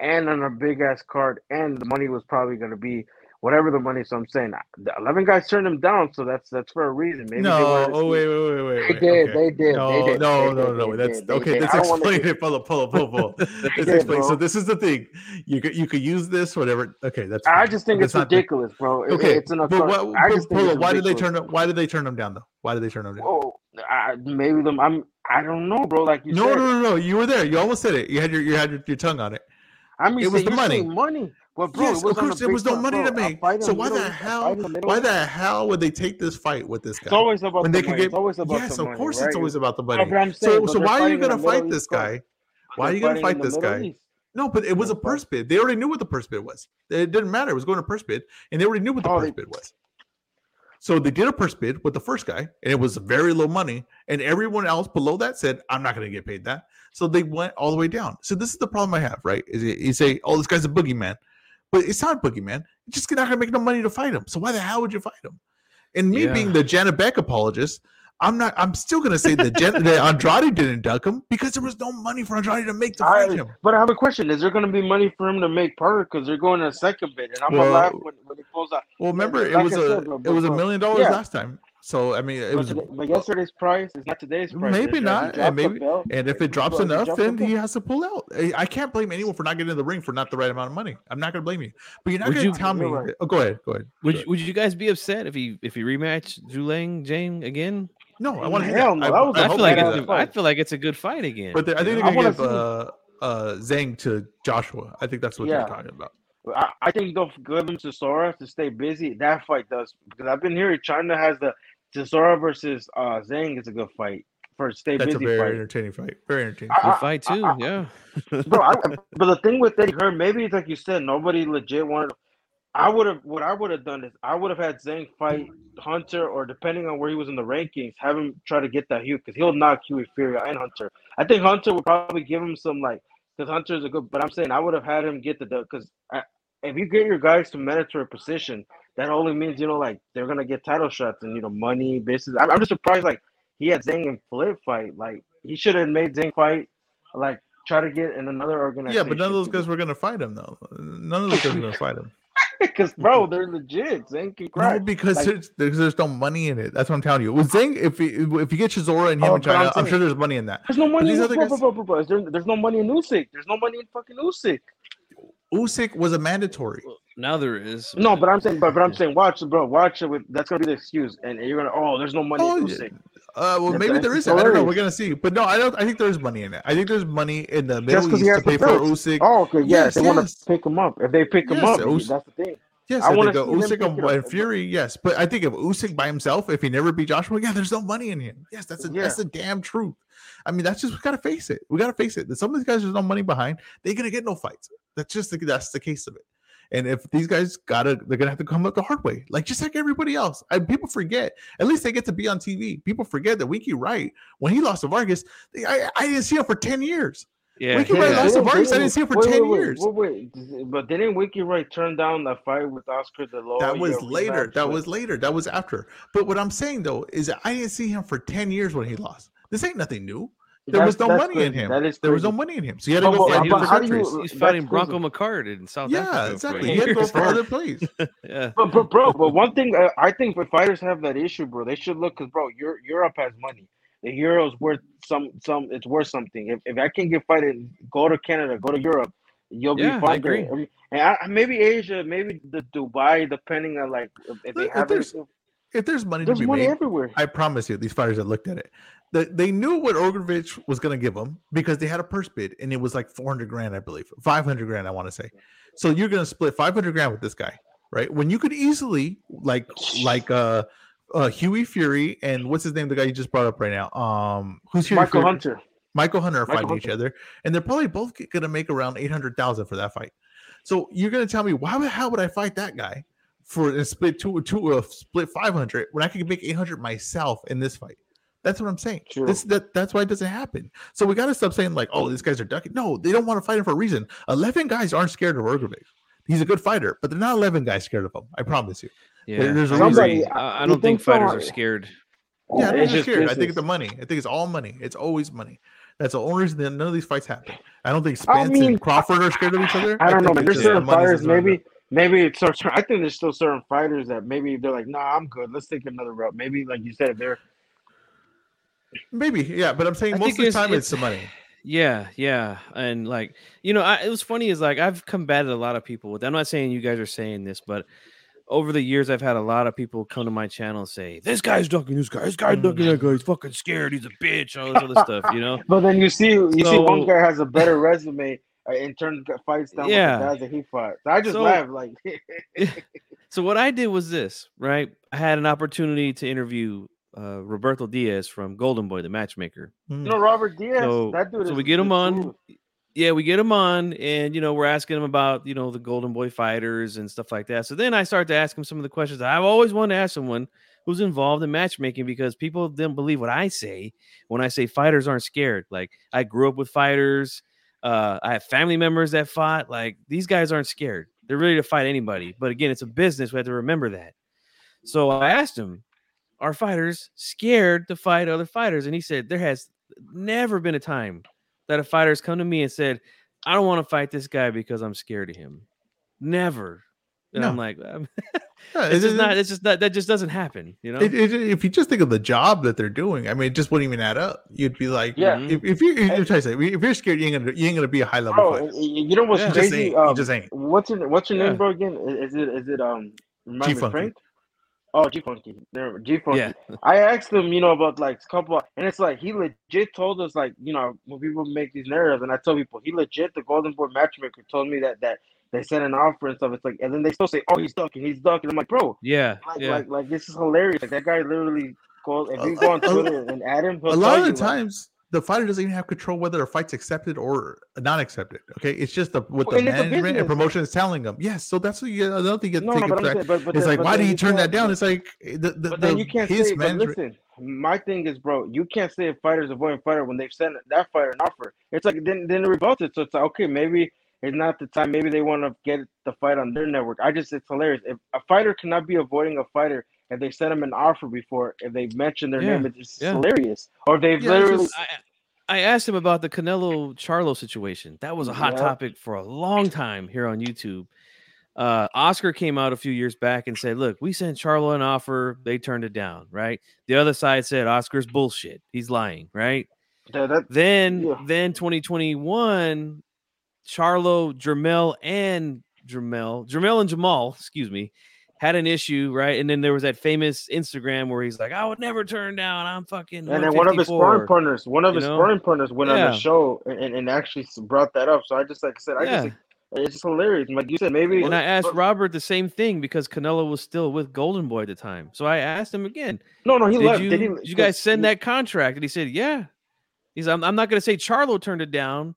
and on a big ass card, and the money was probably going to be whatever the money. So I'm saying uh, the eleven guys turned him down, so that's that's for a reason. Maybe no, to oh wait, wait, wait, wait. They did, okay. they did, No, they did, no, they no, did, no. they That's did, they okay. Let's I don't wanna explain it. Pull up, pull pull pull. Let's explain. So this is the thing. You could you could use this whatever. Okay, that's. I just think it's ridiculous, bro. It- Okay, it's an but what, I just pull why did they turn? Why did they turn him down though? Why did they turn him down? Oh, I, maybe them. I'm. I don't know, bro. Like you No, said, no, no, no. You were there. You almost said it. You had your you had your, your tongue on it. I mean, it was the money. money. Well, bro, yes, it was of course there was no money bro. to uh, make. So why the middle- a hell? fight in the middle Why the hell would they take this fight with this It's guy? always about when the they could money. get it's always about yes, the of money, course right? it's always about the money. but so so why are you gonna fight this guy? Why are you gonna fight this guy? No, but it was a purse bid. They already knew what the purse bid was. It didn't matter. It was going to purse bid, and they already knew what the Oh, purse bid was. So they did a purse bid with the first guy, and it was very low money. And everyone else below that said, "I'm not going to get paid that." So they went all the way down. So this is the problem I have, right? Is you- say, "Oh, this guy's a boogeyman," but it's not a boogeyman. You're just not going to make no money to fight him. So why the hell would you fight him? And me Yeah. being the Janibek apologist, I'm not. I'm still going to say that, Jen, that Andrade didn't duck him because there was no money for Andrade to make to fight him. but I have a question: Is there going to be money for him to make Parker? Because they're going a second bid, and I'm Well, gonna laugh when, when it goes out. Well, remember it like was I a said, it was a million dollars yeah. last time. So I mean, it But, was today- but yesterday's price is not today's price. maybe not, and maybe and if it drops Bro, enough, dropped then he has to pull out. I- I can't blame anyone for not getting in the ring for not the right amount of money. I'm not gonna blame you, but you're not Would gonna you- tell me. Right. Oh, go ahead, go ahead. Would go you, would you guys be upset if he if he rematched Zhilei Zhang again? No, I want to Hell no, that was a I hope feel like it's was a, fun. I feel like it's a good fight again. But I think they're gonna give uh, uh, Zhang to Joshua. I think that's what Yeah. they're talking about. I, I think they'll give him to Sora to stay busy. That fight does because I've been hearing China has the Chisora versus uh Zhang is a good fight for stay That's a busy very fight. entertaining fight. Very entertaining. I- good I- fight too. I- yeah. Bro, I, but the thing with Eddie Hearn, maybe it's like you said, nobody legit wanted. I would have what I would have done is I would have had Zhang fight Hunter, or depending on where he was in the rankings, have him try to get that Hugh because he'll knock Hughie Fury and Hunter. I think Hunter would probably give him some like because Hunter's a good. But I'm saying I would have had him get the because if you get your guys to mandatory position, that only means you know like they're gonna get title shots and you know money, business. I'm, I'm just surprised like he had Zhang and Flip fight. Like he should have made Zhang fight. Like try to get in another organization. yeah, but none of those guys were gonna fight him though. None of those guys were gonna fight him. because bro, they're legit. Zhang can No, because Like- there's, there's there's no money in it. That's what I'm telling you. With Zhang, if you, if you get Chisora and him Oh, in but I'm China, I'm sure there's money in that. There's no money. in other bro, guys- bro, bro, bro. There- there's no money in Usyk. There's no money in fucking Usyk. Usyk was a mandatory. Now there is. No, but I'm saying, but, but I'm saying, watch, bro, watch it. With that's gonna be the excuse, and you're gonna, oh, there's no money Oh, in yeah. Usyk. Uh, well, maybe there is. I don't know. We're gonna see, but no, I don't. I think there's money in it. I think there's money in the Just Middle because East to pay for. Usyk. Oh, okay, yeah. Yes, they want yes. to pick him up. If they pick him up, Us- that's the thing. Yes, I I, think Usyk and, it up. and Fury. Yes, but I think if Usyk by himself, if he never beat Joshua, yeah, there's no money in him. Yes, that's a, that's the damn truth. I mean, that's just we gotta face it. We gotta face it. That some of these guys there's no money behind. They're gonna get no fights. That's just the, that's the case of it. And if these guys gotta, they're gonna have to come up the hard way, like just like everybody else. And people forget. At least they get to be on TV. People forget that Winky Wright, when he lost to Vargas, they, I, I didn't see him for ten years. yeah, Winky Wright yeah. lost to Vargas. I didn't- see him for wait, 10 wait, years. Wait, but didn't Winky Wright turn down that fight with Oscar De La That was later. That with- was later. That was after. But what I'm saying though is that I didn't see him for 10 years when he lost. This ain't nothing new. There was no that's money in him. That is There was no money in him. So you had to But- go but- for he other countries. you- He's that's fighting crazy. Bronco McKart in South Yeah, Africa. for exactly. He had to go years. for other plays. yeah. But, but bro, but one thing uh, I think if fighters have that issue, bro, they should look because bro, Europe, Europe has money. The euro's worth some some. It's worth something. If, if I can get fighted, go to Canada, go to Europe. You'll Yeah, I be fine. agree. I mean, and I, maybe Asia, maybe the Dubai, depending on like if, if they If have there's- anything. If there's money There's to be money made, everywhere. I promise you, these fighters that looked at it, they, they knew what Hrgović was going to give them because they had a purse bid and it was like 400 grand, I believe, 500 grand, I want to say. So you're going to split 500 grand with this guy, right? When you could easily, like, like, uh, uh, Hughie Fury and what's his name? The guy you just brought up right now. Um, who's Hughie Michael Fury? Hunter. Michael Hunter are Michael fighting each other, and they're probably both going to make around eight hundred thousand for that fight. So you're going to tell me why the hell would I fight that guy for a split two or two a split five hundred when I could make eight hundred myself in this fight? That's what I'm saying. True. This that that's why it doesn't happen. So we got to stop saying like, oh, these guys are ducking. No, they don't want to fight him for a reason. Eleven guys aren't scared of Hrgović. He's a good fighter, but they're not eleven guys scared of him. I promise you. Yeah, there's a I agree. reason. I, I don't think uh, think so? fighters are scared. Yeah, they're just scared. I think it's the money. I think it's all money. It's always money. That's the only reason that none of these fights happen. I don't think I Spence mean, and Crawford are scared of each other. I don't know, think There's just the fighters, maybe, maybe it's so. I think there's still certain fighters that maybe they're like, nah, I'm good. Let's take another route. Maybe, like you said, they're Maybe, yeah, but I'm saying I most of the time it's, it's- the money. Yeah, yeah, and like you know, I, it was funny is like I've combated a lot of people with. I'm not saying you guys are saying this, but over the years, I've had a lot of people come to my channel and say, "This guy's ducking this guy. This guy's ducking that guy. He's fucking scared. He's a bitch. All this other stuff." You know? But then you see, you see, one guy has a better resume uh, in terms of fights down Yeah. with the guys that he fought. So I just So- laugh like, So what I did was this, right? I had an opportunity to interview uh, Roberto Diaz from Golden Boy, the matchmaker. Mm. you know, Robert Diaz. So- that dude. so is, we get him on. smooth. Yeah, we get him on, and you know, we're asking him about you know the Golden Boy fighters and stuff like that. So then I start to ask him some of the questions I've always wanted to ask someone who's involved in matchmaking because people didn't believe what I say when I say fighters aren't scared. Like I grew up with fighters. Uh, I have family members that fought. Like these guys aren't scared. They're ready to fight anybody. But again, it's a business. We have to remember that. So I asked him, "Are fighters scared to fight other fighters?" And he said, "There has never been a time that a fighter has come to me and said, I don't want to fight this guy because I'm scared of him. Never. And I'm No. like, um, it's just not, it's just not, that just doesn't happen, you know? it- it- if you just think of the job that they're doing, I mean, it just wouldn't even add up. You'd be like, Yeah. Mhm. if, if you if, you're trying to say, if you're scared, you ain't gonna you ain't gonna be a high level Bro, fighter. y- y- you know what's Yeah. You just crazy? ain't. You Um, just ain't. what's your what's your Yeah. name, bro? Again, is, is it is it um remind me, G-Funky. Frank? Oh, G Funky. There, G Funky. yeah. I asked him, you know, about like a couple, and it's like he legit told us, like, you know, when people make these narratives, and I tell people, he legit, the Golden Boy matchmaker, told me that that they sent an offer and stuff. It's like, and then they still say, oh, he's ducking, he's ducking. I'm like, bro, Yeah. like, Yeah. like, like, this is hilarious. Like that guy literally called. If you A- go on Twitter and add him, a lot of the you, like- times the fighter doesn't even have control whether a fight's accepted or not accepted. Okay, it's just the, what Well, the and it's a management and promotion is telling them. Yes, so that's what you another thing you no, take no, but, saying, but, but It's then- like, why did he turn that down? It's like eh, the, the, But the then you can't his say. But management. listen, my thing is, bro, you can't say a fighter's avoiding fighter when they've sent that fighter an offer. It's like then then it revolts it. So it's like okay, maybe it's not the time. Maybe they want to get the fight on their network. I just it's hilarious. If a fighter cannot be avoiding a fighter if they sent him an offer before, if they mentioned their Yeah, name, it's yeah. hilarious. Or if they've Yeah, literally. just- I, I asked him about the Canelo Charlo situation. That was a hot topic for a long time here on YouTube. Uh, Oscar came out a few years back and said, "Look, we sent Charlo an offer. They turned it down. Right? The other side said Oscar's bullshit. He's lying. Right? that, Then, then 2021, Charlo, Jermell, and Jermell, Jermell and Jermall, excuse me, had an issue, right? And then there was that famous Instagram where he's like, "I would never turn down. I'm fucking." and then one of his sparring partners, one of you his know? sparring partners went on Yeah. the show and, and, actually brought that up. So I just like I said, I Yeah. just it's just hilarious. Like you said, maybe. And I asked Robert the same thing because Canelo was still with Golden Boy at the time. So I asked him again, no, no, he did left. you, Did, he, did you guys send that contract? And he said, yeah. He's, I'm, I'm not going to say Charlo turned it down,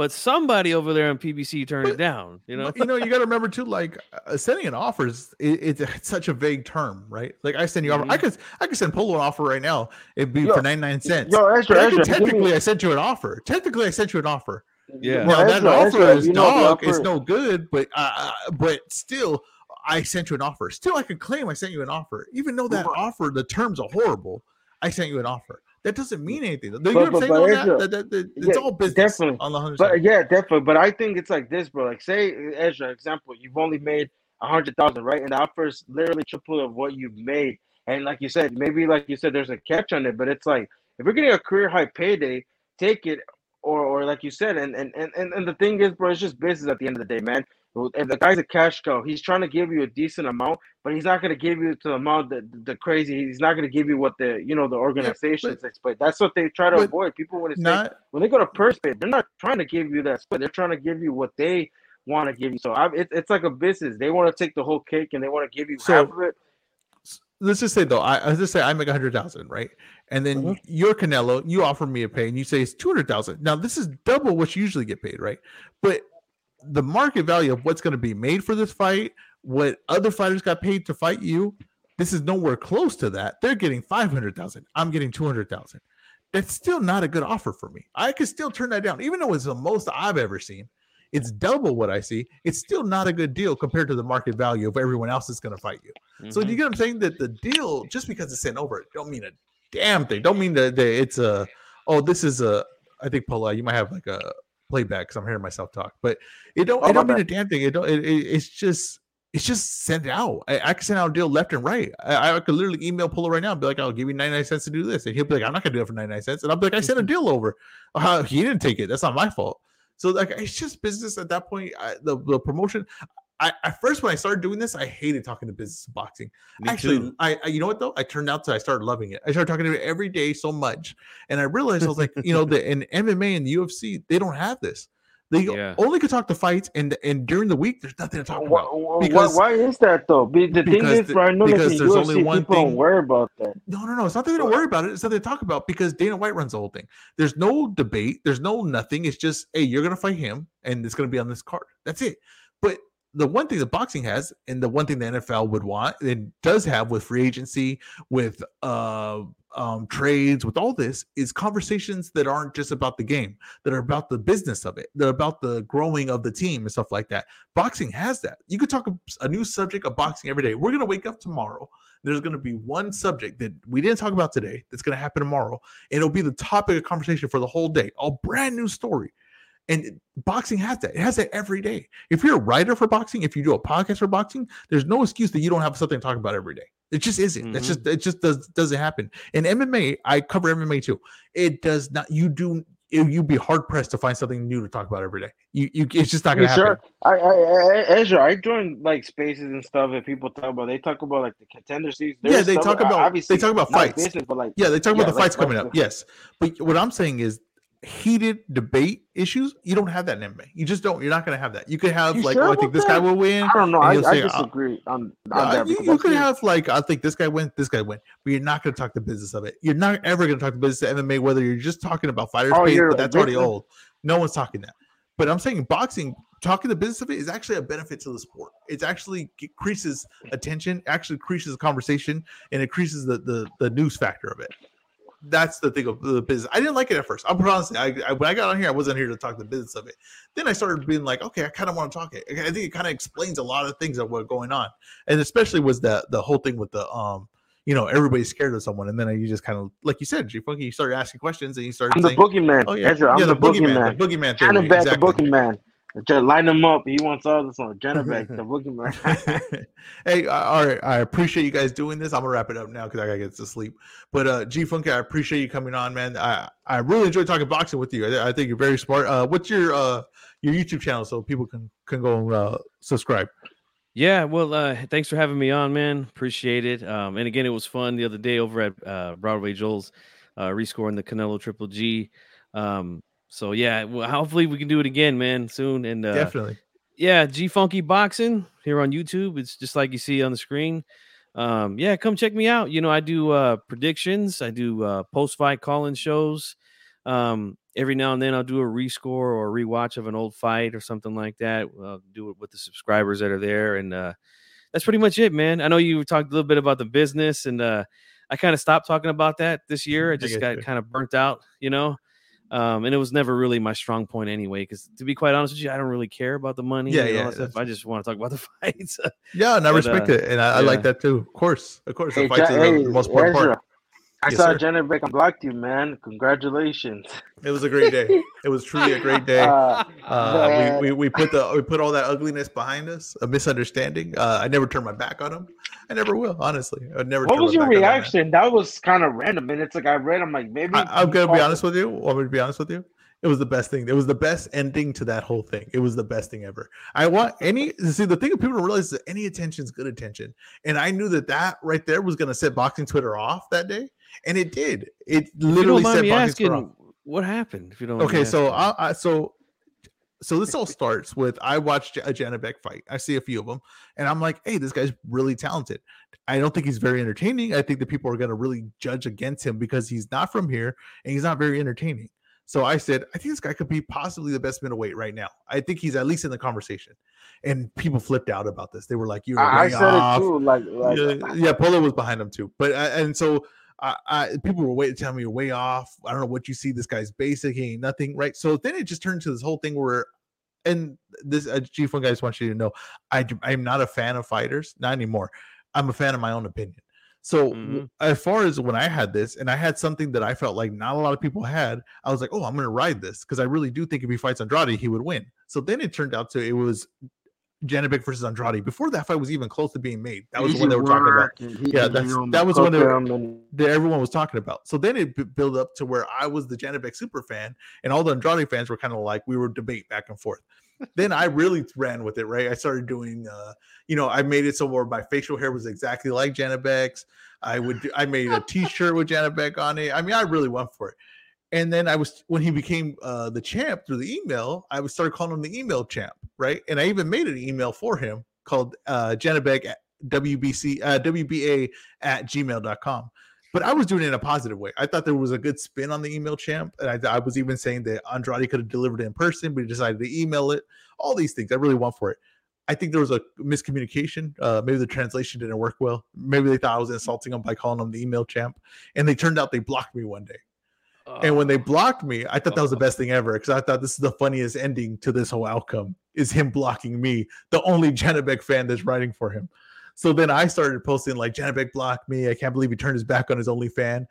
but somebody over there on PBC turned it down, you know? You know, you got to remember too. Like uh, sending an offer is it, it's, it's such a vague term, right? Like I send you offer. I Mhm. could I could send Polo an offer right now. It'd be Yo, for ninety nine cents. Yo, But Ezra, Ezra, could, give me- technically, I sent you an offer. Technically, I sent you an offer. Yeah. Now that Ezra, offer Ezra, is you know the dog. It's no good, but uh, but still, I sent you an offer. Still, I could claim I sent you an offer, even though that offer, the terms are horrible. I sent you an offer. That doesn't mean anything. You know But- what I'm but- saying Ezra, that? That- that- It's yeah, all business definitely. on the. But yeah, definitely. But I think it's like this, bro. Like, say Ezra, example, you've only made a hundred thousand, right? And the offer is literally triple of what you've made. And like you said, maybe like you said, there's a catch on it. But it's like if you're getting a career high payday, take it. Or, or like you said, and and and and the thing is, bro, it's just business at the end of the day, man. If the guy's a cash cow, he's trying to give you a decent amount, but he's not going to give you the amount that the crazy. He's not going to give you what the you know the organizations expect. That's what they try to avoid. People want to say, not when they go to purse pay, they're not trying to give you that split. They're trying to give you what they want to give you. So I, it, it's like a business. They want to take the whole cake and they want to give you So- half of it. let's just say though, I let's just say I make a hundred thousand, right? and then Mhm. you're Canelo, you offer me a pay, and you say it's two hundred thousand. Now this is double what you usually get paid, right? But the market value of what's going to be made for this fight, what other fighters got paid to fight you, this is nowhere close to that. They're getting five hundred thousand. I'm getting two hundred thousand. That's still not a good offer for me. I could still turn that down, even though it's the most I've ever seen. It's double what I see. It's still not a good deal compared to the market value of everyone else that's going to fight you. So Mhm. you get what I'm saying? That the deal, just because it's sent over, don't mean a damn thing. Don't mean that, that it's a oh, this is a. I think Paula, you might have like a playback because I'm hearing myself talk, but it don't. Oh, it don't mean a damn thing. It don't. It, it- it's just. It's just sent out. I, I can send out a deal left and right. I, I could literally email Polo right now and be like, "I'll give you 99 cents to do this," and he'll be like, "I'm not gonna do it for 99 cents," and I'll be like, "I sent a deal over. Uh, he didn't take it. That's not my fault." So like, it's just business at that point. I, the the promotion. I at first when I started doing this, I hated talking to business and boxing. Me Actually. I, I you know what though? I turned out to I started loving it. I started talking to it every day so much, and I realized I was like, you know, the in MMA and the UFC, they don't have this. They Yeah. only could talk to fights, and and during the week, there's nothing to talk Why, about. why, because- why is that though? Be, the thing because is, the- bro, I know that because in there's only UFC, one people thing- don't worry about that. No, no, no. It's not that they don't worry about it. It's that they talk about because Dana White runs the whole thing. There's no debate. There's no nothing. It's just, hey, you're gonna fight him, and it's gonna be on this card. That's it. But the one thing that boxing has, and the one thing the NFL would want, and does have with free agency, with uh um trades, with all this, is conversations that aren't just about the game, that are about the business of it, that are about the growing of the team and stuff like that. Boxing has that. You could talk a, a new subject of boxing every day. We're gonna wake up tomorrow there's going to be one subject that we didn't talk about today that's going to happen tomorrow and it'll be the topic of conversation for the whole day a brand new story and boxing has that it has that every day if you're a writer for boxing if you do a podcast for boxing there's no excuse that you don't have something to talk about every day it just isn't that's mm-hmm. just it just does doesn't happen in mma i cover mma too it does not you do it, you'd be hard pressed to find something new to talk about every day you, you it's just not going to happen sure? I, I, I, Ezra, I joined like spaces and stuff, and people talk about. They talk about like the contender series. Yeah, they talk about- obviously they talk about fights. business, but like Yeah, they talk about the like fights coming fights up. with- Yes, but what I'm saying is heated debate issues. You don't have that in MMA. You just don't. You're not going to have that. You could have You like, sure oh, I think this guy will win. I don't know. I, I uh, disagree on, on Uh, you, you could have like I think this guy win, this guy win, but you're not going to talk the business of it. You're not ever going to talk the business of MMA, whether you're just talking about fighters' Oh, but that's already old. No one's talking that. But I'm saying boxing, talking the business of it is actually a benefit to the sport. It actually increases attention, actually increases the conversation, and increases the the, the news factor of it. That's the thing of the business. I didn't like it at first. I'm honestly, I, I when I got on here, I wasn't here to talk the business of it. Then I started being like, okay, I kind of want to talk it. I think it kind of explains a lot of things that were going on, and especially was the the whole thing with the um, you know, everybody's scared of someone, and then you just kind of like you said, G Funky, you started asking questions, and you started I'm the saying, boogeyman. oh yeah, Ezra, I'm yeah, the, the boogeyman, boogeyman. the boogeyman theory, exactly. the boogeyman. Just line him up. He wants all this on Janibek the boogeyman. hey, all right, I appreciate you guys doing this. I'm gonna wrap it up now because I gotta get to sleep. But uh, G Funky, I appreciate you coming on, man. I I really enjoy talking boxing with you. I, I think you're very smart. Uh, what's your uh your YouTube channel so people can can go and uh, subscribe? Yeah, well, uh, thanks for having me on, man. Appreciate it. Um, and again, it was fun the other day over at uh, Broadway Joel's, uh, rescoring the Canelo Triple G. Um, so yeah, well, hopefully we can do it again, man, soon. And uh, Definitely. yeah, G Funky Boxing here on YouTube. It's just like you see on the screen. Um, yeah, come check me out. You know, I do uh predictions, I do uh post fight call-in shows. Um, every now and then I'll do a rescore or a rewatch of an old fight or something like that. I'll do it with the subscribers that are there, and uh that's pretty much it, man. I know you talked a little bit about the business, and uh I kind of stopped talking about that this year. I just get got you. kind of burnt out, you know. Um, and it was never really my strong point anyway. Because to be quite honest with you, I don't really care about the money. Yeah, and all yeah, that stuff. I just want to talk about the fights. Yeah, and I But, respect uh, it, and I, I like that too. Of course, of course, the fights Ja- are the, most important Ezra, part. I Yes, saw sir. Janibek unblocked you, man. Congratulations. It was a great day. It was truly a great day. Uh, Uh, we, we, we put the we put all that ugliness behind us, a misunderstanding. Uh, I never turned my back on him. I never will, honestly. I never. what was your back on that reaction? That was kind of random, and it's like I read. I'm like, maybe. I, I'm gonna be honest with you. Want me to be honest with you? It was the best thing. It was the best ending to that whole thing. It was the best thing ever. I want any see the thing that people don't realize is that any attention is good attention, and I knew that that right there was gonna set boxing Twitter off that day, and it did. It literally don't mind set me boxing Twitter off. asking, what happened? If you don't. Okay, so? I, I so So this all starts with I watched a Janibek fight. I see a few of them, and I'm like, hey, this guy's really talented. I don't think he's very entertaining. I think that people are going to really judge against him because he's not from here and he's not very entertaining. So I said, I think this guy could be possibly the best middleweight right now. I think he's at least in the conversation. And people flipped out about this. They were like, "You." I, I said off. it too. Like, like yeah, yeah, Polo was behind him too. But uh, and so I, I, people were waiting to tell me you're way off. I don't know what you see. This guy's basic. He ain't nothing, right? So then it just turned to this whole thing where, and this uh, G1 guys want you to know, I I'm not a fan of fighters, not anymore. I'm a fan of my own opinion. So mm-hmm. as far as when I had this, and I had something that I felt like not a lot of people had, I was like, oh, I'm going to ride this because I really do think if he fights Andrade, he would win. So then it turned out to it was Janibek versus Andrade. Before that fight was even close to being made, that was the one they were talking about. Yeah, that's, that was when that everyone was talking about. So then it b- built up to where I was the Janibek super fan, and all the Andrade fans were kind of like we were debate back and forth. then I really ran with it, right? I started doing, uh, you know, I made it so where my facial hair was exactly like Janibek's. I would, do, I made a T-shirt with Janibek on it. I mean, I really went for it. And then I was when he became uh, the champ through the email, I would start calling him the email champ, right? And I even made an email for him called uh, at WBC uh, WBA at gmail.com. But I was doing it in a positive way. I thought there was a good spin on the email champ. And I, I was even saying that Andrade could have delivered it in person, but he decided to email it. All these things. I really want for it. I think there was a miscommunication. Uh, maybe the translation didn't work well. Maybe they thought I was insulting them by calling them the email champ. And they turned out they blocked me one day and when uh, they blocked me, I thought that was the uh-huh. best thing ever because I thought this is the funniest ending to this whole outcome is him blocking me, the only Janibek fan that's writing for him. So then I started posting like Janibek blocked me. I can't believe he turned his back on his only fan.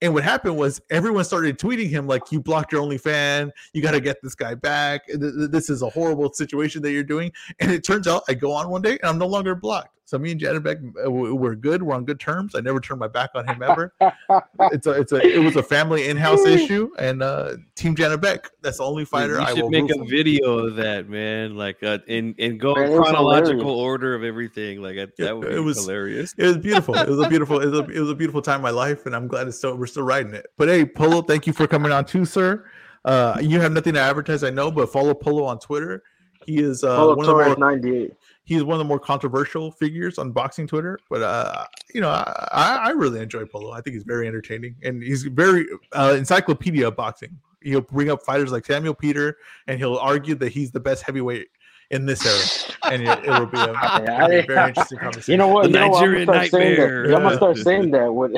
And what happened was everyone started tweeting him like, "You blocked your only fan. You got to get this guy back. This is a horrible situation that you're doing." And it turns out I go on one day and I'm no longer blocked. So me and Janibek, uh, we're good. We're on good terms. I never turned my back on him ever. it's a, it's a, it was a family in-house issue, and uh, Team Janibek. That's the only fighter you I should make a video of that, man. Like uh, in in go man, chronological order of everything. Like that yeah, would be it was, hilarious. It was beautiful. It was a beautiful. It was a, it was a beautiful time in my life, and I'm glad it's still we're still riding it. But hey, Polo, thank you for coming on too, sir. Uh, you have nothing to advertise, I know, but follow Polo on Twitter. He is uh, Polo one Torres of the more, 98 he's one of the more controversial figures on boxing Twitter. But uh, you know, I, I really enjoy Polo. I think he's very entertaining, and he's very uh, encyclopedia of boxing. He'll bring up fighters like Samuel Peter, and he'll argue that he's the best heavyweight in this era, and it, will be a, yeah, a, very interesting conversation. You know what? The you Nigerian know what? I'm, gonna I'm gonna start saying that. What?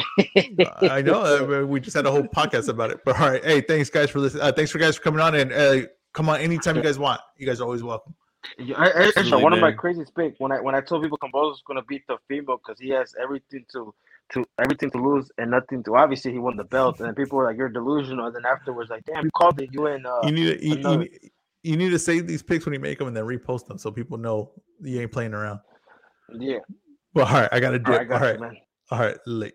I know. Uh, we just had a whole podcast about it. But all right, hey, thanks guys for this. Uh, thanks for guys for coming on, and uh, come on anytime you guys want. You guys are always welcome. I, I, one of my craziest speak when I when I told people Kambosos gonna beat the female because he has everything to to everything to lose and nothing to obviously he won the belt and then people were like you're delusional and then afterwards like damn you called it you and uh, you need to you, you, you, need to save these picks when you make them and then repost them so people know you ain't playing around. Yeah. Well all right I gotta do all right, it all right, you, all right late